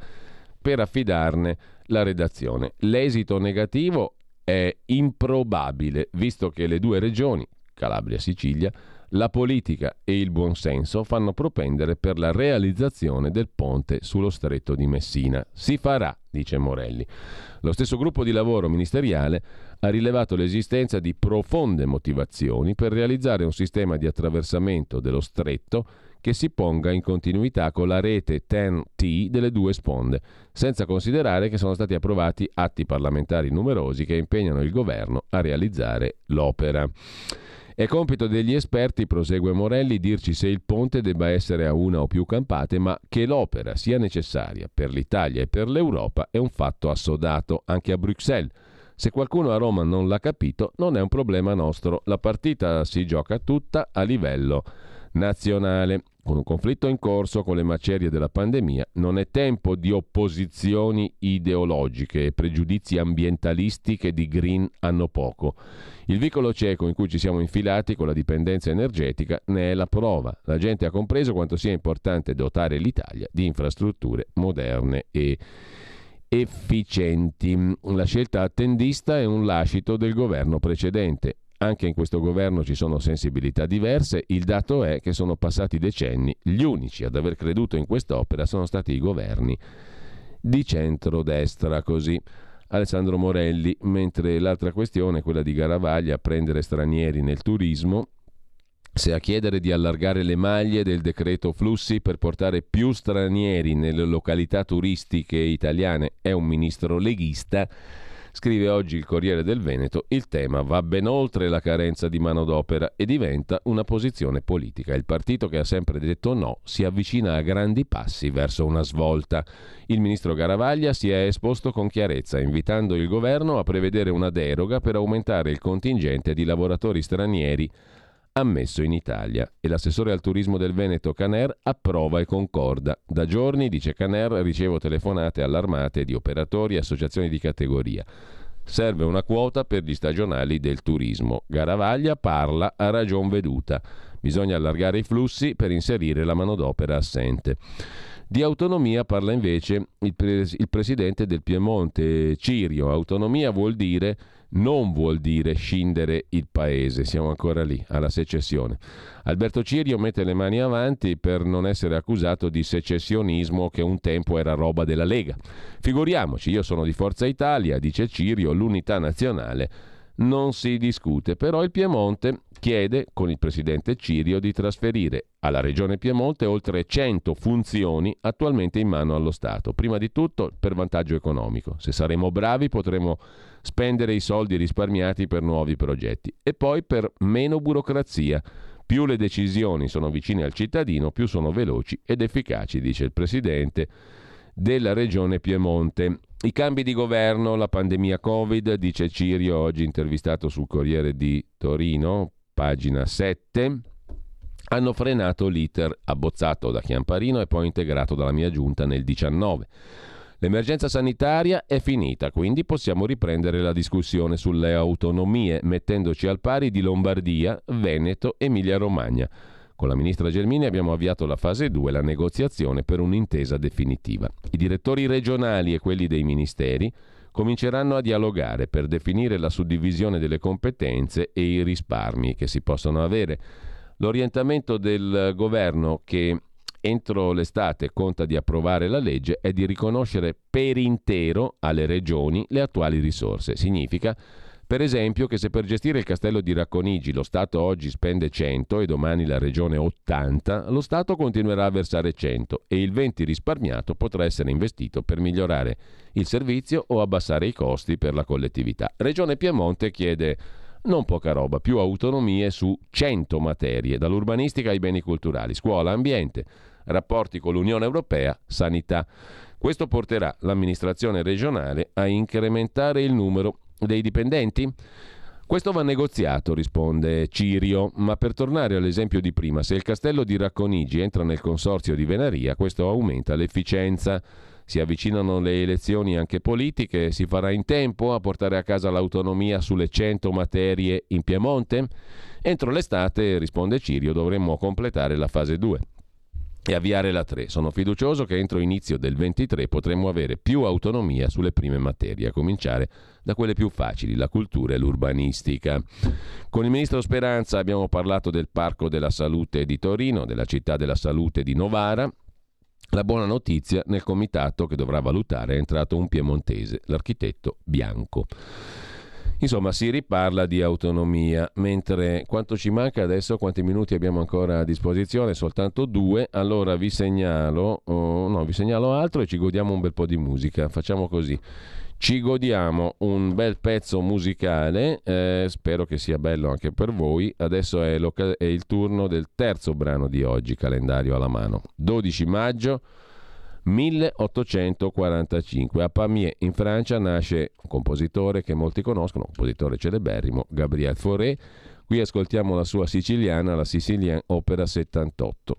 per affidarne la redazione. L'esito negativo è improbabile, visto che le due regioni, Calabria e Sicilia, la politica e il buonsenso fanno propendere per la realizzazione del ponte sullo stretto di Messina. Si farà, dice Morelli. Lo stesso gruppo di lavoro ministeriale ha rilevato l'esistenza di profonde motivazioni per realizzare un sistema di attraversamento dello stretto che si ponga in continuità con la rete TEN-T delle due sponde, senza considerare che sono stati approvati atti parlamentari numerosi che impegnano il governo a realizzare l'opera. È compito degli esperti, prosegue Morelli, dirci se il ponte debba essere a una o più campate, ma che l'opera sia necessaria per l'Italia e per l'Europa è un fatto assodato anche a Bruxelles. Se qualcuno a Roma non l'ha capito, non è un problema nostro. La partita si gioca tutta a livello nazionale. Con un conflitto in corso con le macerie della pandemia non è tempo di opposizioni ideologiche e pregiudizi ambientalisti che di green hanno poco. Il vicolo cieco in cui ci siamo infilati con la dipendenza energetica ne è la prova. La gente ha compreso quanto sia importante dotare l'Italia di infrastrutture moderne e efficienti. La scelta attendista è un lascito del governo precedente. Anche in questo governo ci sono sensibilità diverse, il dato è che sono passati decenni, gli unici ad aver creduto in quest'opera sono stati i governi di centrodestra, così. Alessandro Morelli, mentre l'altra questione, quella di Garavaglia, prendere stranieri nel turismo, se a chiedere di allargare le maglie del decreto flussi per portare più stranieri nelle località turistiche italiane è un ministro leghista, Scrive oggi il Corriere del Veneto, il tema va ben oltre la carenza di manodopera e diventa una posizione politica. Il partito che ha sempre detto no si avvicina a grandi passi verso una svolta. Il ministro Garavaglia si è esposto con chiarezza, invitando il governo a prevedere una deroga per aumentare il contingente di lavoratori stranieri ammesso in Italia e l'assessore al turismo del Veneto Caner approva e concorda. Da giorni, dice Caner, ricevo telefonate allarmate di operatori e associazioni di categoria. Serve una quota per gli stagionali del turismo. Garavaglia parla a ragion veduta. Bisogna allargare i flussi per inserire la manodopera assente. Di autonomia parla invece il, pres- il presidente del Piemonte, Cirio. Autonomia vuol dire non vuol dire scindere il paese, siamo ancora lì, alla secessione. Alberto Cirio mette le mani avanti per non essere accusato di secessionismo che un tempo era roba della Lega. Figuriamoci, io sono di Forza Italia, dice Cirio, l'unità nazionale non si discute, però il Piemonte chiede con il presidente Cirio di trasferire alla regione Piemonte oltre 100 funzioni attualmente in mano allo Stato. Prima di tutto per vantaggio economico. Se saremo bravi potremo spendere i soldi risparmiati per nuovi progetti e poi per meno burocrazia. Più le decisioni sono vicine al cittadino, più sono veloci ed efficaci, dice il presidente della regione Piemonte. I cambi di governo, la pandemia Covid, dice Cirio oggi intervistato sul Corriere di Torino, pagina 7, hanno frenato l'iter abbozzato da Chiamparino e poi integrato dalla mia giunta nel 19. L'emergenza sanitaria è finita, quindi possiamo riprendere la discussione sulle autonomie, mettendoci al pari di Lombardia, Veneto, Emilia-Romagna. Con la ministra Gelmini abbiamo avviato la fase 2, la negoziazione per un'intesa definitiva. I direttori regionali e quelli dei ministeri cominceranno a dialogare per definire la suddivisione delle competenze e i risparmi che si possono avere. L'orientamento del governo che entro l'estate conta di approvare la legge è di riconoscere per intero alle regioni le attuali risorse. Significa, per esempio, che se per gestire il castello di Racconigi lo Stato oggi spende 100 e domani la regione 80, lo Stato continuerà a versare 100 e il 20 risparmiato potrà essere investito per migliorare il servizio o abbassare i costi per la collettività. Regione Piemonte chiede non poca roba, più autonomie su 100 materie, dall'urbanistica ai beni culturali, scuola, ambiente, rapporti con l'Unione Europea, sanità. Questo porterà l'amministrazione regionale a incrementare il numero dei dipendenti? Questo va negoziato, risponde Cirio, ma per tornare all'esempio di prima, se il castello di Racconigi entra nel consorzio di Venaria, questo aumenta l'efficienza. Si avvicinano le elezioni anche politiche, si farà in tempo a portare a casa l'autonomia sulle 100 materie in Piemonte? Entro l'estate, risponde Cirio, dovremmo completare la fase 2 e avviare la 3. Sono fiducioso che entro inizio del 23 potremo avere più autonomia sulle prime materie, a cominciare da quelle più facili, la cultura e l'urbanistica. Con il ministro Speranza abbiamo parlato del Parco della Salute di Torino, della città della salute di Novara. La buona notizia, nel comitato che dovrà valutare è entrato un piemontese, l'architetto Bianco. Insomma, si riparla di autonomia, mentre quanto ci manca adesso, quanti minuti abbiamo ancora a disposizione? Soltanto due, allora vi segnalo, oh, no, vi segnalo altro e ci godiamo un bel po' di musica. Facciamo così. Ci godiamo un bel pezzo musicale, eh, spero che sia bello anche per voi. Adesso è, è il turno del terzo brano di oggi, calendario alla mano. 12 maggio 1845. A Pamiers, in Francia, nasce un compositore che molti conoscono, un compositore celeberrimo, Gabriel Fauré. Qui ascoltiamo la sua siciliana, la Sicilian Opera 78.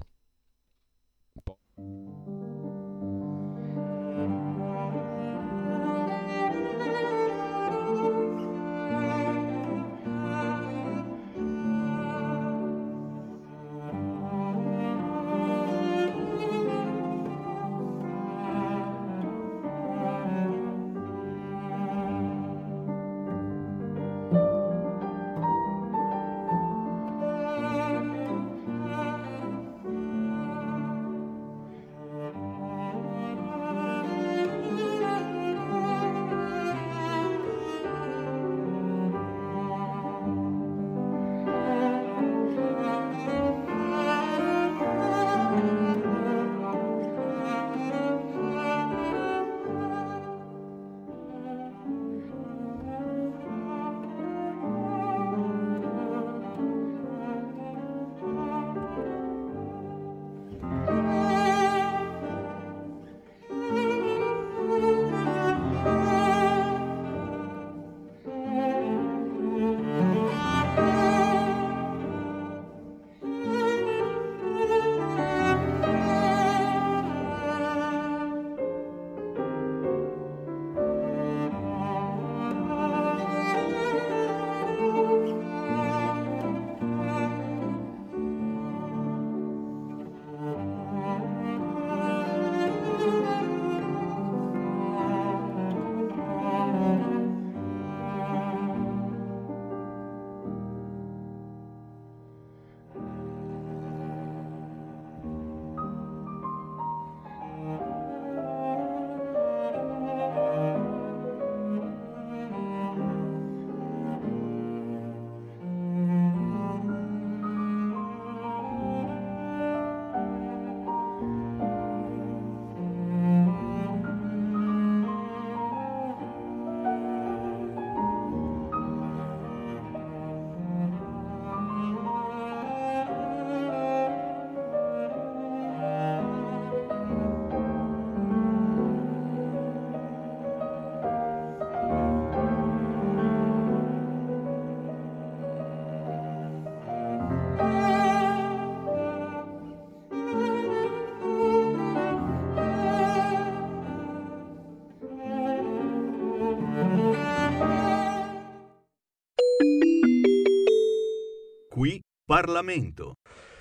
Parlamento.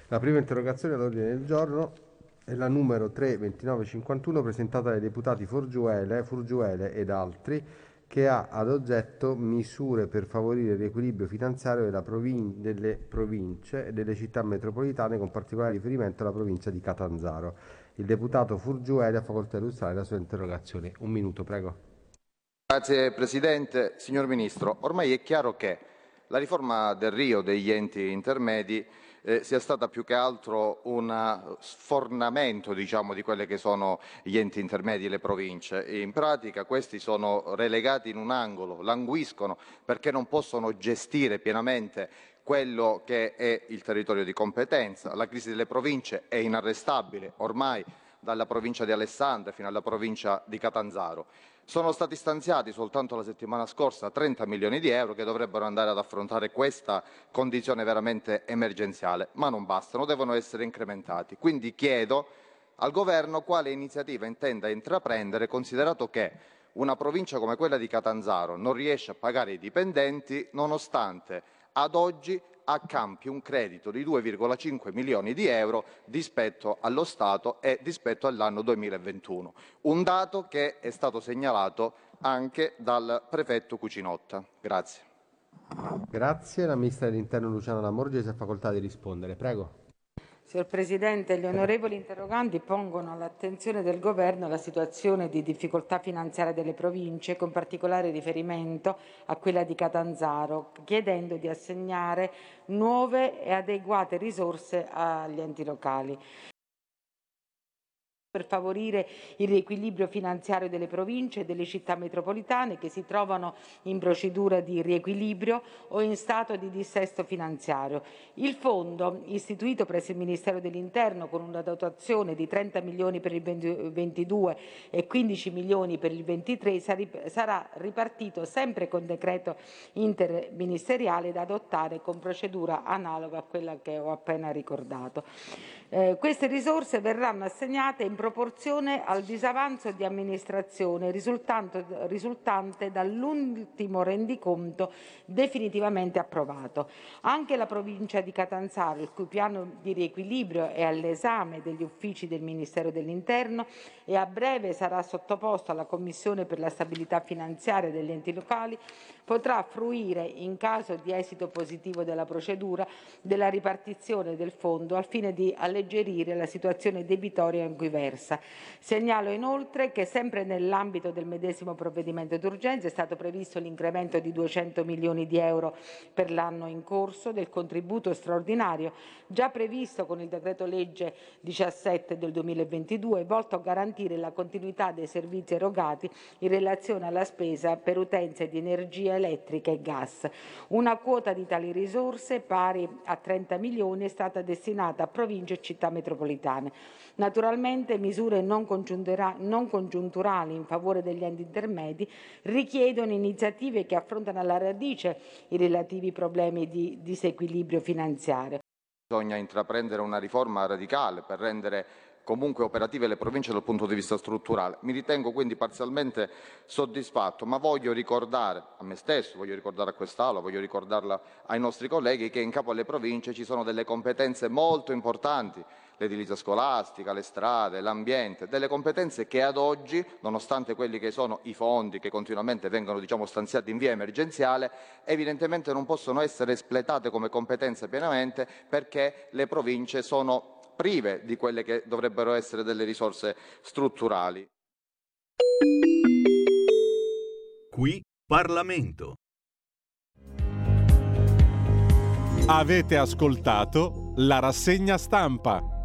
La prima interrogazione all'ordine del giorno è la numero 32951 presentata dai deputati Forgiuele, Furgiuele ed altri che ha ad oggetto misure per favorire il riequilibrio finanziario della provin- delle province e delle città metropolitane con particolare riferimento alla provincia di Catanzaro. Il deputato Furgiuele ha facoltà di illustrare la sua interrogazione. Un minuto, prego. Grazie Presidente. Signor Ministro, ormai è chiaro che la riforma del Rio degli enti intermedi eh, sia stata più che altro un sfornamento diciamo, di quelli che sono gli enti intermedi e le province. In pratica questi sono relegati in un angolo, languiscono perché non possono gestire pienamente quello che è il territorio di competenza. La crisi delle province è inarrestabile ormai dalla provincia di Alessandria fino alla provincia di Catanzaro. Sono stati stanziati soltanto la settimana scorsa 30 milioni di euro che dovrebbero andare ad affrontare questa condizione veramente emergenziale, ma non bastano, devono essere incrementati. Quindi chiedo al Governo quale iniziativa intenda intraprendere, considerato che una provincia come quella di Catanzaro non riesce a pagare i dipendenti nonostante ad oggi accampi un credito di 2,5 milioni di euro rispetto allo Stato e rispetto all'anno 2021, un dato che è stato segnalato anche dal prefetto Cucinotta. Grazie. Grazie. La Ministra dell'Interno Luciana Lamorgese ha facoltà di rispondere. Prego. Signor Presidente, gli onorevoli interroganti pongono all'attenzione del Governo la situazione di difficoltà finanziaria delle province, con particolare riferimento a quella di Catanzaro, chiedendo di assegnare nuove e adeguate risorse agli enti locali per favorire il riequilibrio finanziario delle province e delle città metropolitane che si trovano in procedura di riequilibrio o in stato di dissesto finanziario. Il fondo, istituito presso il Ministero dell'Interno con una dotazione di 30 milioni per il 2022 e 15 milioni per il 2023, sarà ripartito sempre con decreto interministeriale da adottare con procedura analoga a quella che ho appena ricordato. Eh, queste risorse verranno assegnate in proporzione al disavanzo di amministrazione risultante dall'ultimo rendiconto definitivamente approvato. Anche la provincia di Catanzaro, il cui piano di riequilibrio è all'esame degli uffici del Ministero dell'Interno e a breve sarà sottoposto alla Commissione per la stabilità finanziaria degli enti locali, potrà fruire, in caso di esito positivo della procedura, della ripartizione del fondo al fine di alleggerire la situazione debitoria in cui versa. Segnalo inoltre che sempre nell'ambito del medesimo provvedimento d'urgenza è stato previsto l'incremento di 200 milioni di euro per l'anno in corso del contributo straordinario già previsto con il decreto legge 17 del 2022 volto a garantire la continuità dei servizi erogati in relazione alla spesa per utenze di energia elettrica e gas. Una quota di tali risorse pari a 30 milioni è stata destinata a province e città metropolitane. Naturalmente misure non, non congiunturali in favore degli enti intermedi richiedono iniziative che affrontano alla radice i relativi problemi di disequilibrio finanziario. Bisogna intraprendere una riforma radicale per rendere comunque operative le province dal punto di vista strutturale. Mi ritengo quindi parzialmente soddisfatto, ma voglio ricordare a me stesso, voglio ricordare a quest'Aula, voglio ricordarla ai nostri colleghi che in capo alle province ci sono delle competenze molto importanti, l'edilizia scolastica, le strade, l'ambiente, delle competenze che ad oggi, nonostante quelli che sono i fondi che continuamente vengono diciamo, stanziati in via emergenziale, evidentemente non possono essere espletate come competenze pienamente perché le province sono prive di quelle che dovrebbero essere delle risorse strutturali. Qui Parlamento. Avete ascoltato la rassegna stampa.